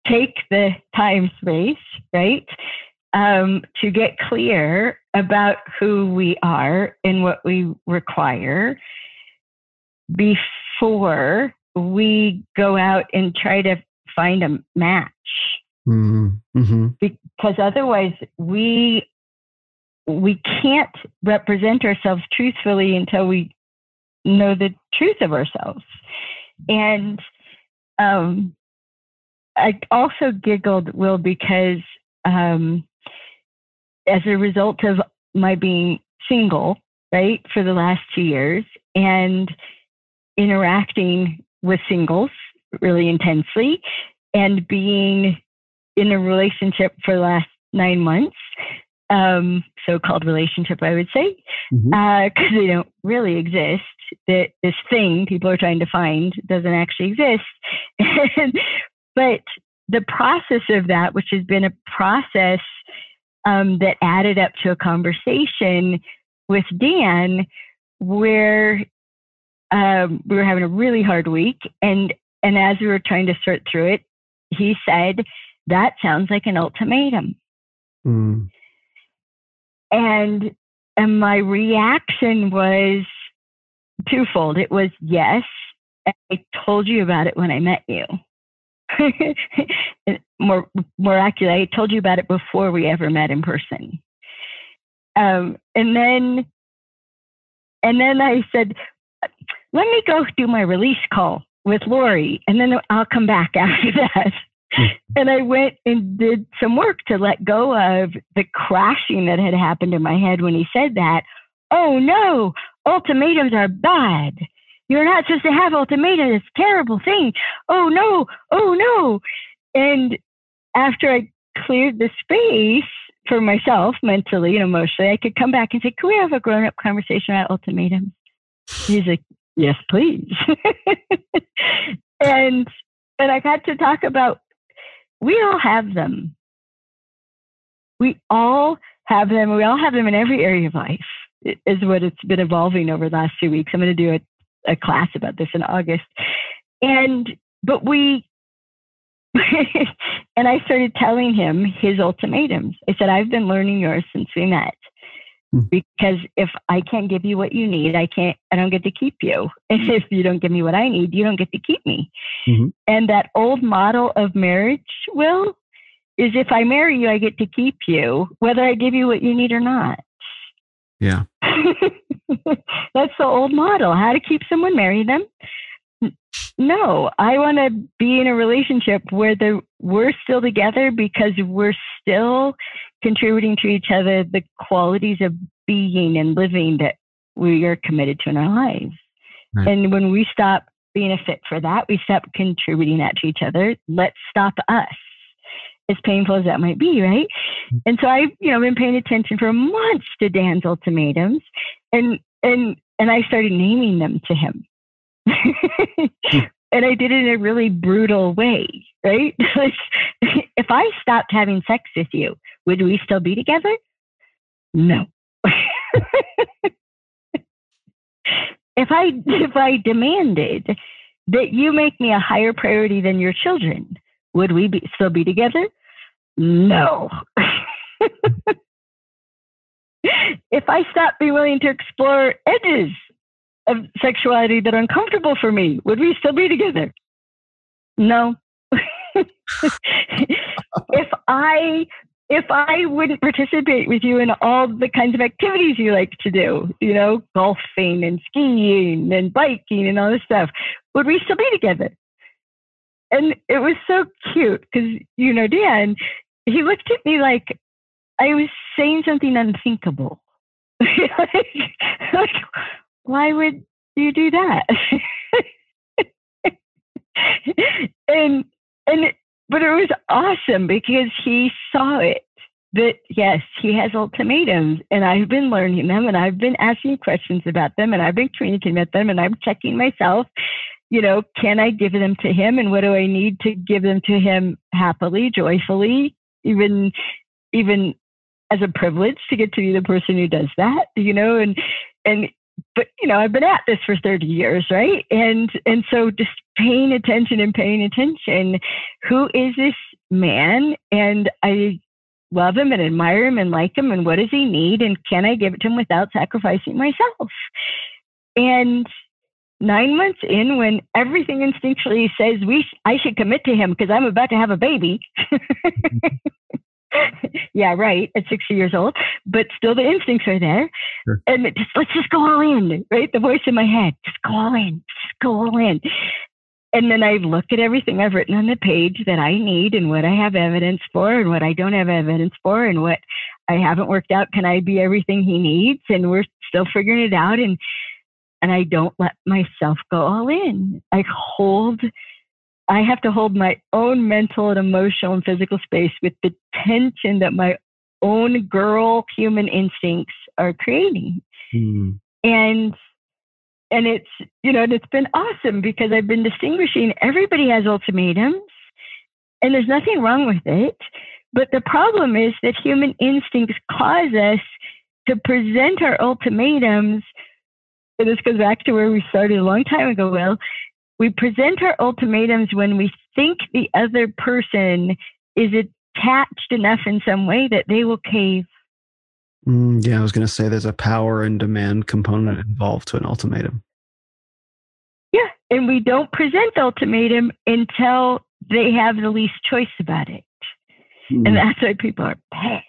take the time space, right, um, to get clear about who we are and what we require before we go out and try to find a match. Mm-hmm. mm-hmm. Because otherwise, we we can't represent ourselves truthfully until we know the truth of ourselves. And um, I also giggled, Will, because um, as a result of my being single, right, for the last two years and interacting with singles really intensely and being in a relationship for the last nine months, um, so-called relationship, I would say, because mm-hmm. uh, they don't really exist. That this thing people are trying to find doesn't actually exist. but the process of that, which has been a process um, that added up to a conversation with Dan, where um, we were having a really hard week, and and as we were trying to sort through it, he said, "That sounds like an ultimatum." Mm. And and my reaction was twofold. It was yes, I told you about it when I met you. more more accurately, I told you about it before we ever met in person. Um, and then and then I said, let me go do my release call with Lori, and then I'll come back after that. and I went and did some work to let go of the crashing that had happened in my head when he said that. Oh no, ultimatums are bad. You're not supposed to have ultimatums. It's a terrible thing. Oh no, oh no. And after I cleared the space for myself mentally and emotionally, I could come back and say, Can we have a grown up conversation about ultimatums? He's like, Yes, please. and and I got to talk about we all have them. We all have them. We all have them in every area of life, is what it's been evolving over the last few weeks. I'm going to do a, a class about this in August. And, but we, and I started telling him his ultimatums. I said, I've been learning yours since we met. Hmm. Because if I can't give you what you need, I can't, I don't get to keep you. And if you don't give me what I need, you don't get to keep me. Mhm. And that old model of marriage, Will, is if I marry you, I get to keep you, whether I give you what you need or not. Yeah. That's the old model. How to keep someone, marry them. No, I want to be in a relationship where the, we're still together because we're still contributing to each other the qualities of being and living that we are committed to in our lives. Right. And when we stop being a fit for that, we stop contributing that to each other. Let's stop us. As painful as that might be, right? Mm-hmm. And so I've, you know, been paying attention for months to Dan's ultimatums and and and I started naming them to him. Hmm. and I did it in a really brutal way, right? If I stopped having sex with you, would we still be together? No. if I if I demanded that you make me a higher priority than your children, would we be, still be together? No. if I stopped being willing to explore edges of sexuality that are uncomfortable for me, would we still be together? No. if I if I wouldn't participate with you in all the kinds of activities you like to do, you know, golfing and skiing and biking and all this stuff, would we still be together? And it was so cute because, you know, Dan, he looked at me like I was saying something unthinkable. like, like, why would you do that? and and but it was awesome because he saw it that yes, he has ultimatums, and I've been learning them, and I've been asking questions about them, and I've been communicating with them, and I'm checking myself. You know, can I give them to him, and what do I need to give them to him happily, joyfully, even even as a privilege to get to be the person who does that. You know, and and but you know i've been at this for 30 years right? And and so just paying attention and paying attention who is this man? And i love him and admire him and like him and what does he need? And can i give it to him without sacrificing myself? And nine months in when everything instinctually says we sh- i should commit to him because i'm about to have a baby yeah, right, at 60 years old, but still the instincts are there. Sure. And just, let's just go all in, right? The voice in my head, just go all in, just go all in. And then I look at everything I've written on the page that I need and what I have evidence for and what I don't have evidence for and what I haven't worked out. Can I be everything he needs? And we're still figuring it out. And and I don't let myself go all in. I hold I have to hold my own mental and emotional and physical space with the tension that my own girl human instincts are creating. Hmm. And and it's you know, and it's been awesome because I've been distinguishing everybody has ultimatums and there's nothing wrong with it. But the problem is that human instincts cause us to present our ultimatums. And this goes back to where we started a long time ago, Will we present our ultimatums when we think the other person is attached enough in some way that they will cave. Mm, yeah, I was going to say there's a power and demand component involved to an ultimatum. Yeah, and we don't present ultimatum until they have the least choice about it. Mm, And that's why people are pissed.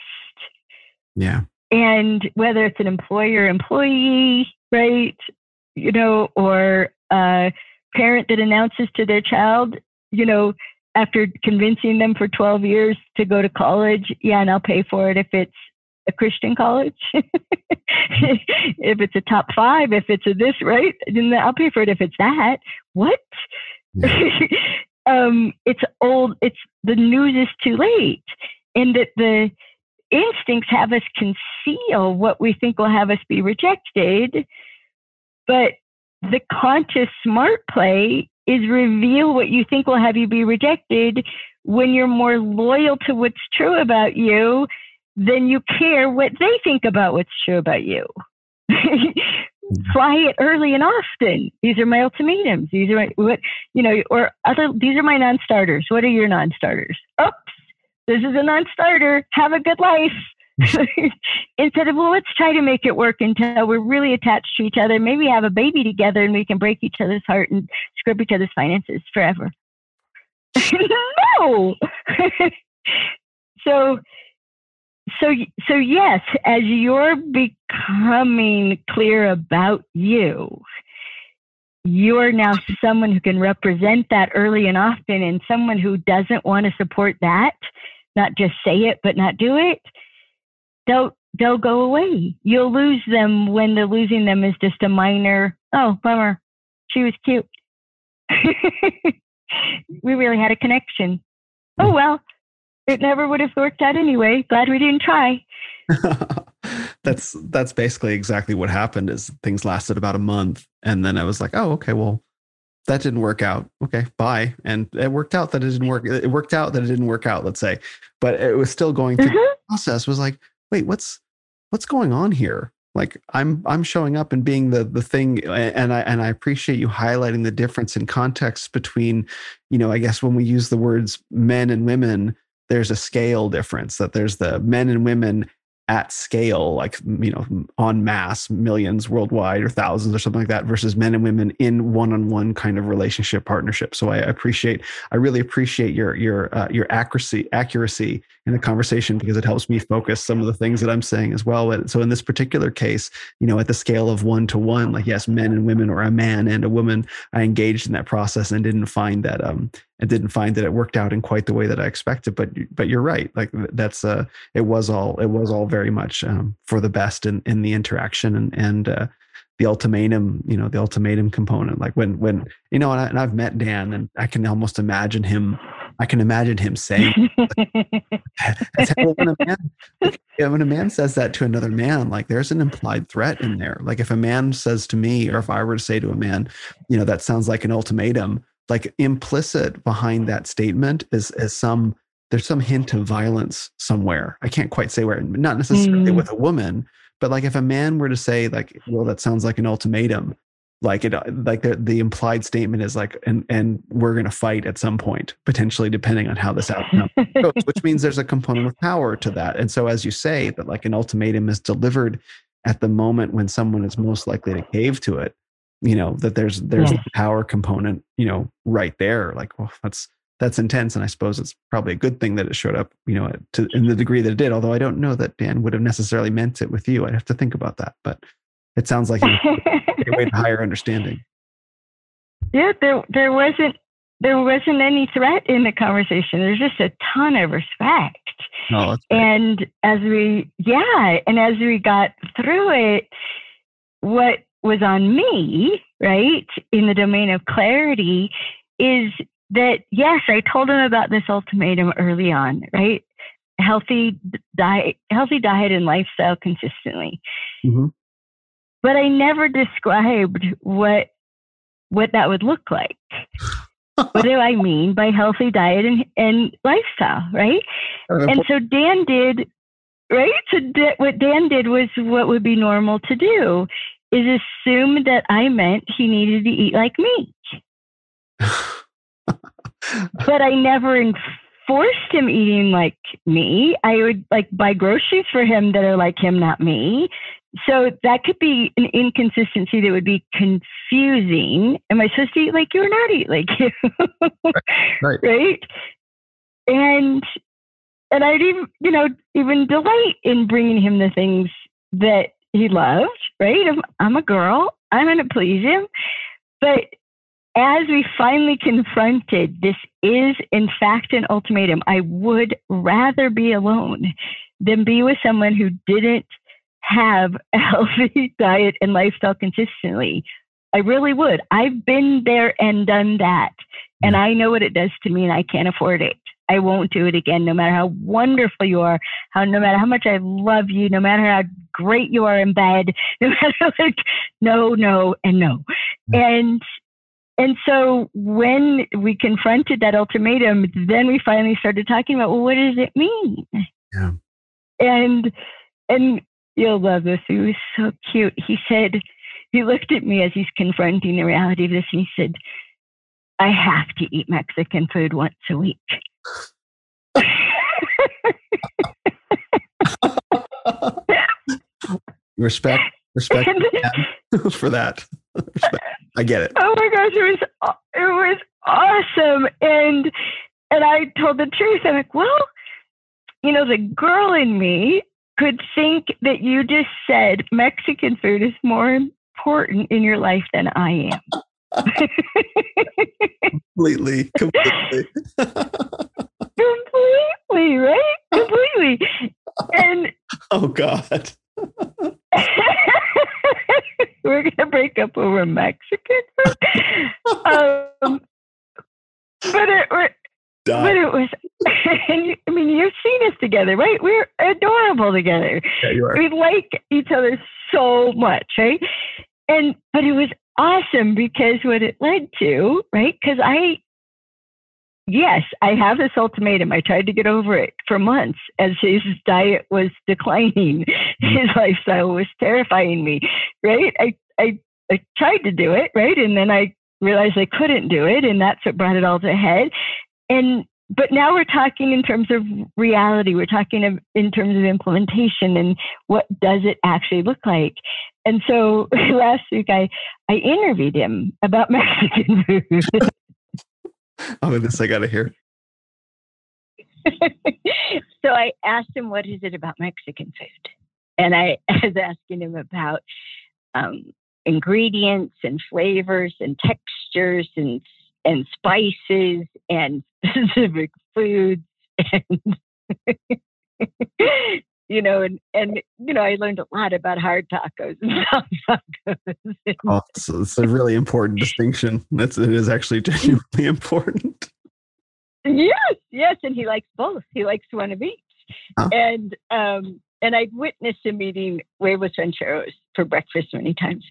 yeah. And whether it's an employer employee, right, you know, or a parent that announces to their child, you know, after convincing them for 12 years to go to college, yeah, and I'll pay for it if it's a Christian college. if it's a top five, if it's a this, right? Then I'll pay for it if it's that. What? um, it's old. It's the news is too late, and that the instincts have us conceal what we think will have us be rejected, but the conscious smart play is reveal what you think will have you be rejected when you're more loyal to what's true about you than you care what they think about what's true about you. Fly it early and often. These are my ultimatums. These are my, what you know, or other. These are my non-starters. What are your non-starters? Oops, this is a non-starter. Have a good life. Instead of, well, let's try to make it work until we're really attached to each other. Maybe have a baby together and we can break each other's heart and screw each other's finances forever. no. so, so, so yes, as you're becoming clear about you, you're now someone who can represent that early and often, and someone who doesn't want to support that, not just say it but not do it, they'll they'll go away. You'll lose them when the losing them is just a minor. Oh, bummer. She was cute. we really had a connection. Oh well, it never would have worked out anyway. Glad we didn't try. that's that's basically exactly what happened is things lasted about a month and then I was like, "Oh, okay, well that didn't work out. Okay, bye." And it worked out that it didn't work it worked out that it didn't work out, let's say. But it was still going through mm-hmm. the process was like, "Wait, what's what's going on here?" Like I'm I'm showing up and being the the thing and I and I appreciate you highlighting the difference in context between, you know, I guess when we use the words men and women, there's a scale difference that there's the men and women at scale, like you know, on mass, millions worldwide or thousands or something like that, versus men and women in one-on-one kind of relationship partnership. So I appreciate, I really appreciate your your uh, your accuracy accuracy in the conversation because it helps me focus some of the things that I'm saying as well. So in this particular case, you know, at the scale of one to one, like yes, men and women, or a man and a woman, I engaged in that process and didn't find that um and didn't find that it worked out in quite the way that I expected. But but you're right. Like that's uh it was all it was all very much um, for the best in in the interaction and and uh, the ultimatum. You know the ultimatum component. Like when when you know and, I, and I've met Dan and I can almost imagine him. I can imagine him saying, when, a man, when a man says that to another man, like there's an implied threat in there. Like if a man says to me, or if I were to say to a man, you know, that sounds like an ultimatum like implicit behind that statement is is some there's some hint of violence somewhere. I can't quite say where, not necessarily mm. with a woman, but like if a man were to say like, well, that sounds like an ultimatum, like it, like the, the implied statement is like, and, and we're going to fight at some point, potentially depending on how this outcome goes, which means there's a component of power to that. And so, as you say, that like an ultimatum is delivered at the moment when someone is most likely to cave to it, you know that there's there's yeah. the power component you know right there like well that's that's intense and i suppose it's probably a good thing that it showed up you know to in the degree that it did although i don't know that dan would have necessarily meant it with you i'd have to think about that but it sounds like way to higher understanding yeah there there wasn't there wasn't any threat in the conversation there's just a ton of respect oh, and as we yeah and as we got through it what was on me, right, in the domain of clarity, is that yes, I told him about this ultimatum early on, right? Healthy diet, healthy diet and lifestyle consistently. Mm-hmm. But I never described what what that would look like. what do I mean by healthy diet and, and lifestyle, right? Uh-huh. And so Dan did, right? So what Dan did was what would be normal to do is assume that I meant he needed to eat like me. but I never enforced him eating like me. I would like buy groceries for him that are like him, not me. So that could be an inconsistency that would be confusing. Am I supposed to eat like you or not eat like you? right. right. And and I'd even you know even delight in bringing him the things that he loved, right? I'm, I'm a girl. I'm going to please him. But as we finally confronted, this is in fact an ultimatum. I would rather be alone than be with someone who didn't have a healthy diet and lifestyle consistently. I really would. I've been there and done that. And I know what it does to me, and I can't afford it. I won't do it again, no matter how wonderful you are, how no matter how much I love you, no matter how great you are in bed, no matter like no, no, and no. And and so when we confronted that ultimatum, then we finally started talking about, well, what does it mean? Yeah. And and you'll love this. He was so cute. He said, he looked at me as he's confronting the reality of this, and he said, I have to eat Mexican food once a week. respect, respect for that. I get it. Oh my gosh, it was it was awesome, and and I told the truth. I'm like, well, you know, the girl in me could think that you just said Mexican food is more important in your life than I am. completely, completely. completely, right? Completely. And oh God. We're gonna break up over Mexican food. um, but it, but it was. I mean, you've seen us together, right? We're adorable together. Yeah. We like each other so much, right? And but it was awesome because what it led to, right? Because I, yes, I have this ultimatum. I tried to get over it for months as his diet was declining. Mm-hmm. His lifestyle was terrifying me, right? I, I, I tried to do it, right? And then I realized I couldn't do it. And that's what brought it all to a head. And but now we're talking in terms of reality. We're talking in terms of implementation and what does it actually look like. And so last week I, I interviewed him about Mexican food. oh, this I gotta hear. so I asked him, "What is it about Mexican food?" And I was asking him about um, ingredients and flavors and textures and and spices and specific foods and you know and and you know i learned a lot about hard tacos and soft tacos oh so it's a really important distinction that's it is actually genuinely important yes yes and he likes both he likes one of each huh? and um and I've witnessed him eating huevos rancheros for breakfast many times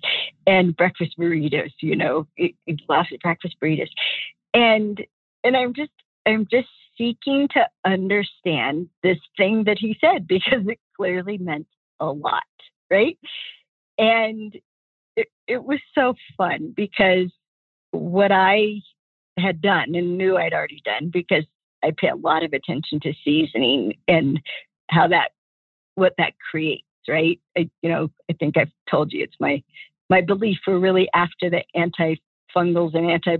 and breakfast burritos, you know, lots of breakfast burritos. And and I'm just I'm just seeking to understand this thing that he said because it clearly meant a lot, right? And it, it was so fun because what I had done and knew I'd already done because I pay a lot of attention to seasoning and how that what that creates, right? I, you know, I think I've told you it's my my belief we're really after the antifungals and anti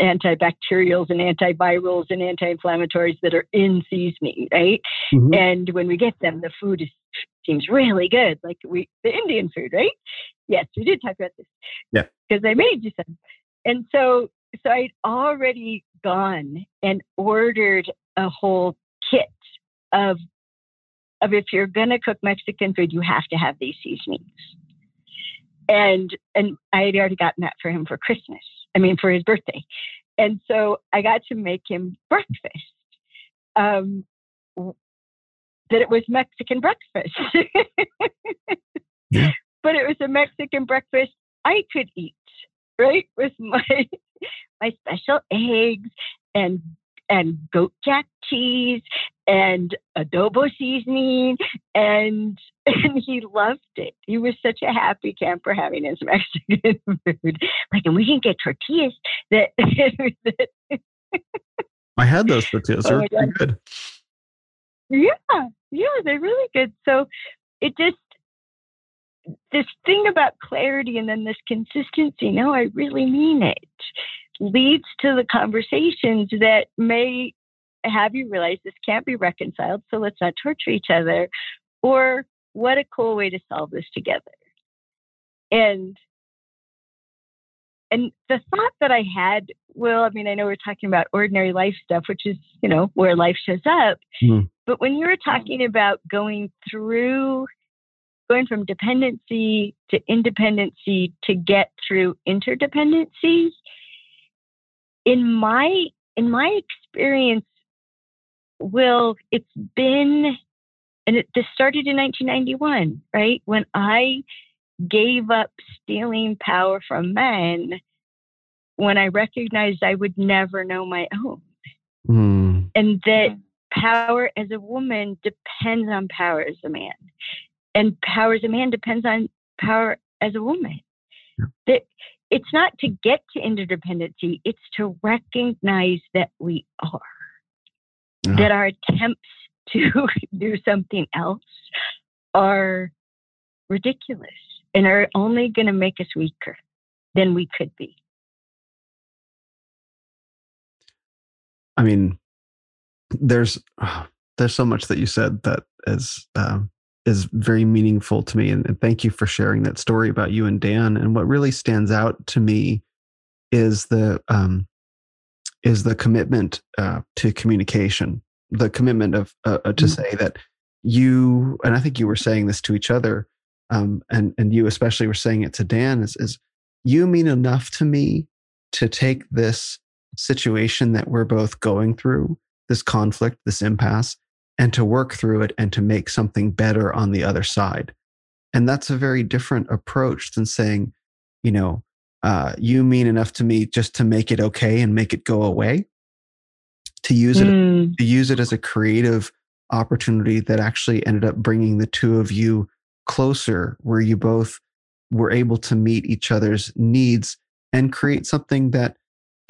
antibacterials and antivirals and anti-inflammatories that are in seasoning, right? Mm-hmm. And when we get them, the food is, seems really good, like we the Indian food, right? Yes, we did talk about this. Yeah, because I made you some, and so so I'd already gone and ordered a whole kit of of if you're going to cook Mexican food, you have to have these seasonings. And and I had already gotten that for him for Christmas. I mean, for his birthday. And so I got to make him breakfast. Um, that it was Mexican breakfast. yeah. But it was a Mexican breakfast I could eat, right? With my my special eggs and and goat jack cheese and adobo seasoning and and he loved it. He was such a happy camper having his Mexican food. Like and we can get tortillas that, that I had those tortillas. They're oh pretty good. Yeah, yeah, they're really good. So it just this thing about clarity and then this consistency, no, I really mean it leads to the conversations that may have you realize this can't be reconciled, so let's not torture each other, or what a cool way to solve this together. And and the thought that I had, well, I mean, I know we're talking about ordinary life stuff, which is, you know, where life shows up. Mm. But when you were talking about going through, going from dependency to independency to get through interdependency, in my in my experience, Will, it's been and it this started in 1991, right? When I gave up stealing power from men when I recognized I would never know my own. Mm. And that power as a woman depends on power as a man. And power as a man depends on power as a woman. Yeah. That it's not to get to interdependency, it's to recognize that we are. Uh-huh. That our attempts to do something else are ridiculous and are only going to make us weaker than we could be. I mean, there's oh, there's so much that you said that is um, is very meaningful to me, and, and thank you for sharing that story about you and Dan. And what really stands out to me is the um, is the commitment uh, to communication, the commitment of uh, uh to mm-hmm. say that you and I think you were saying this to each other, um, and and you especially were saying it to Dan is is you mean enough to me to take this situation that we're both going through, this conflict, this impasse, and to work through it and to make something better on the other side. And that's a very different approach than saying, you know, uh, you mean enough to me just to make it okay and make it go away. To use it, mm. to use it as a creative opportunity that actually ended up bringing the two of you closer, where you both were able to meet each other's needs and create something that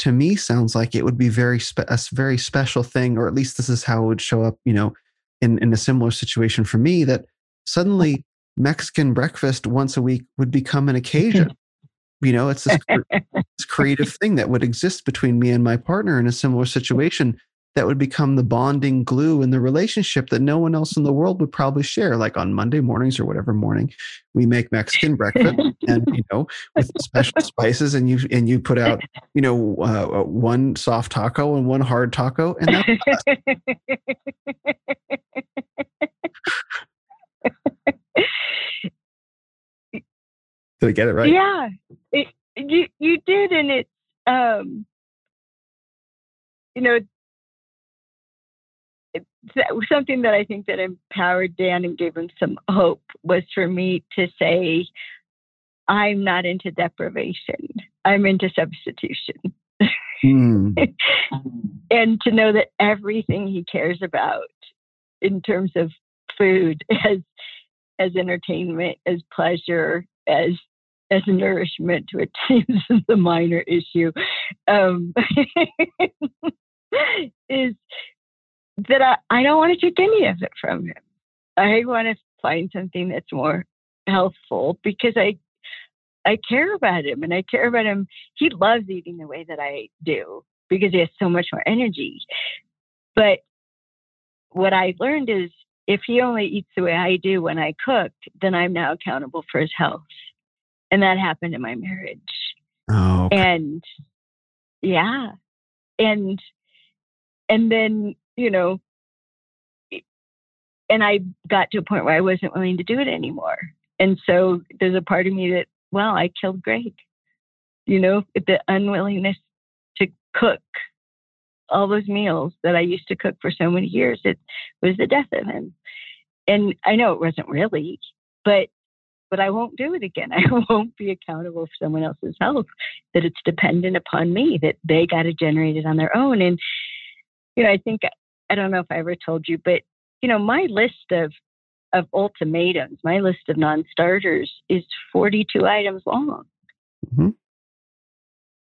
to me sounds like it would be very spe- a very special thing or at least this is how it would show up you know in in a similar situation for me that suddenly mexican breakfast once a week would become an occasion. You know it's this, this creative thing that would exist between me and my partner in a similar mm. situation that would become the bonding glue in the relationship that no one else in the world would probably share. Like on Monday mornings or whatever morning, we make Mexican breakfast, and you know, with special spices, and you and you put out, you know, uh, uh one soft taco and one hard taco, and that's. Did I get it right? Yeah, it, you you did, and it's um, you know something that I think that empowered Dan and gave him some hope was for me to say, I'm not into deprivation. I'm into substitution. Mm. and to know that everything he cares about in terms of food as as entertainment, as pleasure, as as nourishment to a times the minor issue um, is that I, I don't want to take any of it from him. I want to find something that's more healthful because I I care about him and I care about him. He loves eating the way that I do because he has so much more energy. But what I learned is if he only eats the way I do when I cooked, then I'm now accountable for his health. And that happened in my marriage. Oh. Okay. And yeah. And and then you know, and I got to a point where I wasn't willing to do it anymore. And so there's a part of me that, well, I killed Greg. You know, the unwillingness to cook all those meals that I used to cook for so many years, it was the death of him. And I know it wasn't really, but but I won't do it again. I won't be accountable for someone else's health. That it's dependent upon me. That they got to generate it on their own. And you know, I think I don't know if I ever told you, but you know, my list of of ultimatums, my list of non-starters is 42 items long. Mm-hmm.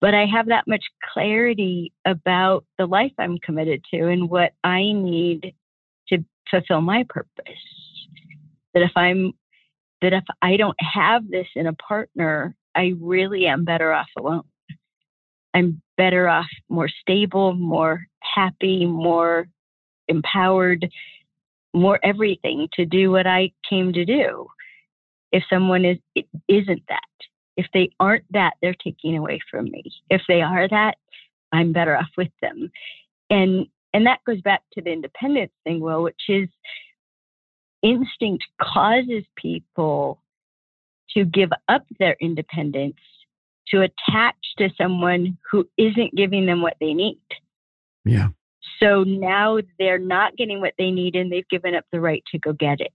But I have that much clarity about the life I'm committed to and what I need to fulfill my purpose. That if I'm that if I don't have this in a partner, I really am better off alone. I'm better off more stable, more happy, more empowered, more everything to do what I came to do. If someone is isn't that, if they aren't that, they're taking away from me. If they are that, I'm better off with them. And and that goes back to the independence thing, well, which is instinct causes people to give up their independence to attach to someone who isn't giving them what they need. Yeah. So now they're not getting what they need and they've given up the right to go get it.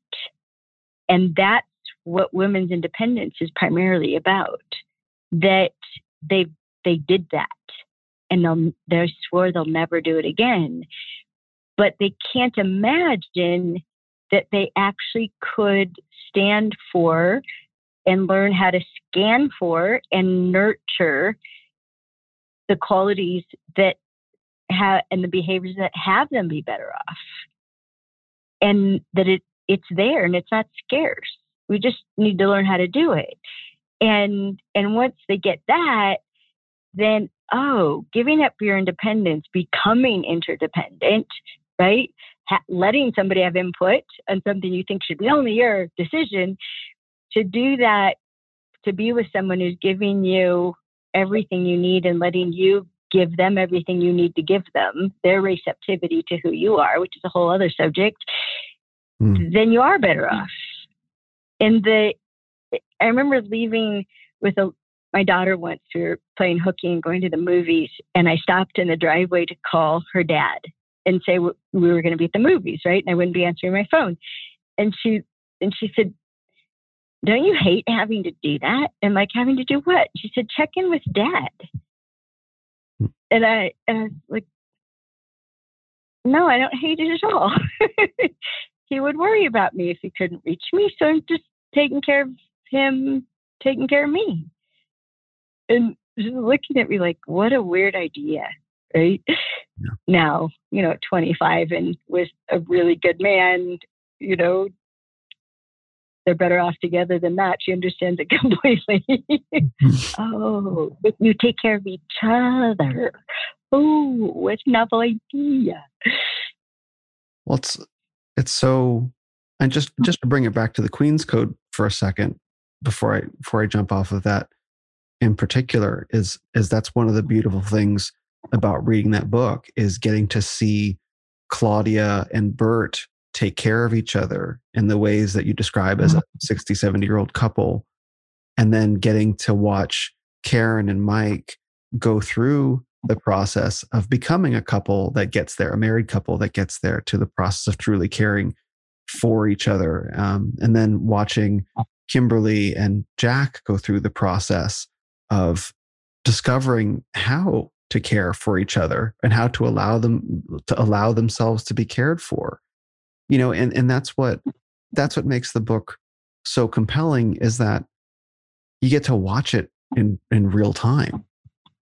And that's what women's independence is primarily about. That they they did that and they'll they swore they'll never do it again. But they can't imagine that they actually could stand for and learn how to scan for and nurture the qualities that have and the behaviors that have them be better off. and that it it's there and it's not scarce. We just need to learn how to do it. And and once they get that, then oh, giving up your independence, becoming interdependent, right? Ha- letting somebody have input on something you think should be only your decision, to do that, to be with someone who's giving you everything you need and letting you give them everything you need to give them, their receptivity to who you are, which is a whole other subject, mm. then you are better off. And the, I remember leaving with a, my daughter once. We were playing hooky and going to the movies, and I stopped in the driveway to call her dad and say we were going to be at the movies, right? And I wouldn't be answering my phone. And she and she said, "Don't you hate having to do that?" And like having to do what? She said, "Check in with dad." Hmm. And I and I was like, "No, I don't hate it at all." he would worry about me if he couldn't reach me, so I'm just taking care of him, taking care of me and just looking at me like, what a weird idea, right? Yeah. Now, you know, 25 and with a really good man, you know, they're better off together than that. She understands it completely. oh, but you take care of each other. Oh, what a novel idea. Well, it's it's so, and just oh. just to bring it back to the Queen's Code for a second before I before I jump off of that in particular is is that's one of the beautiful things about reading that book is getting to see Claudia and Bert take care of each other in the ways that you describe as a mm-hmm. 60 70 year old couple and then getting to watch Karen and Mike go through the process of becoming a couple that gets there, a married couple that gets there to the process of truly caring for each other. Um, and then watching Kimberly and Jack go through the process of discovering how to care for each other and how to allow them to allow themselves to be cared for you know and and that's what that's what makes the book so compelling is that you get to watch it in in real time.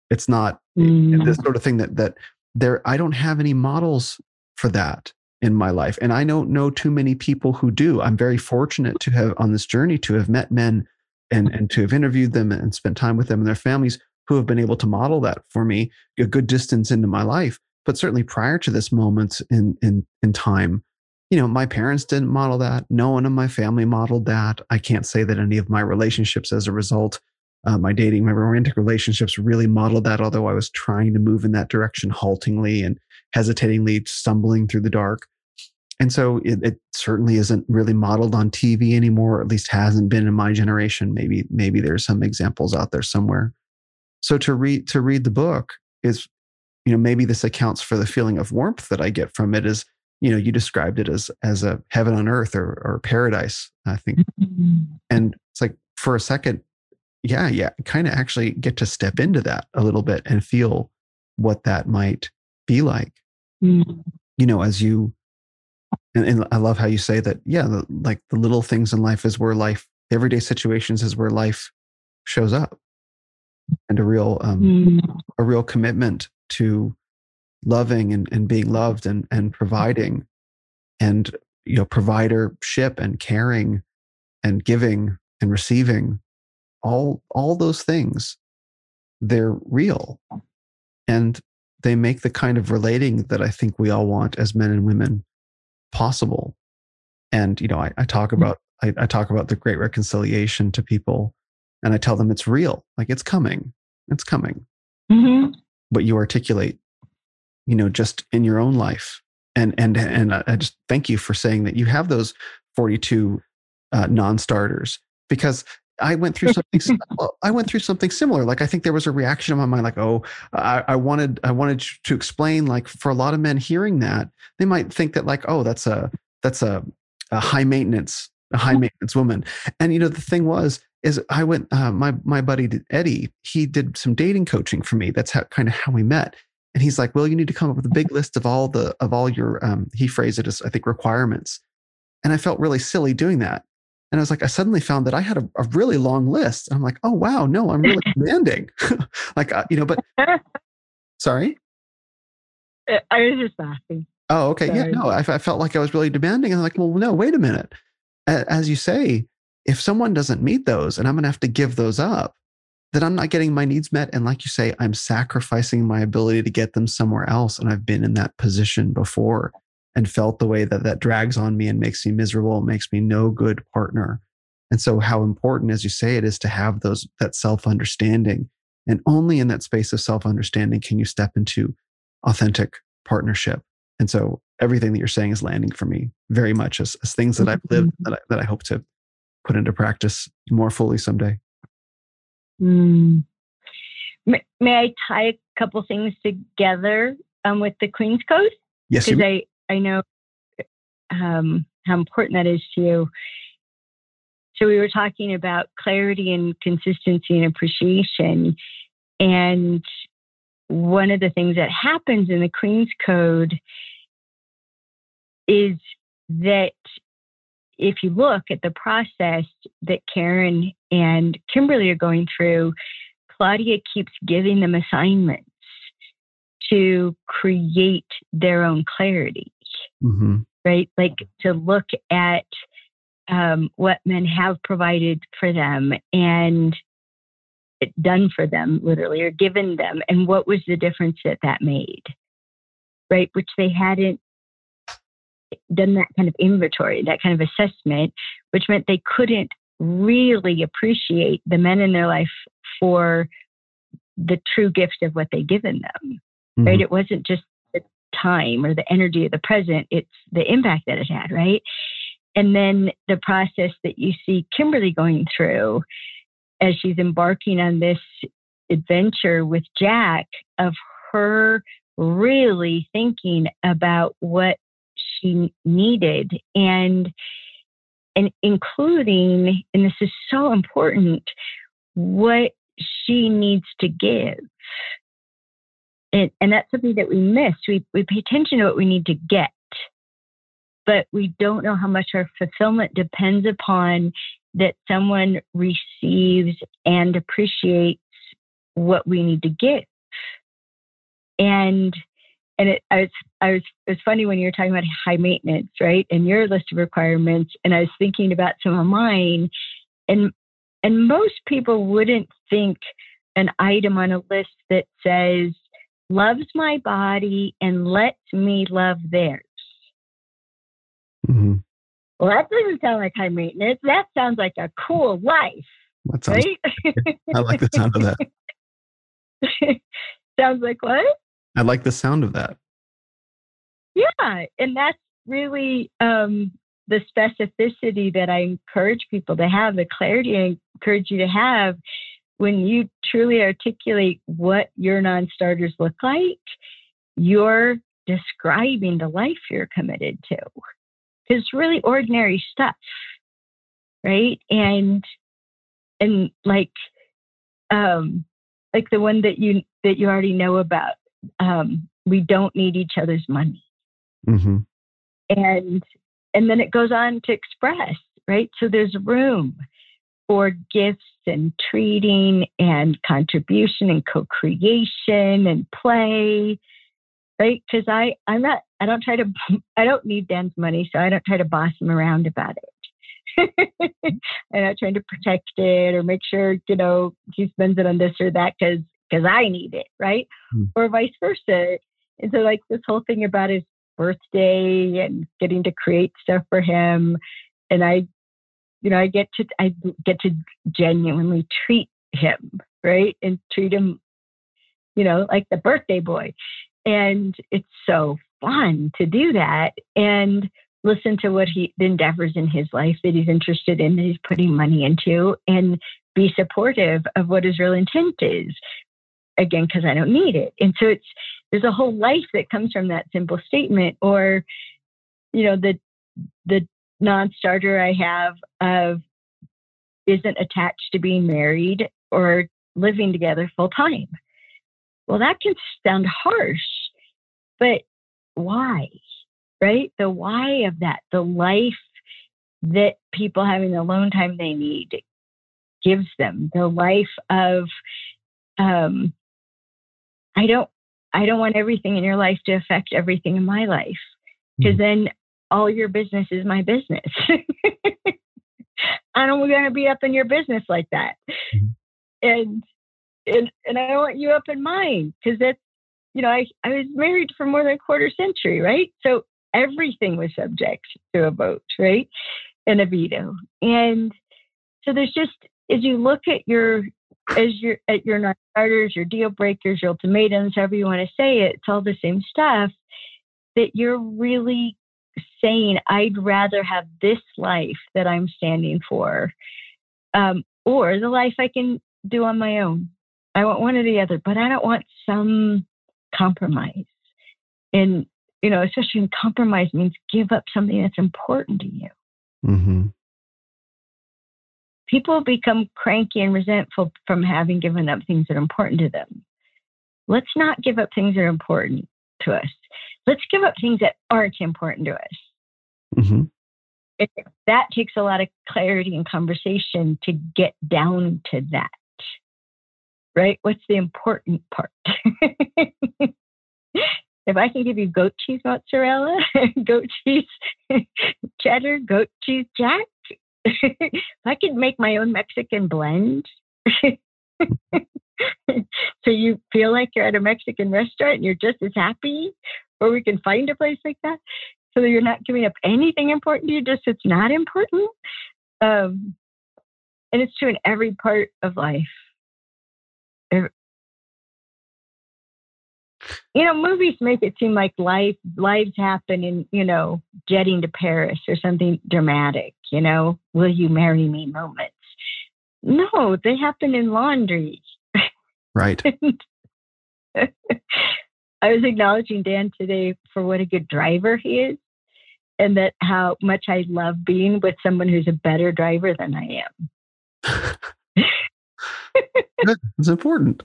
It's not mm. this sort of thing that that there i don't have any models for that in my life and i don't know too many people who do. I'm very fortunate to have on this journey to have met men and and to have interviewed them and spent time with them and their families who have been able to model that for me a good distance into my life. But certainly prior to this moment in in in time you know my parents didn't model that no one in my family modeled that i can't say that any of my relationships as a result uh, my dating my romantic relationships really modeled that although i was trying to move in that direction haltingly and hesitatingly stumbling through the dark and so it, it, certainly isn't really modeled on TV anymore, or at least hasn't been in my generation. Maybe maybe there's some examples out there somewhere. So to read to read the book is, you know, maybe this accounts for the feeling of warmth that I get from it. Is you know, you described it as as a heaven on earth or or paradise. I think, and it's like for a second, yeah, yeah, kind of actually get to step into that a little bit and feel what that might be like. Mm-hmm. You know, as you and, and I love how you say that. Yeah, the, like the little things in life is where life, everyday situations is where life shows up, and a real um, mm. a real commitment to loving and, and being loved and and providing, and you know providership and caring, and giving and receiving, all all those things, they're real, and they make the kind of relating that I think we all want as men and women possible. And you know, I, I talk mm. about I, I talk about the great reconciliation to people, and I tell them it's real, like it's coming, it's coming. Mm-hmm. But you articulate, you know, just in your own life, and and and I just thank you for saying that you have those forty-two uh, non-starters because I went through something. I went through something similar. Like I think there was a reaction in my mind, like, "Oh, I, I, wanted, I wanted to explain." Like for a lot of men hearing that, they might think that, like, "Oh, that's a that's a, a high maintenance, a high maintenance woman." And you know, the thing was, is I went. Uh, my my buddy Eddie, he did some dating coaching for me. That's how kind of how we met. And he's like, "Well, you need to come up with a big list of all the of all your." Um, he phrased it as I think requirements. And I felt really silly doing that and I was like, I suddenly found that I had a, a really long list. And I'm like, oh wow, no, I'm really demanding. like, uh, you know, but sorry. Uh, I was just laughing. Oh, okay. Sorry. Yeah, no, I, I, felt like I was really demanding. And I'm like, well, no, wait a minute. As you say, if someone doesn't meet those and I'm going to have to give those up, then I'm not getting my needs met. And like you say, I'm sacrificing my ability to get them somewhere else. And I've been in that position before and felt the way that that drags on me and makes me miserable, makes me no good partner. And so, how important, as you say, it is to have those that self understanding. And only in that space of self understanding can you step into authentic partnership. And so, everything that you're saying is landing for me very much as, as things that I've lived mm-hmm. that I, that I hope to put into practice more fully someday. Mm. May, may I tie a couple things together um, with the Queen's Code? Yes, because I I know um, how important that is to you. So we were talking about clarity and consistency and appreciation, and one of the things that happens in the Queen's Code is that if you look at the process that Karen and Kimberly are going through, Claudia keeps giving them assignments to create their own clarity, mm-hmm. right? Like to look at um, what men have provided for them and done for them, literally, or given them, and what was the difference that that made, right? Which they hadn't done that kind of inventory, that kind of assessment, which meant they couldn't really appreciate the men in their life for the true gift of what they'd given them. Mm-hmm. Right? It wasn't just the time or the energy of the present, it's the impact that it had, right? And then the process that you see Kimberly going through as she's embarking on this adventure with Jack of her really thinking about what she needed and and including and this is so important what she needs to give. And, and that's something that we miss. We, we pay attention to what we need to get but we don't know how much our fulfillment depends upon that someone receives and appreciates what we need to give. And and it, I was, I was, it was funny when you were talking about high maintenance, right? And your list of requirements. And I was thinking about some of mine and, and most people wouldn't think an item on a list that says, loves my body and lets me love theirs. Mm-hmm. Well, that doesn't sound like high maintenance. That sounds like a cool life. That sounds, right? I like the sound of that. sounds like what? I like the sound of that. Yeah, and that's really um, the specificity that I encourage people to have, the clarity I encourage you to have when you truly articulate what your non starters look like, you're describing the life you're committed to. It's really ordinary stuff, right? And and like um like the one that you that you already know about um, we don't need each other's money. Mm-hmm. And and then it goes on to express, right? So there's room for gifts and treating and contribution and co-creation and play, right? Because I I'm not I don't try to I don't need Dan's money, so I don't try to boss him around about it. I'm not trying to protect it or make sure you know he spends it on this or that because because I need it, right? Mm. Or vice versa. And so, like, this whole thing about his birthday and getting to create stuff for him. And I, you know, I get to, I get to genuinely treat him, right? And treat him, you know, like the birthday boy. And it's so fun to do that. And listen to what he the endeavors in his life that he's interested in that he's putting money into and be supportive of what his real intent is again because I don't need it. And so it's there's a whole life that comes from that simple statement. Or, you know, the the non-starter I have of isn't attached to being married or living together full time. Well, that can sound harsh, but why? Right? The why of that, the life that people having the alone time they need gives them, the life of um, I don't I don't want everything in your life to affect everything in my life. because then all your business is my business. I don't want to be up in your business like that. Mm-hmm. And, and, and I want you up in mine because that's, you know, I, I was married for more than a quarter century, right? So everything was subject to a vote, right? And a veto. And so there's just, as you look at your, as your, at your non-starters, your deal breakers, your ultimatums, however you want to say it, it's all the same stuff that you're really saying, I'd rather have this life that I'm standing for, um, or the life I can do on my own. I want one or the other, but I don't want some compromise. And, you know, especially in compromise means give up something that's important to you. Mm-hmm. People become cranky and resentful from having given up things that are important to them. Let's not give up things that are important to us. Let's give up things that aren't important to us. Mm-hmm. It, that takes a lot of clarity and conversation to get down to that. Right? What's the important part? if I can give you goat cheese mozzarella, goat cheese cheddar, goat cheese jack, if I could make my own Mexican blend, so you feel like you're at a Mexican restaurant and you're just as happy, or we can find a place like that so that you're not giving up anything important to you, just it's not important. Um, and it's true in every part of life. you know, movies make it seem like life lives happen in, you know, jetting to Paris or something dramatic, you know, will you marry me moments. No, they happen in laundry. Right. I was acknowledging Dan today for what a good driver he is and that how much I love being with someone who's a better driver than I am. it's important.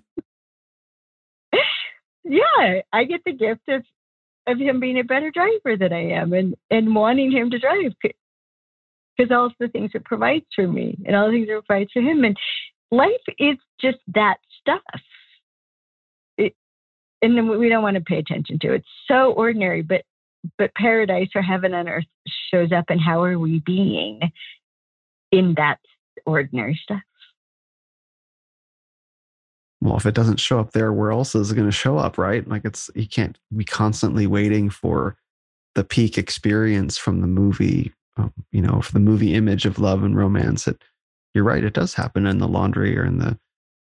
Yeah, I get the gift of of him being a better driver than I am and and wanting him to drive because all the things it provides for me and all the things it provides for him and life is just that stuff. And then we don't want to pay attention to. It's so ordinary, but but paradise or heaven on earth shows up and how are we being in that ordinary stuff? Well if it doesn't show up there where else is it going to show up right? Like it's you can't be constantly waiting for the peak experience from the movie you know for the movie image of love and romance it you're right it does happen in the laundry or in the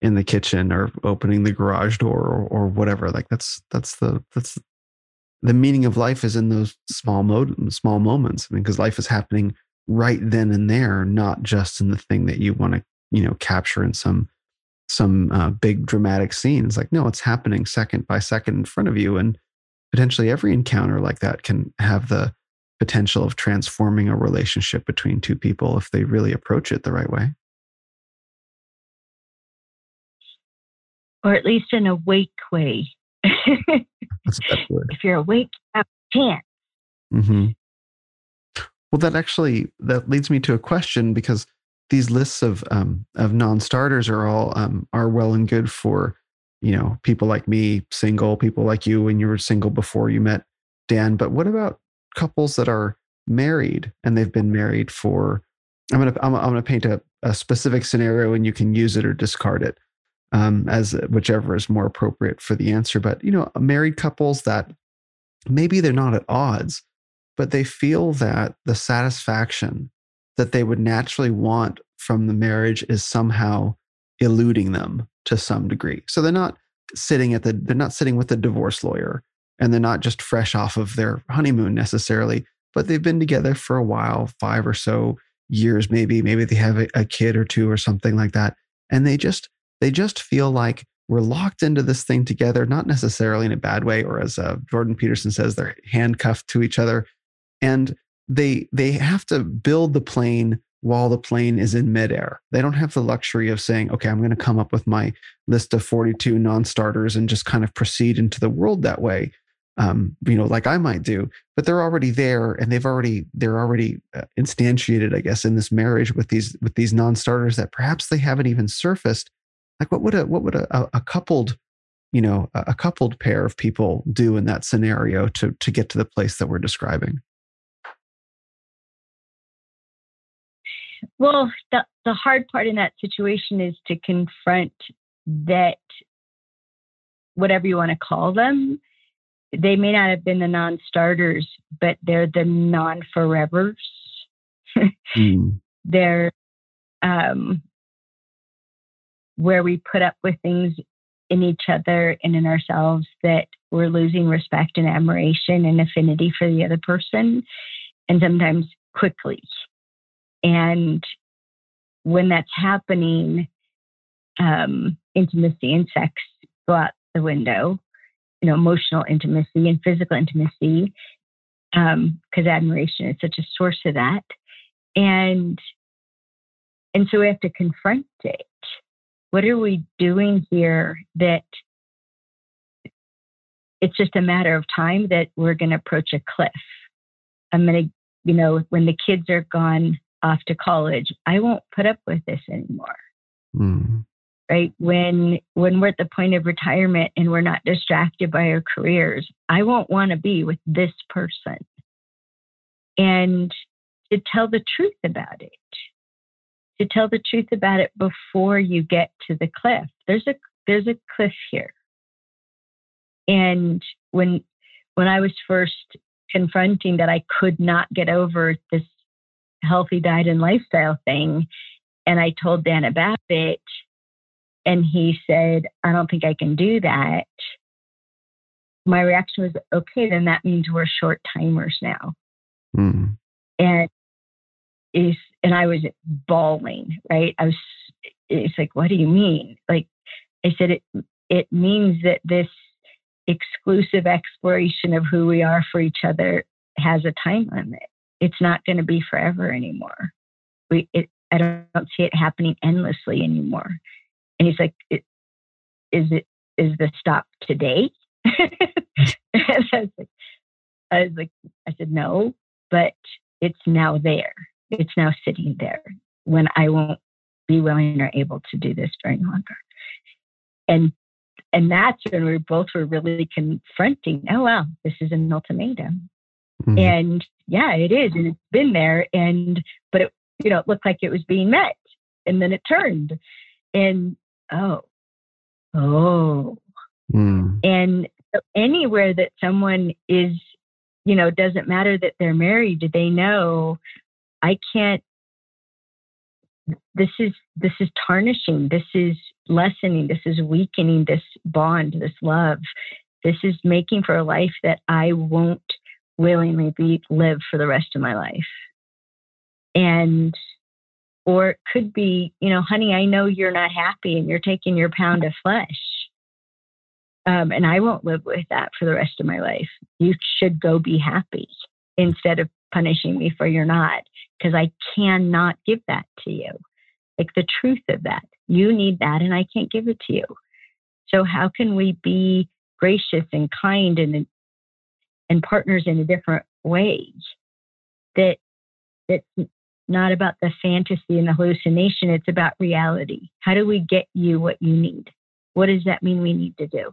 in the kitchen or opening the garage door or, or whatever like that's that's the that's the meaning of life is in those small mo- small moments I mean because life is happening right then and there not just in the thing that you want to you know capture in some some uh, big dramatic scenes. like no it's happening second by second in front of you and potentially every encounter like that can have the potential of transforming a relationship between two people if they really approach it the right way or at least in a wake way. if you're awake, you have a chance. Mm-hmm. Well, that actually that leads me to a question because these lists of um, of non-starters are all um, are well and good for you know people like me, single people like you when you were single before you met Dan. But what about couples that are married and they've been married for? I'm gonna I'm, I'm gonna paint a, a specific scenario and you can use it or discard it um, as whichever is more appropriate for the answer. But you know, married couples that maybe they're not at odds, but they feel that the satisfaction that they would naturally want from the marriage is somehow eluding them to some degree. So they're not sitting at the they're not sitting with the divorce lawyer and they're not just fresh off of their honeymoon necessarily, but they've been together for a while, five or so years maybe, maybe they have a, kid or two or something like that, and they just they just feel like we're locked into this thing together, not necessarily in a bad way, or as uh, Jordan Peterson says, they're handcuffed to each other, and they they have to build the plane while the plane is in midair. They don't have the luxury of saying, "Okay, I'm going to come up with my list of 42 non-starters and just kind of proceed into the world that way." Um, you know, like I might do, but they're already there, and they've already they're already uh, instantiated, I guess, in this marriage with these with these non-starters that perhaps they haven't even surfaced. Like what would a what would a, a coupled you know a, a coupled pair of people do in that scenario to to get to the place that we're describing? Well the, the hard part in that situation is to confront that whatever you want to call them they may not have been the non-starters but they're the non-forevers mm. they're um, where we put up with things in each other and in ourselves that we're losing respect and admiration and affinity for the other person, and sometimes quickly. And when that's happening, um, intimacy and sex go out the window, you know, emotional intimacy and physical intimacy, because um, admiration is such a source of that. And and so we have to confront it what are we doing here that it's just a matter of time that we're going to approach a cliff. I'm going to, you know, when the kids are gone off to college, I won't put up with this anymore. Mm. Right? When when we're at the point of retirement and we're not distracted by our careers, I won't want to be with this person. And to tell the truth about it to tell the truth about it before you get to the cliff. There's a there's a cliff here. And when when I was first confronting that I could not get over this healthy diet and lifestyle thing, and I told Dan about it, and he said, I don't think I can do that. My reaction was, okay, then that means we're short timers now. Mm. And is and I was bawling, right? I was it's like, what do you mean? Like I said it it means that this exclusive exploration of who we are for each other has a time limit. It's not going to be forever anymore. We it I don't, don't see it happening endlessly anymore. And he's like, "Is it is the stop today? I was like, I was like, I said no, but it's now there it's now sitting there when I won't be willing or able to do this very longer. And and that's when we both were really confronting, oh wow, this is an ultimatum. Mm-hmm. And yeah, it is. And it's been there. And but it you know, it looked like it was being met. And then it turned. And oh, oh. Mm. And so anywhere that someone is, you know, doesn't matter that they're married, do they know I can't this is this is tarnishing this is lessening this is weakening this bond this love this is making for a life that i won't willingly be live for the rest of my life and or it could be you know honey i know you're not happy and you're taking your pound of flesh um, and i won't live with that for the rest of my life you should go be happy instead of punishing me for you're not because I cannot give that to you. Like the truth of that. You need that and I can't give it to you. So how can we be gracious and kind and and partners in a different way that that's not about the fantasy and the hallucination, it's about reality. How do we get you what you need? What does that mean we need to do?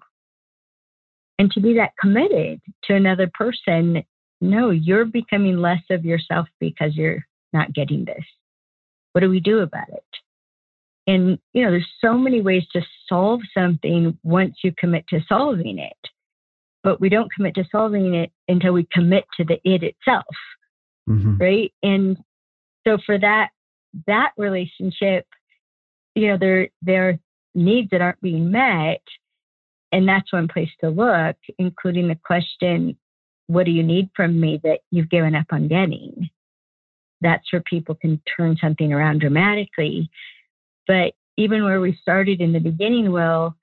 And to be that committed to another person, no, you're becoming less of yourself because you're not getting this? What do we do about it? And, you know, there's so many ways to solve something once you commit to solving it. But we don't commit to solving it until we commit to the it itself. Mm-hmm. Right. And so for that, that relationship, you know, there, there are needs that aren't being met. And that's one place to look, including the question, what do you need from me that you've given up on getting? that's where people can turn something around dramatically. But even where we started in the beginning, well,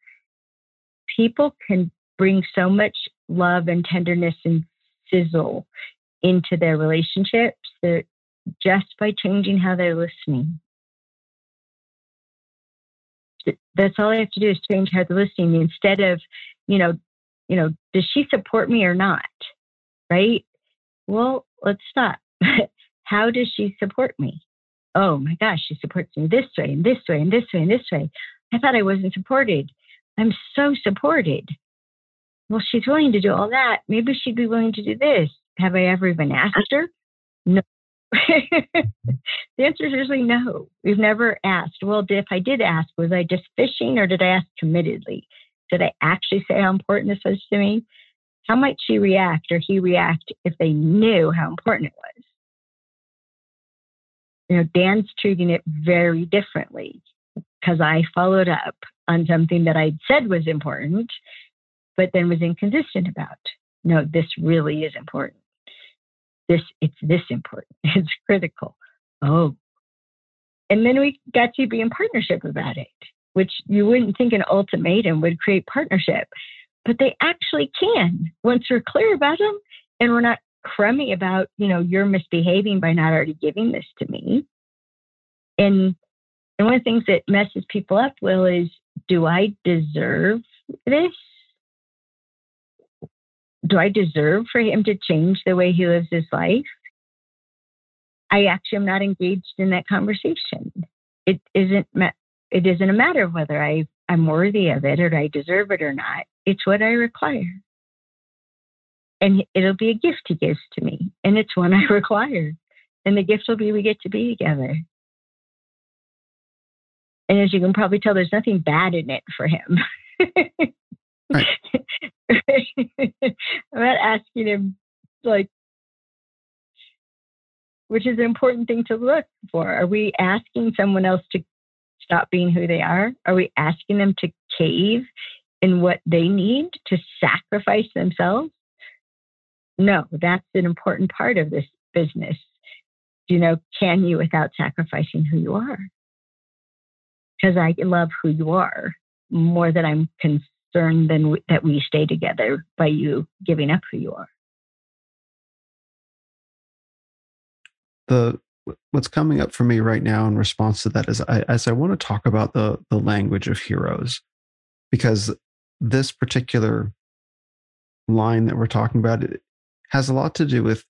people can bring so much love and tenderness and sizzle into their relationships that just by changing how they're listening. That's all I have to do is change how they're listening instead of, you know, you know, does she support me or not? Right? Well, let's stop. How does she support me? Oh my gosh, she supports me this way and this way and this way and this way. I thought I wasn't supported. I'm so supported. Well, she's willing to do all that. Maybe she'd be willing to do this. Have I ever even asked her? No. the answer is usually no. We've never asked. Well, if I did ask, was I just fishing or did I ask committedly? Did I actually say how important this was to me? How might she react or he react if they knew how important it was? You know, Dan's treating it very differently because I followed up on something that I'd said was important, but then was inconsistent about. No, this really is important. This, it's this important. It's critical. Oh. And then we got to be in partnership about it, which you wouldn't think an ultimatum would create partnership, but they actually can once we're clear about them and we're not crummy about, you know, you're misbehaving by not already giving this to me. And and one of the things that messes people up, Will, is do I deserve this? Do I deserve for him to change the way he lives his life? I actually am not engaged in that conversation. It isn't. It isn't a matter of whether I I'm worthy of it or I deserve it or not. It's what I require, and it'll be a gift he gives to me, and it's one I require, and the gift will be we get to be together. And as you can probably tell, there's nothing bad in it for him. I'm not asking him, like, which is an important thing to look for. Are we asking someone else to stop being who they are? Are we asking them to cave in what they need, to sacrifice themselves? No, that's an important part of this business. You know, can you without sacrificing who you are? because I love who you are more than I'm concerned than that we stay together by you giving up who you are. The what's coming up for me right now in response to that is I, as I want to talk about the the language of heroes because this particular line that we're talking about it has a lot to do with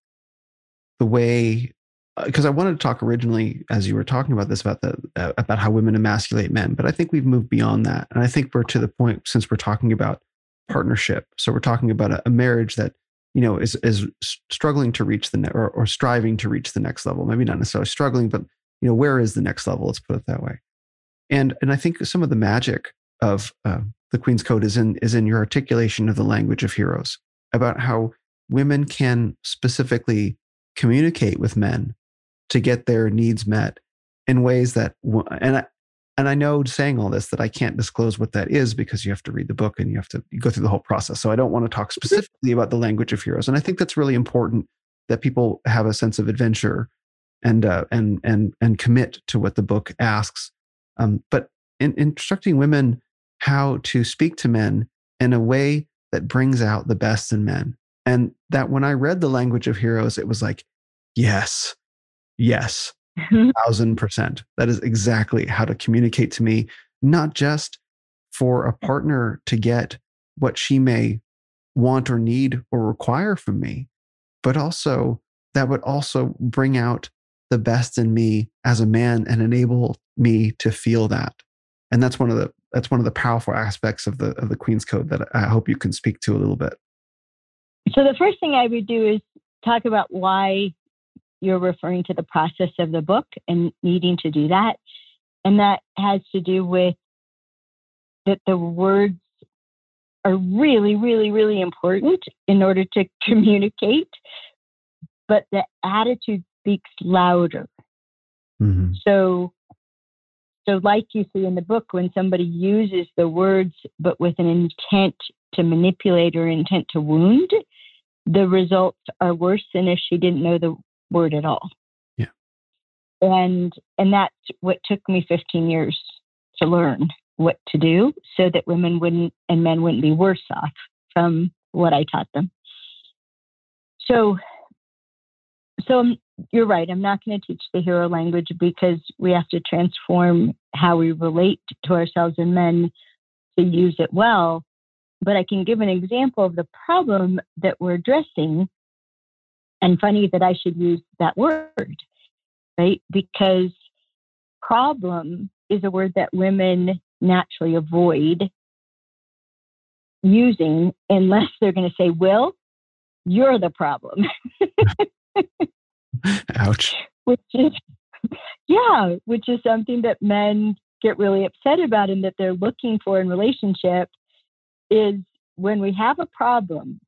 the way because uh, I wanted to talk originally, as you were talking about this, about the uh, about how women emasculate men, but I think we've moved beyond that, and I think we're to the point since we're talking about partnership. So we're talking about a, a marriage that you know is is struggling to reach the ne- or, or striving to reach the next level. Maybe not necessarily struggling, but you know where is the next level? Let's put it that way. And and I think some of the magic of uh, the Queen's Code is in is in your articulation of the language of heroes about how women can specifically communicate with men to get their needs met in ways that and I, and I know saying all this that I can't disclose what that is because you have to read the book and you have to go through the whole process. So I don't want to talk specifically about the language of heroes. And I think that's really important that people have a sense of adventure and uh, and and and commit to what the book asks. Um, but in, instructing women how to speak to men in a way that brings out the best in men, and that when I read the language of heroes, it was like, yes, Yes, thousand percent. That is exactly how to communicate to me, not just for a partner to get what she may want or need or require from me, but also that would also bring out the best in me as a man and enable me to feel that. And that's one of the that's one of the powerful aspects of the of the Queen's Code that I hope you can speak to a little bit. So the first thing I would do is talk about why you're referring to the process of the book and needing to do that. And that has to do with that the words are really, really, really important in order to communicate, but the attitude speaks louder. Mm-hmm. So, so like you see in the book, when somebody uses the words but with an intent to manipulate or intent to wound, the results are worse than if she didn't know the word at all. Yeah. And and that's what took me 15 years to learn what to do so that women wouldn't and men wouldn't be worse off from what I taught them. So so you're right. I'm not going to teach the hero language because we have to transform how we relate to ourselves and men to use it well. But I can give an example of the problem that we're addressing and funny that I should use that word, right? Because problem is a word that women naturally avoid using unless they're going to say, Will, you're the problem. Ouch. Which is, yeah, which is something that men get really upset about and that they're looking for in relationship is when we have a problem,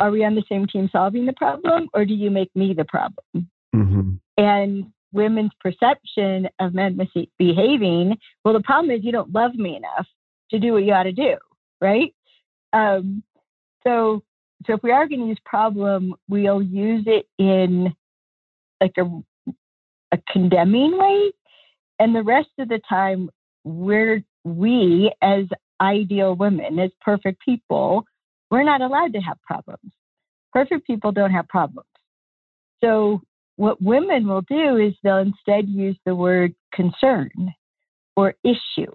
are we on the same team solving the problem or do you make me the problem? Mm-hmm. And women's perception of men behaving well, the problem is you don't love me enough to do what you ought to do, right? Um, so, so if we are going to use problem, we'll use it in like a, a condemning way, and the rest of the time, we're we as ideal women, as perfect people, we're not allowed to have problems. Perfect people don't have problems. So what women will do is they'll instead use the word concern or issue.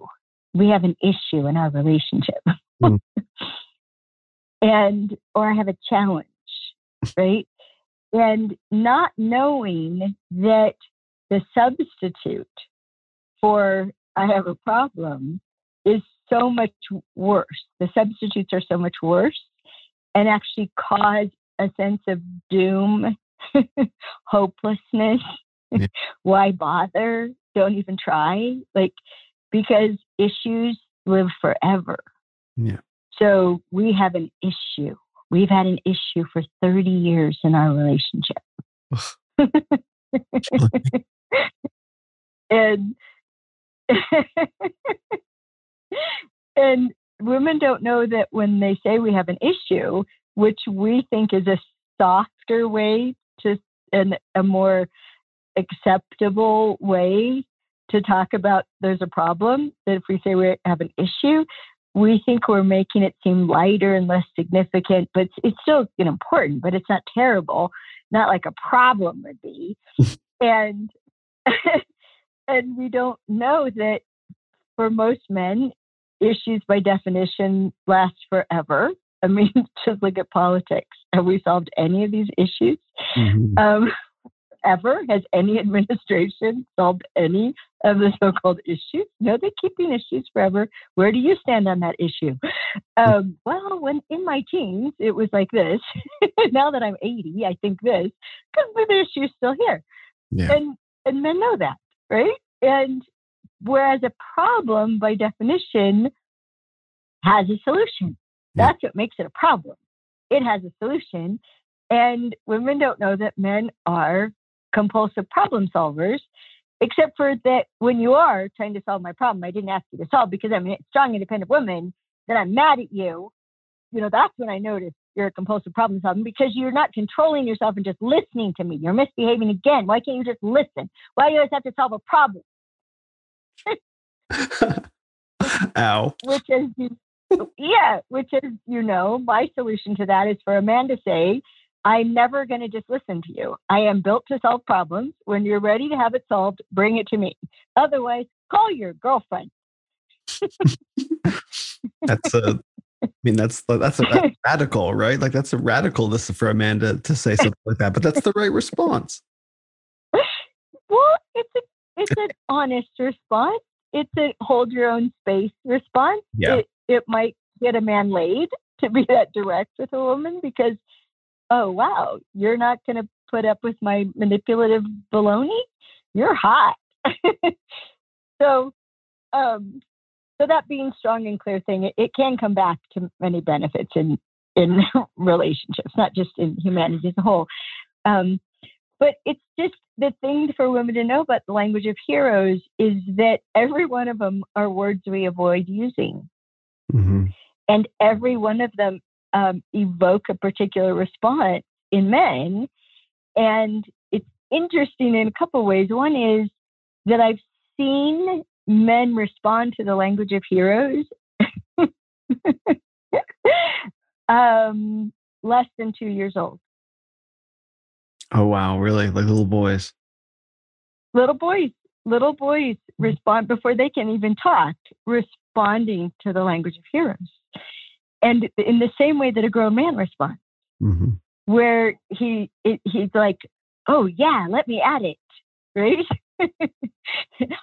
We have an issue in our relationship. Mm. and, or I have a challenge, right? and not knowing that the substitute for I have a problem is so much worse. The substitutes are so much worse and actually cause a sense of doom hopelessness. Yeah. Why bother? Don't even try. Like, because issues live forever. Yeah. So we have an issue. We've had an issue for 30 years in our relationship. and and women don't know that when they say we have an issue, which we think is a softer way to and a more acceptable way to talk about there's a problem that if we say we have an issue we think we're making it seem lighter and less significant but it's, it's still you know, important but it's not terrible not like a problem would be. And and we don't know that for most men issues by definition last forever I mean, just look at politics. Have we solved any of these issues? Mm-hmm. Um, ever? Has any administration solved any of the so called issues? No, they keep being issues forever. Where do you stand on that issue? Um, well, when in my teens, it was like this. now that I'm 80, I think this because the issue is still here. Yeah. And, and men know that, right? And whereas a problem, by definition, has a solution. That's what makes it a problem. It has a solution. And women don't know that men are compulsive problem solvers, except for that when you are trying to solve my problem, I didn't ask you to solve because I'm a strong, independent woman, then I'm mad at you. You know, that's when I notice you're a compulsive problem solver because you're not controlling yourself and just listening to me. You're misbehaving again. Why can't you just listen? Why do you always have to solve a problem? Ow. Which is yeah, which is, you know, my solution to that is for a man to say, I'm never going to just listen to you. I am built to solve problems. When you're ready to have it solved, bring it to me. Otherwise, call your girlfriend. that's a, I mean, that's that's a that's radical, right? Like that's a radical. This for a man to, to say something like that, but that's the right response. Well, it's a it's an honest response. It's a hold your own space response. Yeah. It, it might get a man laid to be that direct with a woman because, oh, wow, you're not going to put up with my manipulative baloney? You're hot. so, um, so that being strong and clear thing, it, it can come back to many benefits in in relationships, not just in humanity as a whole. Um, but it's just the thing for women to know about the language of heroes is that every one of them are words we avoid using. Mm-hmm. And every one of them um, evoke a particular response in men. And it's interesting in a couple ways. One is that I've seen men respond to the language of heroes um, less than two years old. Oh, wow. Really? Like little boys? Little boys. Little boys respond before they can even talk, responding to the language of heroes. And in the same way that a grown man responds, mm-hmm. where he it, he's like, "Oh yeah, let me add it," right?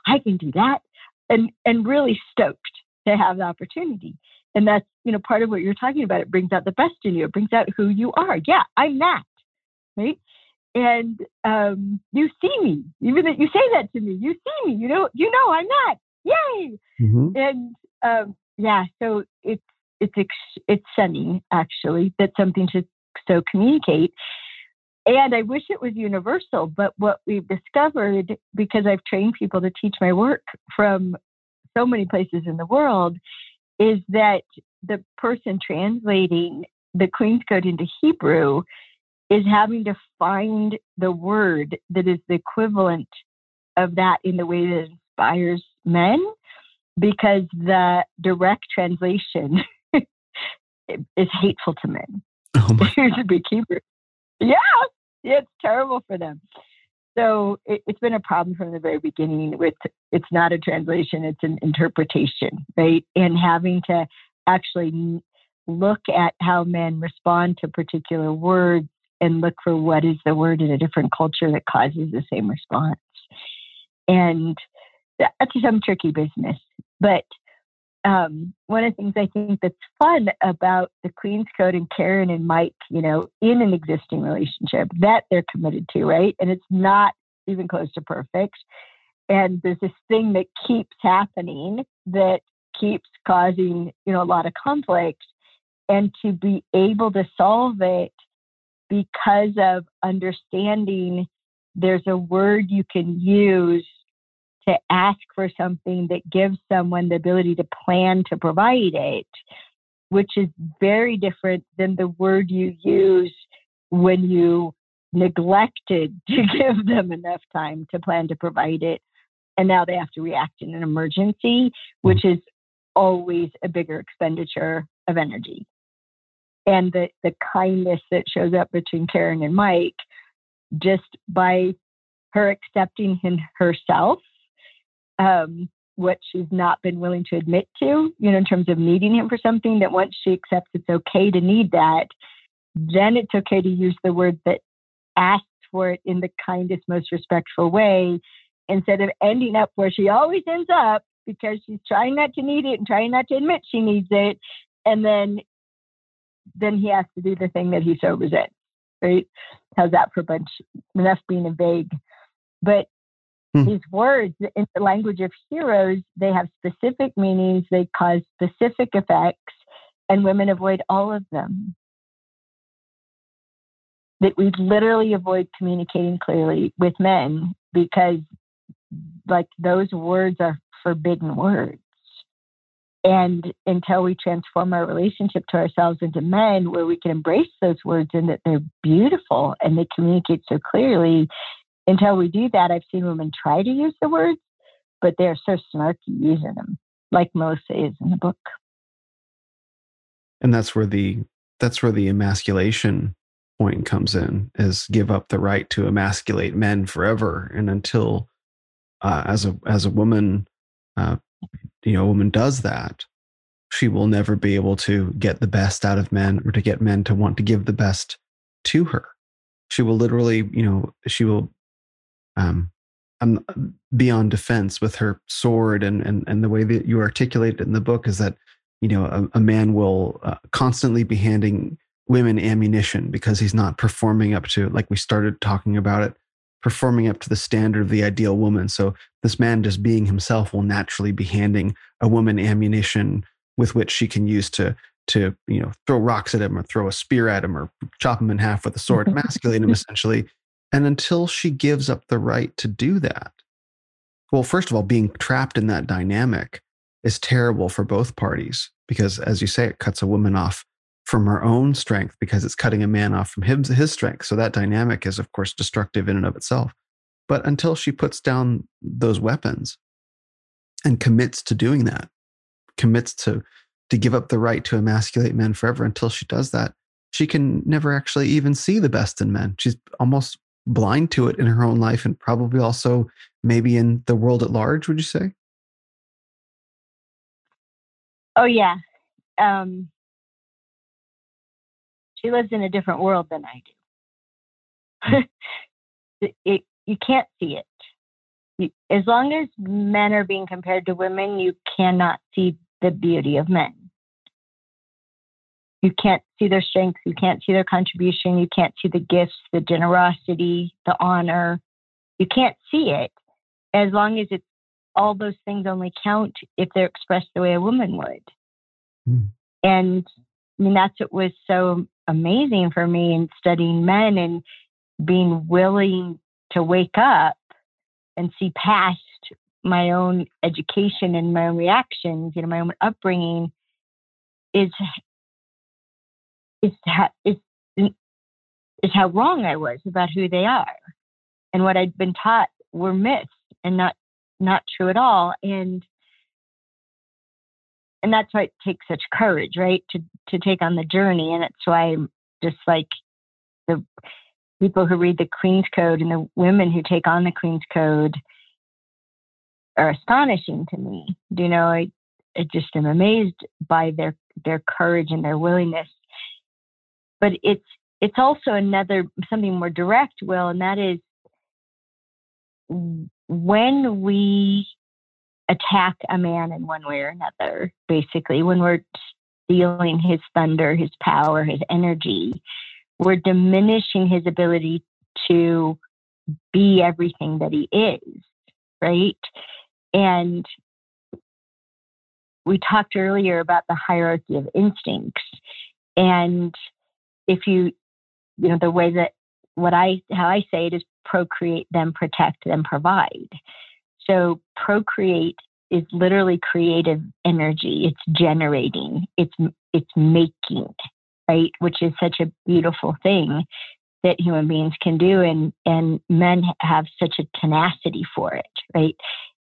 I can do that, and and really stoked to have the opportunity. And that's, you know, part of what you're talking about. It brings out the best in you. It brings out who you are. Yeah, I'm that. Right. And um, you see me, even that you say that to me, you see me, you know, you know, I'm not. Yay. Mm-hmm. And um, yeah, so it's, it's, it's stunning actually that something to so communicate. And I wish it was universal, but what we've discovered, because I've trained people to teach my work from so many places in the world, is that the person translating the Queen's Code into Hebrew is having to find the word that is the equivalent of that in the way that inspires men, because the direct translation is hateful to men. Oh my. to be Hebrew. Yeah, it's terrible for them. So it, has been a problem from the very beginning. With it's not a translation; it's an interpretation, right? And having to actually look at how men respond to particular words and look for what is the word in a different culture that causes the same response. And that's some tricky business, but um, one of the things I think that's fun about the Queen's Code and Karen and Mike, you know, in an existing relationship that they're committed to, right? And it's not even close to perfect. And there's this thing that keeps happening that keeps causing, you know, a lot of conflict. And to be able to solve it because of understanding there's a word you can use to ask for something that gives someone the ability to plan to provide it, which is very different than the word you use when you neglected to give them enough time to plan to provide it. And now they have to react in an emergency, which mm. is always a bigger expenditure of energy. And the, the kindness that shows up between Karen and Mike, just by her accepting him herself um, what she's not been willing to admit to, you know, in terms of needing him for something, that once she accepts it's okay to need that, then it's okay to use the word that asks for it in the kindest, most respectful way, instead of ending up where she always ends up because she's trying not to need it and trying not to admit she needs it. And then then he has to do the thing that he so resents. Right? How's that for a bunch? Enough being a vague. But Hmm. These words in the language of heroes, they have specific meanings, they cause specific effects, and women avoid all of them. That we literally avoid communicating clearly with men because, like, those words are forbidden words. And until we transform our relationship to ourselves into men, where we can embrace those words and that they're beautiful and they communicate so clearly, until we do that, I've seen women try to use the words, but they're so snarky using them, like Melissa is in the book. And that's where the that's where the emasculation point comes in is give up the right to emasculate men forever and until uh, as a as a woman uh, you know a woman does that she will never be able to get the best out of men or to get men to want to give the best to her she will literally you know she will um, um, be on defense with her sword and, and, and the way that you articulate it in the book is that, you know, a, a man will uh, constantly be handing women ammunition because he's not performing up to, like we started talking about it, performing up to the standard of the ideal woman. So this man just being himself will naturally be handing a woman ammunition with which she can use to to you know throw rocks at him or throw a spear at him or chop him in half with a sword, emasculate him essentially and until she gives up the right to do that, well, first of all, being trapped in that dynamic is terrible for both parties because, as you say, it cuts a woman off from her own strength because it's cutting a man off from his, his strength. So that dynamic is, of course, destructive in and of itself. But until she puts down those weapons and commits to doing that, commits to to give up the right to emasculate men forever, until she does that, she can never actually even see the best in men. She's almost blind to it in her own life and probably also maybe in the world at large, would you say? Oh, yeah. Um, she lives in a different world than I do. it, you can't see it. You, as long as men are being compared to women, you cannot see the beauty of men. you can't see their strengths, you can't see their contribution, you can't see the gifts, the generosity, the honor. You can't see it as long as it's all those things only count if they're expressed the way a woman would. Mm. And I mean, that's what was so amazing for me in studying men and being willing to wake up and see past my own education and my own reactions, you know, my own upbringing is is how is is how wrong I was about who they are, and what I'd been taught were myths and not not true at all. And and that's why it takes such courage, right, to to take on the journey. And it's why I'm just like the people who read the Queen's Code and the women who take on the Queen's Code are astonishing to me. You know? I, I just am amazed by their their courage and their willingness. But it's it's also another something more direct, Will, and that is when we attack a man in one way or another, basically, when we're stealing his thunder, his power, his energy, we're diminishing his ability to be everything that he is, right? And we talked earlier about the hierarchy of instincts. And if you, you know, the way that what I, how I say it is procreate, then protect, then provide. So procreate is literally creative energy. It's generating. It's it's making, right? Which is such a beautiful thing that human beings can do, and and men have such a tenacity for it, right?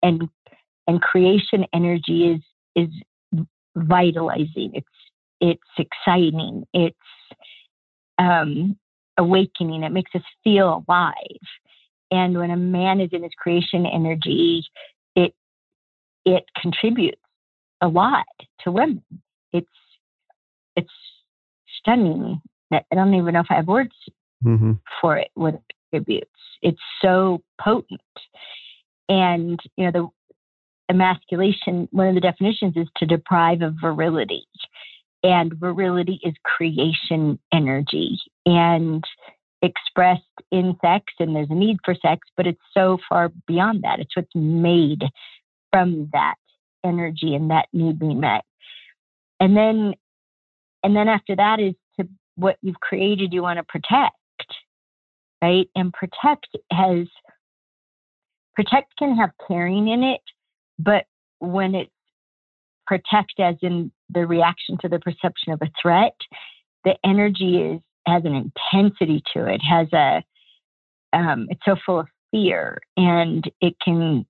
And and creation energy is is vitalizing. It's it's exciting. It's um, awakening. It makes us feel alive. And when a man is in his creation energy, it it contributes a lot to women. It's it's stunning. I don't even know if I have words mm-hmm. for it. What it contributes. It's so potent. And you know the emasculation. One of the definitions is to deprive of virility, and virility is creation energy. And expressed in sex and there's a need for sex, but it's so far beyond that. It's what's made from that energy and that need being met. And then and then after that is to what you've created you want to protect. Right? And protect has protect can have caring in it, but when it's protect as in the reaction to the perception of a threat, the energy is has an intensity to it, has a um, it's so full of fear, and it can.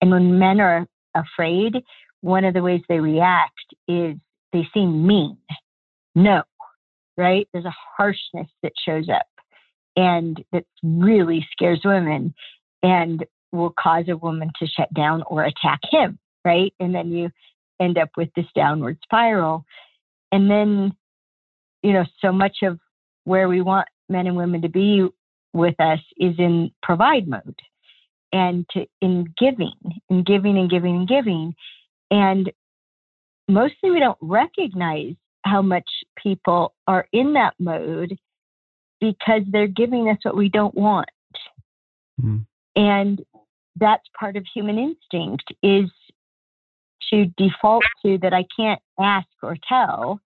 And when men are afraid, one of the ways they react is they seem mean. No, right? There's a harshness that shows up, and that really scares women, and will cause a woman to shut down or attack him, right? And then you end up with this downward spiral. And then, you know, so much of where we want men and women to be with us is in provide mode and to in giving and giving and giving and giving and mostly we don't recognize how much people are in that mode because they're giving us what we don't want mm. and that's part of human instinct is to default to that i can't ask or tell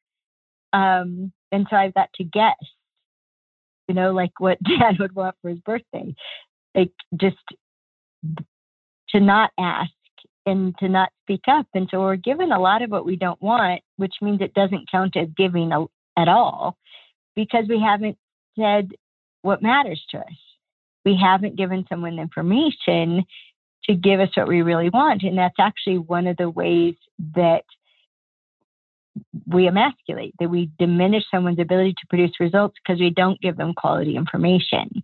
um, and so i've got to guess you know, like what dad would want for his birthday. Like just to not ask and to not speak up. And so we're given a lot of what we don't want, which means it doesn't count as giving at all because we haven't said what matters to us. We haven't given someone the information to give us what we really want. And that's actually one of the ways that we emasculate, that we diminish someone's ability to produce results because we don't give them quality information.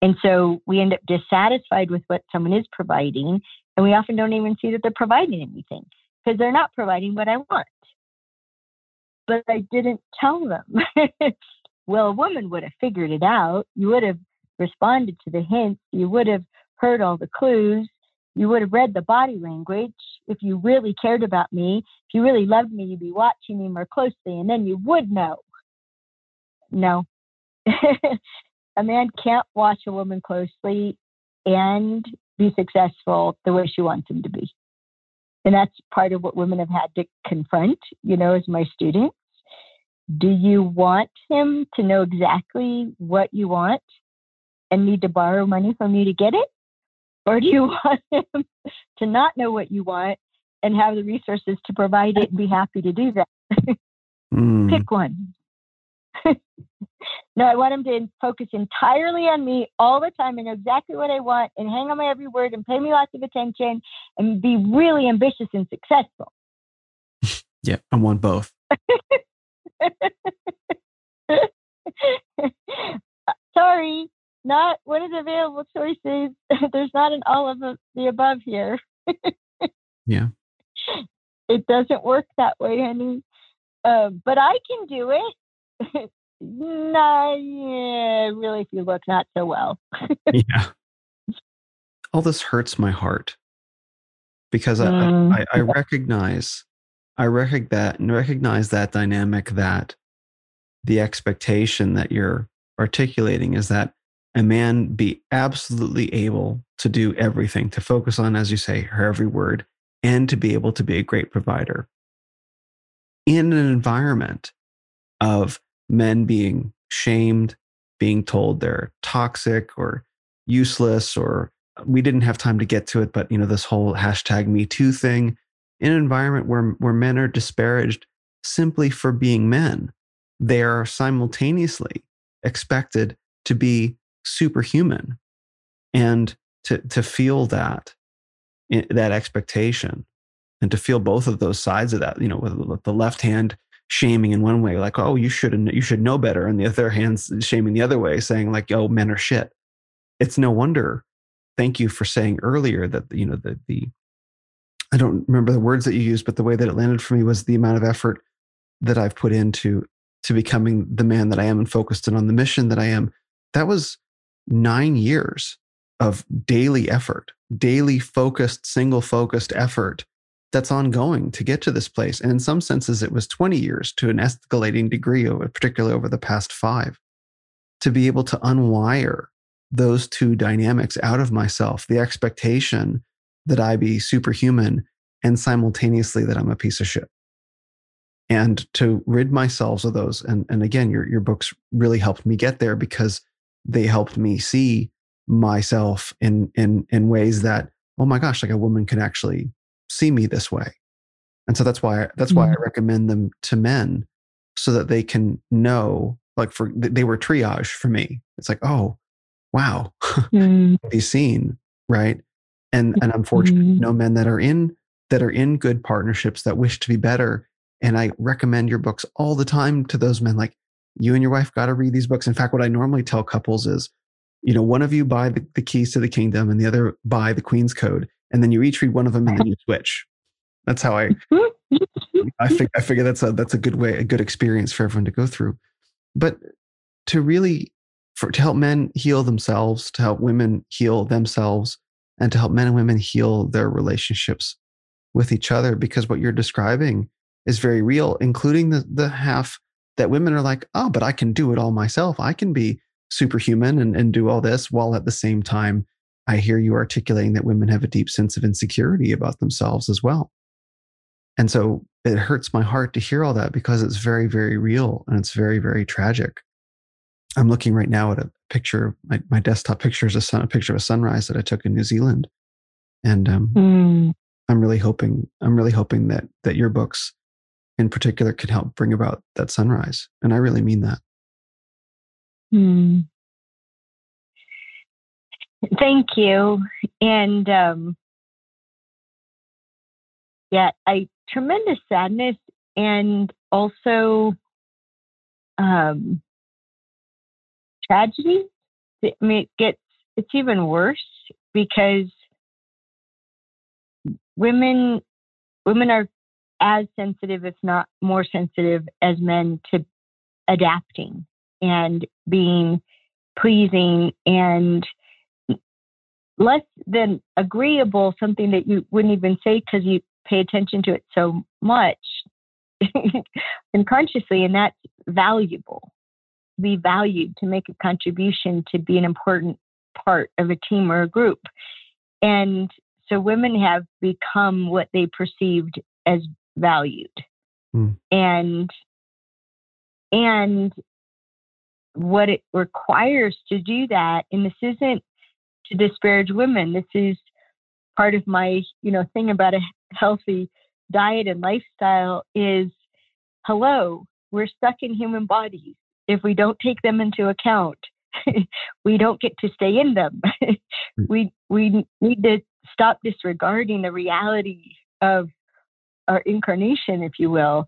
And so we end up dissatisfied with what someone is providing, and we often don't even see that they're providing anything because they're not providing what I want. But I didn't tell them. well, a woman would have figured it out. You would have responded to the hints. You would have heard all the clues. You would have read the body language. If you really cared about me, if you really loved me, you'd be watching me more closely, and then you would know no. a man can't watch a woman closely and be successful the way she wants him to be. And that's part of what women have had to confront, you know, as my students. Do you want him to know exactly what you want and need to borrow money from you to get it? Or do you want him to not know what you want and have the resources to provide it and be happy to do that? mm. Pick one. no, I want him to focus entirely on me all the time and know exactly what I want and hang on my every word and pay me lots of attention and be really ambitious and successful. yeah, I want both. Sorry, not one of the available choices. There's not an all of the above here. yeah. It doesn't work that way, honey. Uh, but I can do it. Nah, yeah, really, if you look, not so well. yeah. All this hurts my heart because mm. I, I, I recognize, I recognize that, recognize that dynamic that the expectation that you're articulating is that a man be absolutely able to do everything, to focus on, as you say, her every word, and to be able to be a great provider in an environment of men being shamed, being told they're toxic or useless, or uh, we didn't have time to get to it, but you know, this whole hashtag Me Too thing, in an environment where, where men are disparaged simply for being men, they are simultaneously expected to be superhuman and to, to feel that, eh, that expectation and to feel both of those sides of that, you know, with the left hand shaming in one way, like, oh, you should you should know better, and the other hand shaming the other way, saying like, oh, men are shit. It's no wonder. Thank you for saying earlier that you know the the I don't remember the words that you used, but the way that it landed for me was the amount of effort that I've put into to becoming the man that I am and focused in on the mission that I am. That was nine years of daily effort, daily focused, single focused effort that's ongoing to get to this place. And in some senses, it was 20 years to an escalating degree, particularly over the past five, to be able to unwire those two dynamics out of myself the expectation that I be superhuman and simultaneously that I'm a piece of shit. And to rid myself of those. And, and again, your, your books really helped me get there because they helped me see myself in, in, in ways that, oh my gosh, like a woman can actually see me this way. And so that's why that's why I mm-hmm. recommend them to men so that they can know like for they were triage for me. It's like, oh, wow. Mm. be seen, right? And and I'm fortunate mm. know men that are in that are in good partnerships that wish to be better. And I recommend your books all the time to those men like you and your wife got to read these books. In fact, what I normally tell couples is, you know, one of you buy the, the keys to the kingdom and the other buy the Queen's Code and then you each read one of them and then you switch. That's how I I, fig- I figure that's a that's a good way, a good experience for everyone to go through. But to really for to help men heal themselves, to help women heal themselves, and to help men and women heal their relationships with each other, because what you're describing is very real, including the the half that women are like, oh, but I can do it all myself. I can be superhuman and, and do all this while at the same time I hear you articulating that women have a deep sense of insecurity about themselves as well. And so it hurts my heart to hear all that because it's very, very real and it's very, very tragic. I'm looking right now at a picture, my, my desktop picture is a, sun, a picture of a sunrise that I took in New Zealand. And um, mm. I'm really hoping, I'm really hoping that, that your books in particular can help bring about that sunrise. And I really mean that. Mm. Thank you. And um, yeah, I tremendous sadness and also um, tragedy. I mean, it gets it's even worse because women women are as sensitive, if not more sensitive, as men to adapting and being pleasing and less than agreeable, something that you wouldn't even say because you pay attention to it so much unconsciously, and that's valuable. be valued, to make a contribution, to be an important part of a team or a group. And so women have become what they perceived as valued. Mm. And and what it requires to do that, and this isn't to disparage women, this is part of my, you know, thing about a healthy diet and lifestyle is hello, we're stuck in human bodies. If we don't take them into account, we don't get to stay in them. Hmm. we we need to stop disregarding the reality of our incarnation, if you will.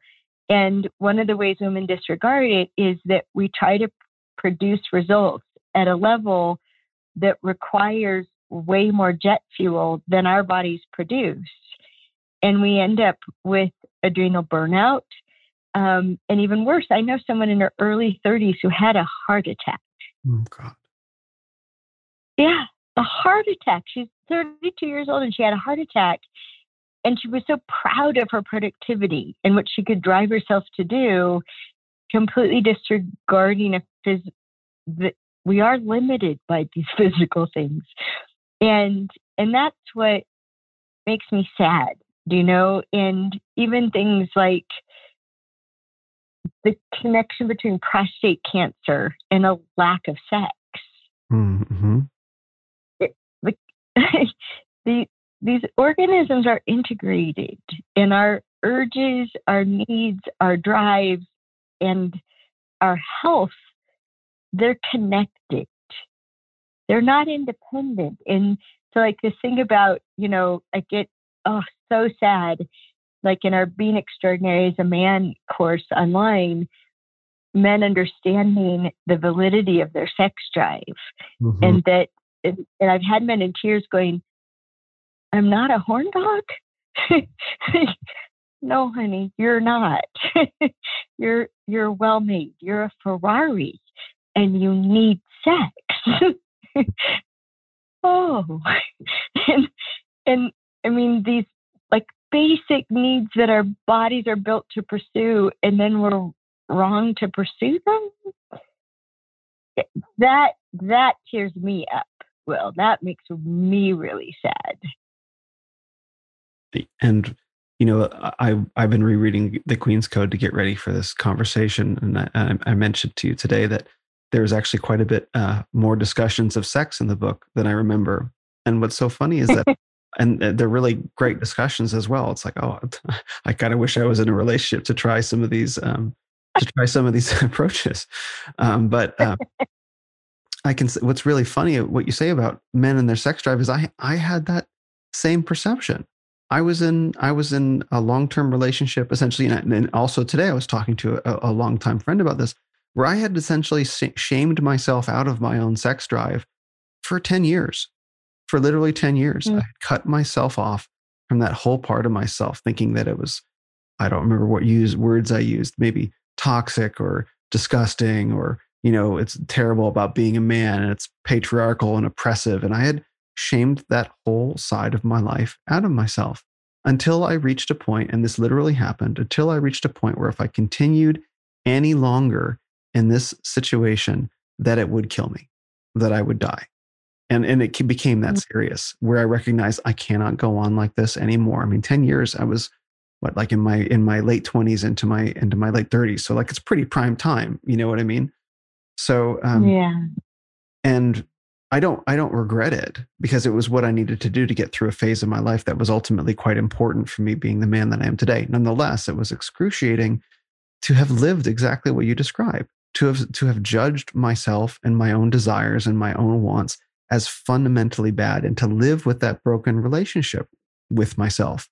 And one of the ways women disregard it is that we try to produce results at a level that requires way more jet fuel than our bodies produce. And we end up with adrenal burnout. Um, and even worse, I know someone in her early 30s who had a heart attack. Oh, God. Yeah, a heart attack. She's 32 years old and she had a heart attack. And she was so proud of her productivity and what she could drive herself to do, completely disregarding a phys- we are limited by these physical things. And and that's what makes me sad, do you know? And even things like the connection between prostate cancer and a lack of sex. Mm-hmm. It, the, the, these organisms are integrated, in our urges, our needs, our drives, and our health, they're connected. They're not independent. And so, like, this thing about, you know, I get, oh, so sad like in our Being Extraordinary as a Man course online, men understanding the validity of their sex drive. Mm-hmm. And that, and I've had men in tears going, I'm not a horn dog. no, honey, you're not. you're you're well made. You're a Ferrari, and you need sex. oh, and and I mean these like basic needs that our bodies are built to pursue and then we're wrong to pursue them? That that tears me up well that makes me really sad. And you know i i've been rereading the queen's code to get ready for this conversation and i, I mentioned to you today that there's actually quite a bit uh, more discussions of sex in the book than i remember and what's so funny is that and they're really great discussions as well. It's like, oh, I kind of wish I was in a relationship to try some of these um, to try some of these approaches. Um, but uh, I can. What's really funny, what you say about men and their sex drive is, I I had that same perception. I was in I was in a long term relationship essentially, and, also today I was talking to a, a long time friend about this, where I had essentially shamed myself out of my own sex drive for ten years for literally 10 years. Mm. I cut myself off from that whole part of myself, thinking that it was, I don't remember what use words I used, maybe toxic or disgusting or, you know, it's terrible about being a man and it's patriarchal and oppressive. And I had shamed that whole side of my life out of myself until I reached a point, and this literally happened, until I reached a point where if I continued any longer in this situation, that it would kill me, that I would die. And and it became that mm. serious where i recognized i cannot go on like this anymore. I mean 10 years i was what like in my in my late 20s into my into my late 30s so like it's pretty prime time you know what i mean? So um yeah. and i don't i don't regret it because it was what i needed to do to get through a phase of my life that was ultimately quite important for me being the man that i am today. Nonetheless it was excruciating to have lived exactly what you describe to have to have judged myself and my own desires and my own wants as fundamentally bad and to live with that broken relationship with myself.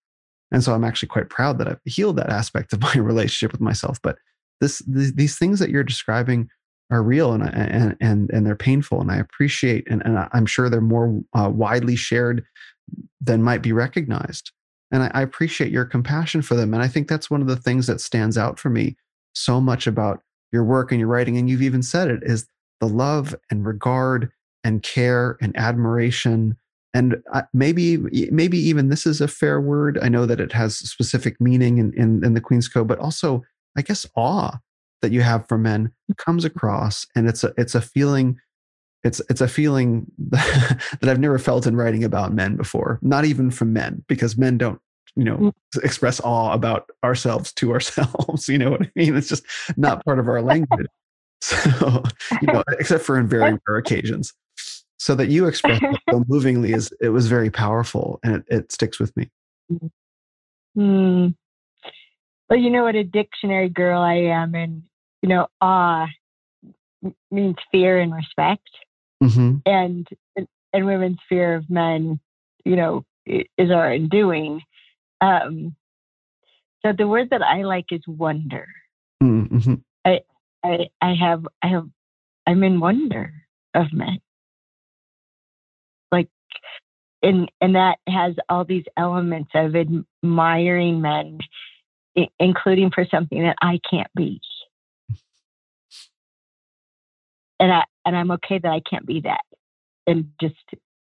And so I'm actually quite proud that I've healed that aspect of my relationship with myself. But this, these things that you're describing are real and, and, and, and they're painful. And I appreciate, and, and I'm sure they're more uh, widely shared than might be recognized. And I, I appreciate your compassion for them. And I think that's one of the things that stands out for me so much about your work and your writing. And you've even said it is the love and regard and care and admiration and maybe maybe even this is a fair word i know that it has specific meaning in, in, in the queen's code but also i guess awe that you have for men comes across and it's a it's a feeling it's it's a feeling that I've never felt in writing about men before, not even from men, because men don't, you know, mm. express awe about ourselves to ourselves. You know what I mean? It's just not part of our language. So, you know, except for in very rare occasions. So that you express it so movingly is it was very powerful and it, it sticks with me. Hmm. Well, you know what a dictionary girl I am, and you know, awe means fear and respect mm-hmm. and and women's fear of men, you know, is our undoing. Um, so the word that I like is wonder. Mm-hmm. I, I I have I have I'm in wonder of men. Like and and that has all these elements of admiring men, including for something that I can't be. And I and I'm okay that I can't be that. And just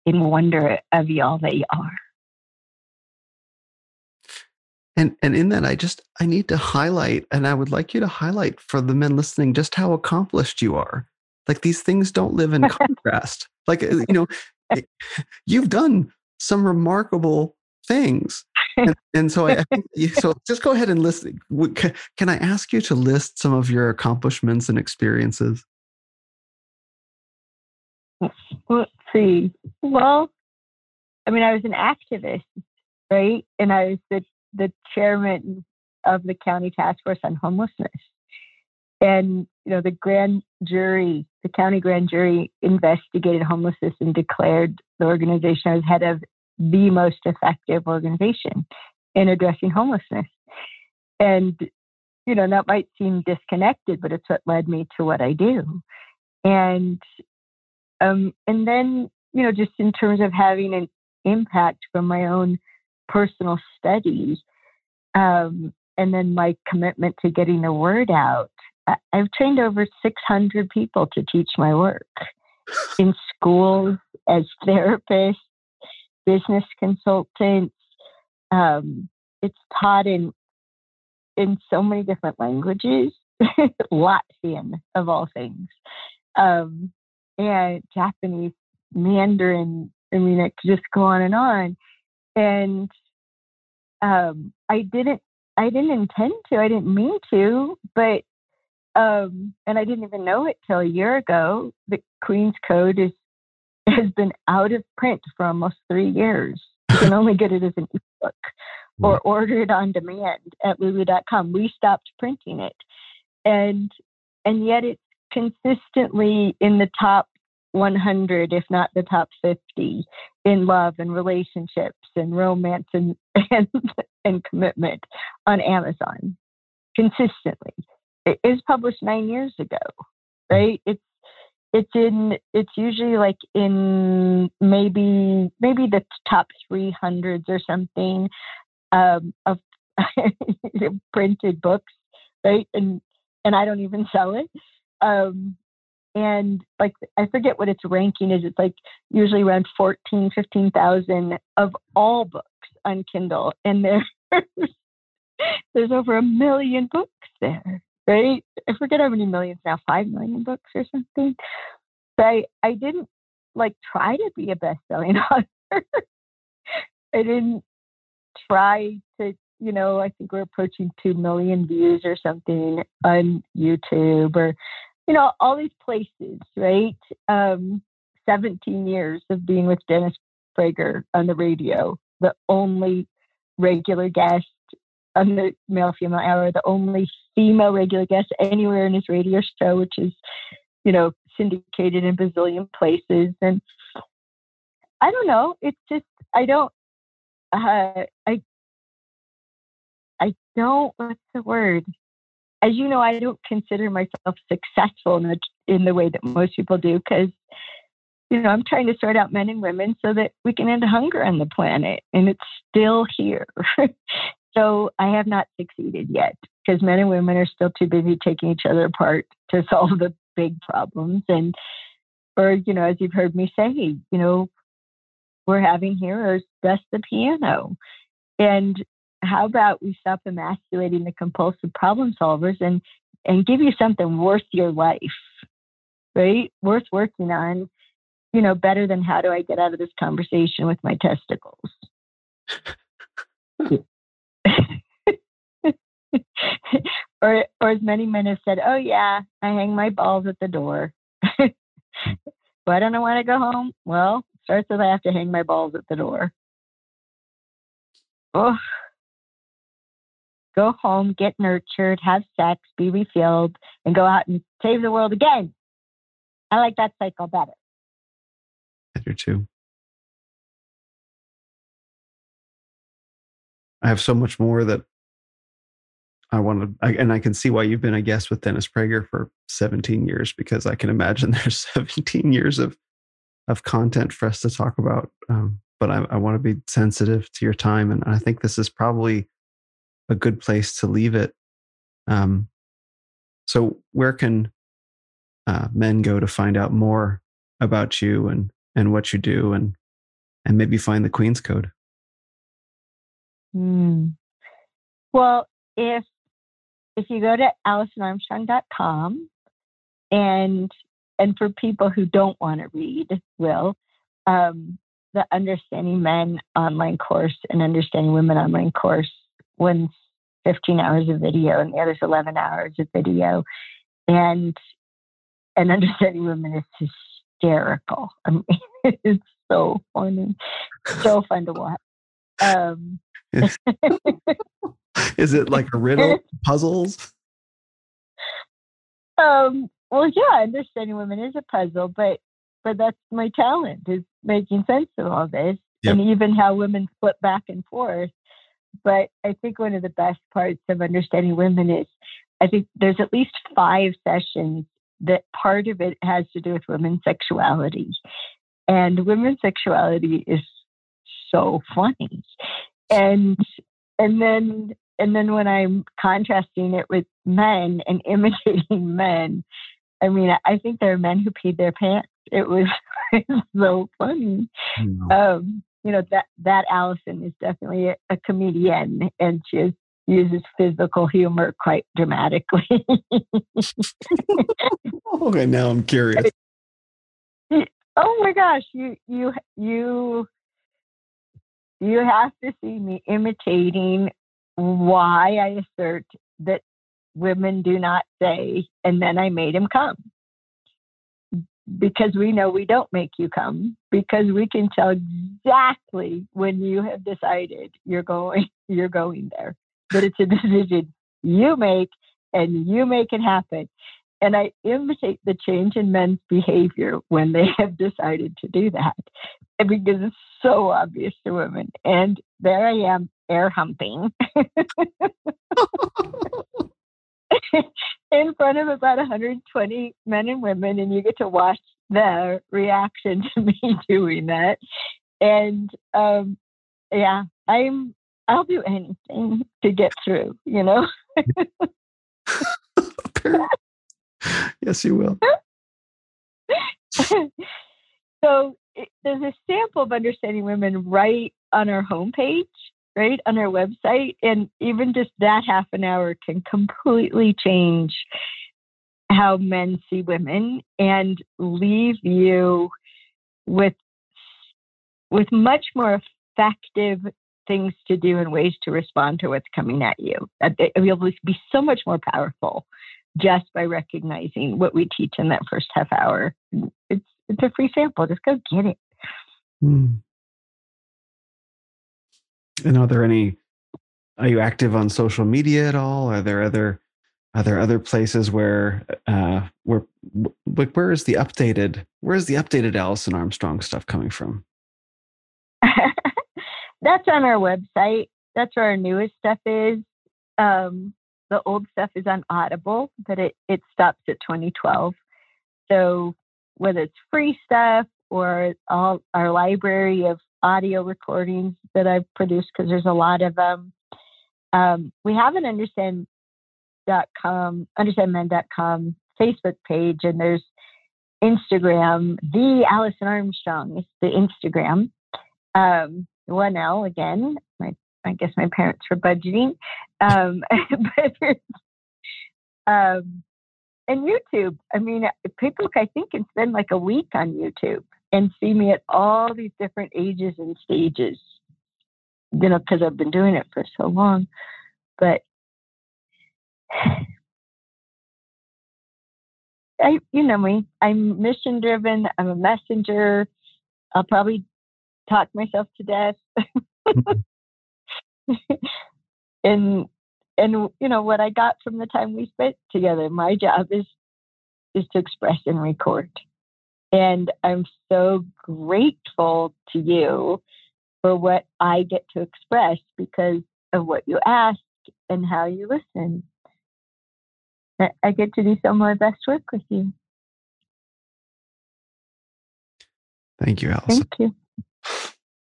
in wonder of y'all that you are. And and in that I just I need to highlight and I would like you to highlight for the men listening just how accomplished you are. Like these things don't live in contrast. Like uh, you know, you've done some remarkable things. And, and so I, I think so just go ahead and list can I ask you to list some of your accomplishments and experiences? Let's see. Well, I mean, I was an activist, right? And I was the, the chairman of the county task force on homelessness. And, you know, the grand jury, the county grand jury investigated homelessness and declared the organization I was head of the most effective organization in addressing homelessness. And, you know, that might seem disconnected, but it's what led me to what I do. And um, and then, you know, just in terms of having an impact from my own personal studies, um, and then my commitment to getting the word out, I've trained over 600 people to teach my work in schools, as therapists, business consultants. Um, it's taught in in so many different languages, Latvian of all things. Um, and Japanese, Mandarin. I mean, it could just go on and on. And um, I didn't, I didn't intend to. I didn't mean to, but um, and I didn't even know it till a year ago. The Queen's Code is has been out of print for almost three years. You can only get it as an ebook or order it on demand at lulu.com. We stopped printing it. And and yet it's consistently in the top 100, if not the top 50, in love and relationships and romance and, and, and commitment on Amazon consistently. It is published nine years ago, right? It's it's in it's usually like in maybe maybe the top 300s or something um, of printed books, right? And and I don't even sell it. Um, and like I forget what its ranking is. It's like usually around 14, 15,000 of all books on Kindle, and there's there's over a million books there, right? I forget how many millions now, five million books or something. So I I didn't like try to be a best-selling author. I didn't try to you know, I think we're approaching 2 million views or something on YouTube or you know, all these places, right? Um, 17 years of being with Dennis Prager on the radio, the only regular guest on the male female hour, the only female regular guest anywhere in his radio show, which is, you know, syndicated in bazillion places. And I don't know. It's just I don't uh, I I don't what's the word? As you know, I don't consider myself successful in the, in the way that most people do because, you know, I'm trying to sort out men and women so that we can end hunger on the planet, and it's still here. so I have not succeeded yet because men and women are still too busy taking each other apart to solve the big problems. And, or, you know, as you've heard me say, you know, we're having heroes dust the piano. And how about we stop emasculating the compulsive problem solvers and and give you something worth your life, right? Worth working on, you know, better than how do I get out of this conversation with my testicles? or, or as many men have said, oh, yeah, I hang my balls at the door. Why don't I want to go home? Well, starts with I have to hang my balls at the door. Oh, go home, get nurtured, have sex, be refilled, and go out and save the world again. I like that cycle better. I do too. I have so much more that I want to, and I can see why you've been a guest with Dennis Prager for 17 years because I can imagine there's 17 years of of content for us to talk about. Um, but I, I want to be sensitive to your time, and I think this is probably a good place to leave it. Um, so, where can uh, men go to find out more about you and and what you do, and and maybe find the Queen's Code? Mm. Well, if if you go to AlisonArmstrong.com and and for people who don't want to read, will um, the Understanding Men online course and Understanding Women online course one's 15 hours of video and the other's 11 hours of video, and and Understanding Women is hysterical. I mean, it's so funny, so fun to watch. Um, Is it like a riddle, puzzles? Um, well, yeah, understanding women is a puzzle, but but that's my talent is making sense of all this yep. and even how women flip back and forth. But I think one of the best parts of understanding women is I think there's at least five sessions that part of it has to do with women's sexuality. And women's sexuality is so funny. And and then and then when I'm contrasting it with men and imitating men, I mean, I think there are men who peed their pants. It was, it was so funny. Mm-hmm. Um, you know that that Alison is definitely a, a comedian, and she is, uses physical humor quite dramatically. okay, now I'm curious. Oh my gosh, you you you you have to see me imitating why I assert that women do not say, and then I made him come. Because we know we don't make you come, because we can tell exactly when you have decided you're going, you're going there. but it's a decision you make and you make it happen. And I imitate the change in men's behavior when they have decided to do that because it's so obvious to women. And there I am air humping in front of about 120 men and women, and you get to watch their reaction to me doing that. And um, yeah, I'm I'll do anything to get through, you know. yes, you will. so there's a sample of understanding women right on our homepage right on our website and even just that half an hour can completely change how men see women and leave you with with much more effective things to do and ways to respond to what's coming at you. You'll be so much more powerful just by recognizing what we teach in that first half hour. It's it's a free sample. Just go get it. Mm. And are there any? Are you active on social media at all? Are there other? Are there other places where uh, where like where is the updated where is the updated Alison Armstrong stuff coming from? That's on our website. That's where our newest stuff is. Um, the old stuff is on Audible, but it, it stops at 2012. So whether it's free stuff or all our library of audio recordings that I've produced because there's a lot of them. Um, we have an understand.com, understandmen.com Facebook page, and there's Instagram, the Alison Armstrong is the Instagram. Um, one L again. My, I guess my parents were budgeting. Um, but Um, and YouTube. I mean, people I think can spend like a week on YouTube and see me at all these different ages and stages. You know, because I've been doing it for so long. But I, you know me, I'm mission driven. I'm a messenger. I'll probably talk myself to death. and and you know what I got from the time we spent together. My job is is to express and record. And I'm so grateful to you for what I get to express because of what you ask and how you listen. I get to do some of my best work with you. Thank you, Alison. Thank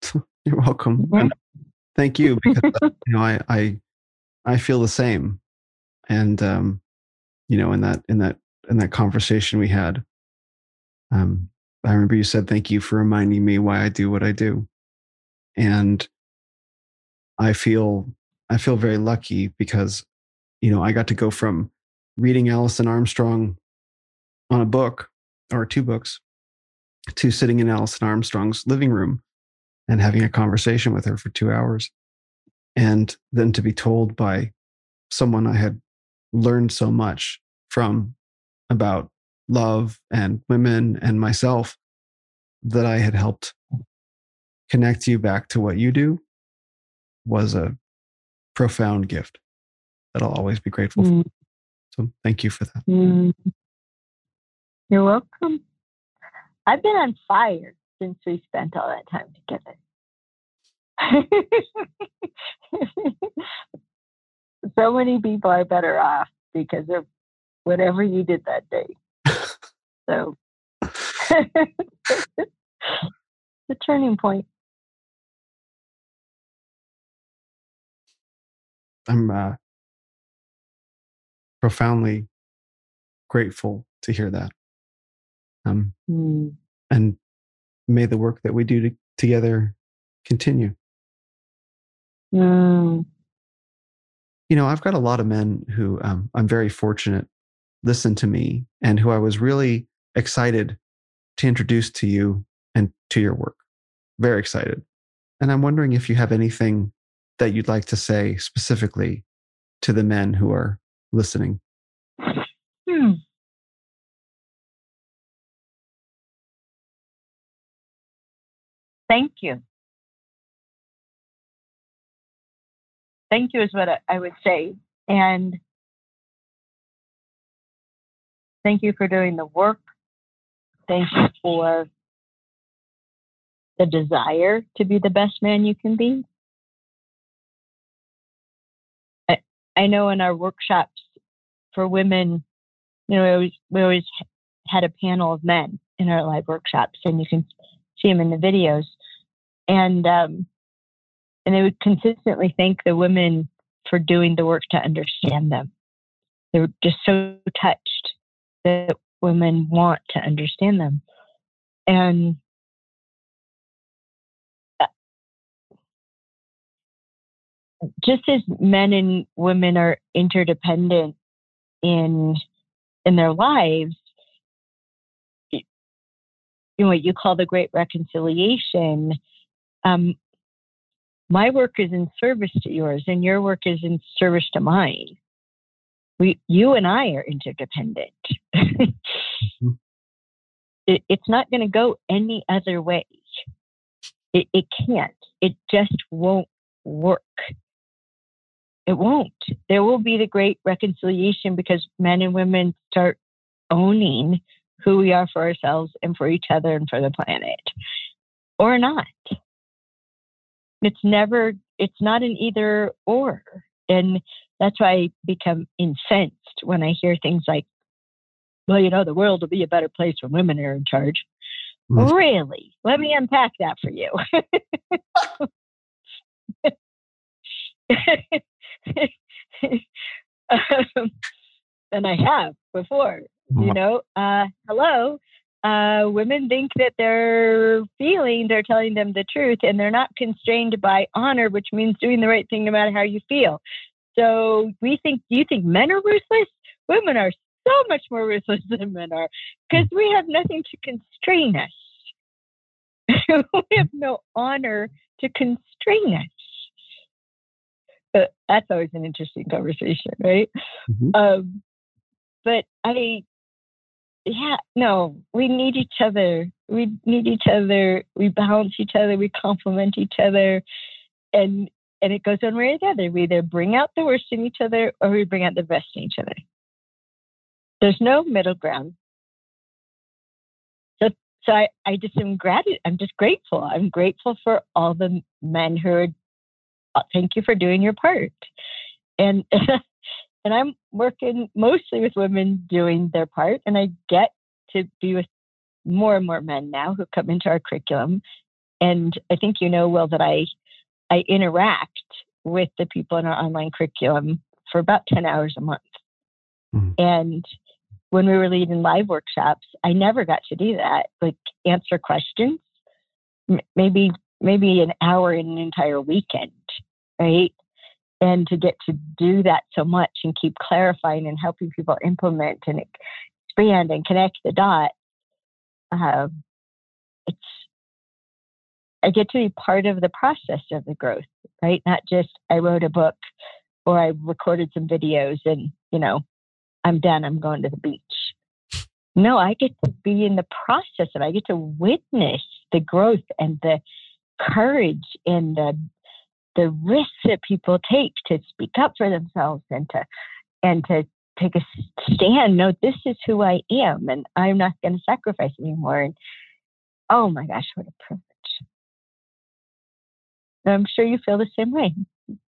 you. You're welcome. Yeah. thank you because you know I, I I feel the same, and um, you know in that in that in that conversation we had, um, I remember you said thank you for reminding me why I do what I do, and I feel I feel very lucky because you know I got to go from reading Alison Armstrong on a book or two books to sitting in Alison Armstrong's living room and having a conversation with her for two hours. And then to be told by someone I had learned so much from about love and women and myself that I had helped connect you back to what you do was a profound gift that I'll always be grateful mm. for. So thank you for that. Mm. You're welcome. I've been on fire since we spent all that time together. so many people are better off because of whatever you did that day. So the turning point. I'm uh, profoundly grateful to hear that. Um, mm. And may the work that we do to, together continue. Mm. You know, I've got a lot of men who um, I'm very fortunate listen to me and who I was really excited to introduce to you and to your work. Very excited. And I'm wondering if you have anything that you'd like to say specifically to the men who are listening? Hmm. Thank you. Thank you is what I would say. And thank you for doing the work. Thank you for the desire to be the best man you can be. I I know in our workshops for women, you know, we always, we always had a panel of men in our live workshops, and you can see them in the videos. And um, and they would consistently thank the women for doing the work to understand them. They were just so touched that women want to understand them. And just as men and women are interdependent in in their lives you know what you call the great reconciliation um, my work is in service to yours and your work is in service to mine we you and i are interdependent mm-hmm. it, it's not going to go any other way it, it can't it just won't work it won't. There will be the great reconciliation because men and women start owning who we are for ourselves and for each other and for the planet, or not. It's never, it's not an either or. And that's why I become incensed when I hear things like, well, you know, the world will be a better place when women are in charge. Mm-hmm. Really? Let me unpack that for you. um, than I have before. You know, uh, hello. Uh, women think that their feelings are telling them the truth and they're not constrained by honor, which means doing the right thing no matter how you feel. So we think, do you think men are ruthless? women are so much more ruthless than men are because we have nothing to constrain us. we have no honor to constrain us. But that's always an interesting conversation, right? Mm-hmm. Um, but I, yeah, no, we need each other. We need each other. We balance each other. We complement each other, and and it goes one way or the other. We either bring out the worst in each other or we bring out the best in each other. There's no middle ground. So, so I, I just am gratitude. I'm just grateful. I'm grateful for all the men who are. Uh, thank you for doing your part, and and I'm working mostly with women doing their part, and I get to be with more and more men now who come into our curriculum. And I think you know, Will, that I I interact with the people in our online curriculum for about 10 hours a month. Mm-hmm. And when we were leading live workshops, I never got to do that, like answer questions, M- maybe maybe an hour in an entire weekend, right? And to get to do that so much and keep clarifying and helping people implement and expand and connect the dots, um, it's I get to be part of the process of the growth, right? Not just I wrote a book or I recorded some videos and, you know, I'm done, I'm going to the beach. No, I get to be in the process and I get to witness the growth and the courage and the the risks that people take to speak up for themselves and to and to take a stand. No, this is who I am and I'm not going to sacrifice anymore. And oh my gosh, what a privilege. I'm sure you feel the same way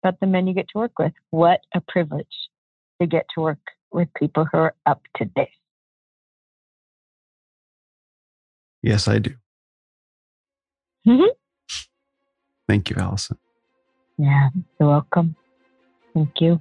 about the men you get to work with. What a privilege to get to work with people who are up to date. Yes, I do. Mm-hmm. Thank you, Alison. Yeah, you're welcome. Thank you.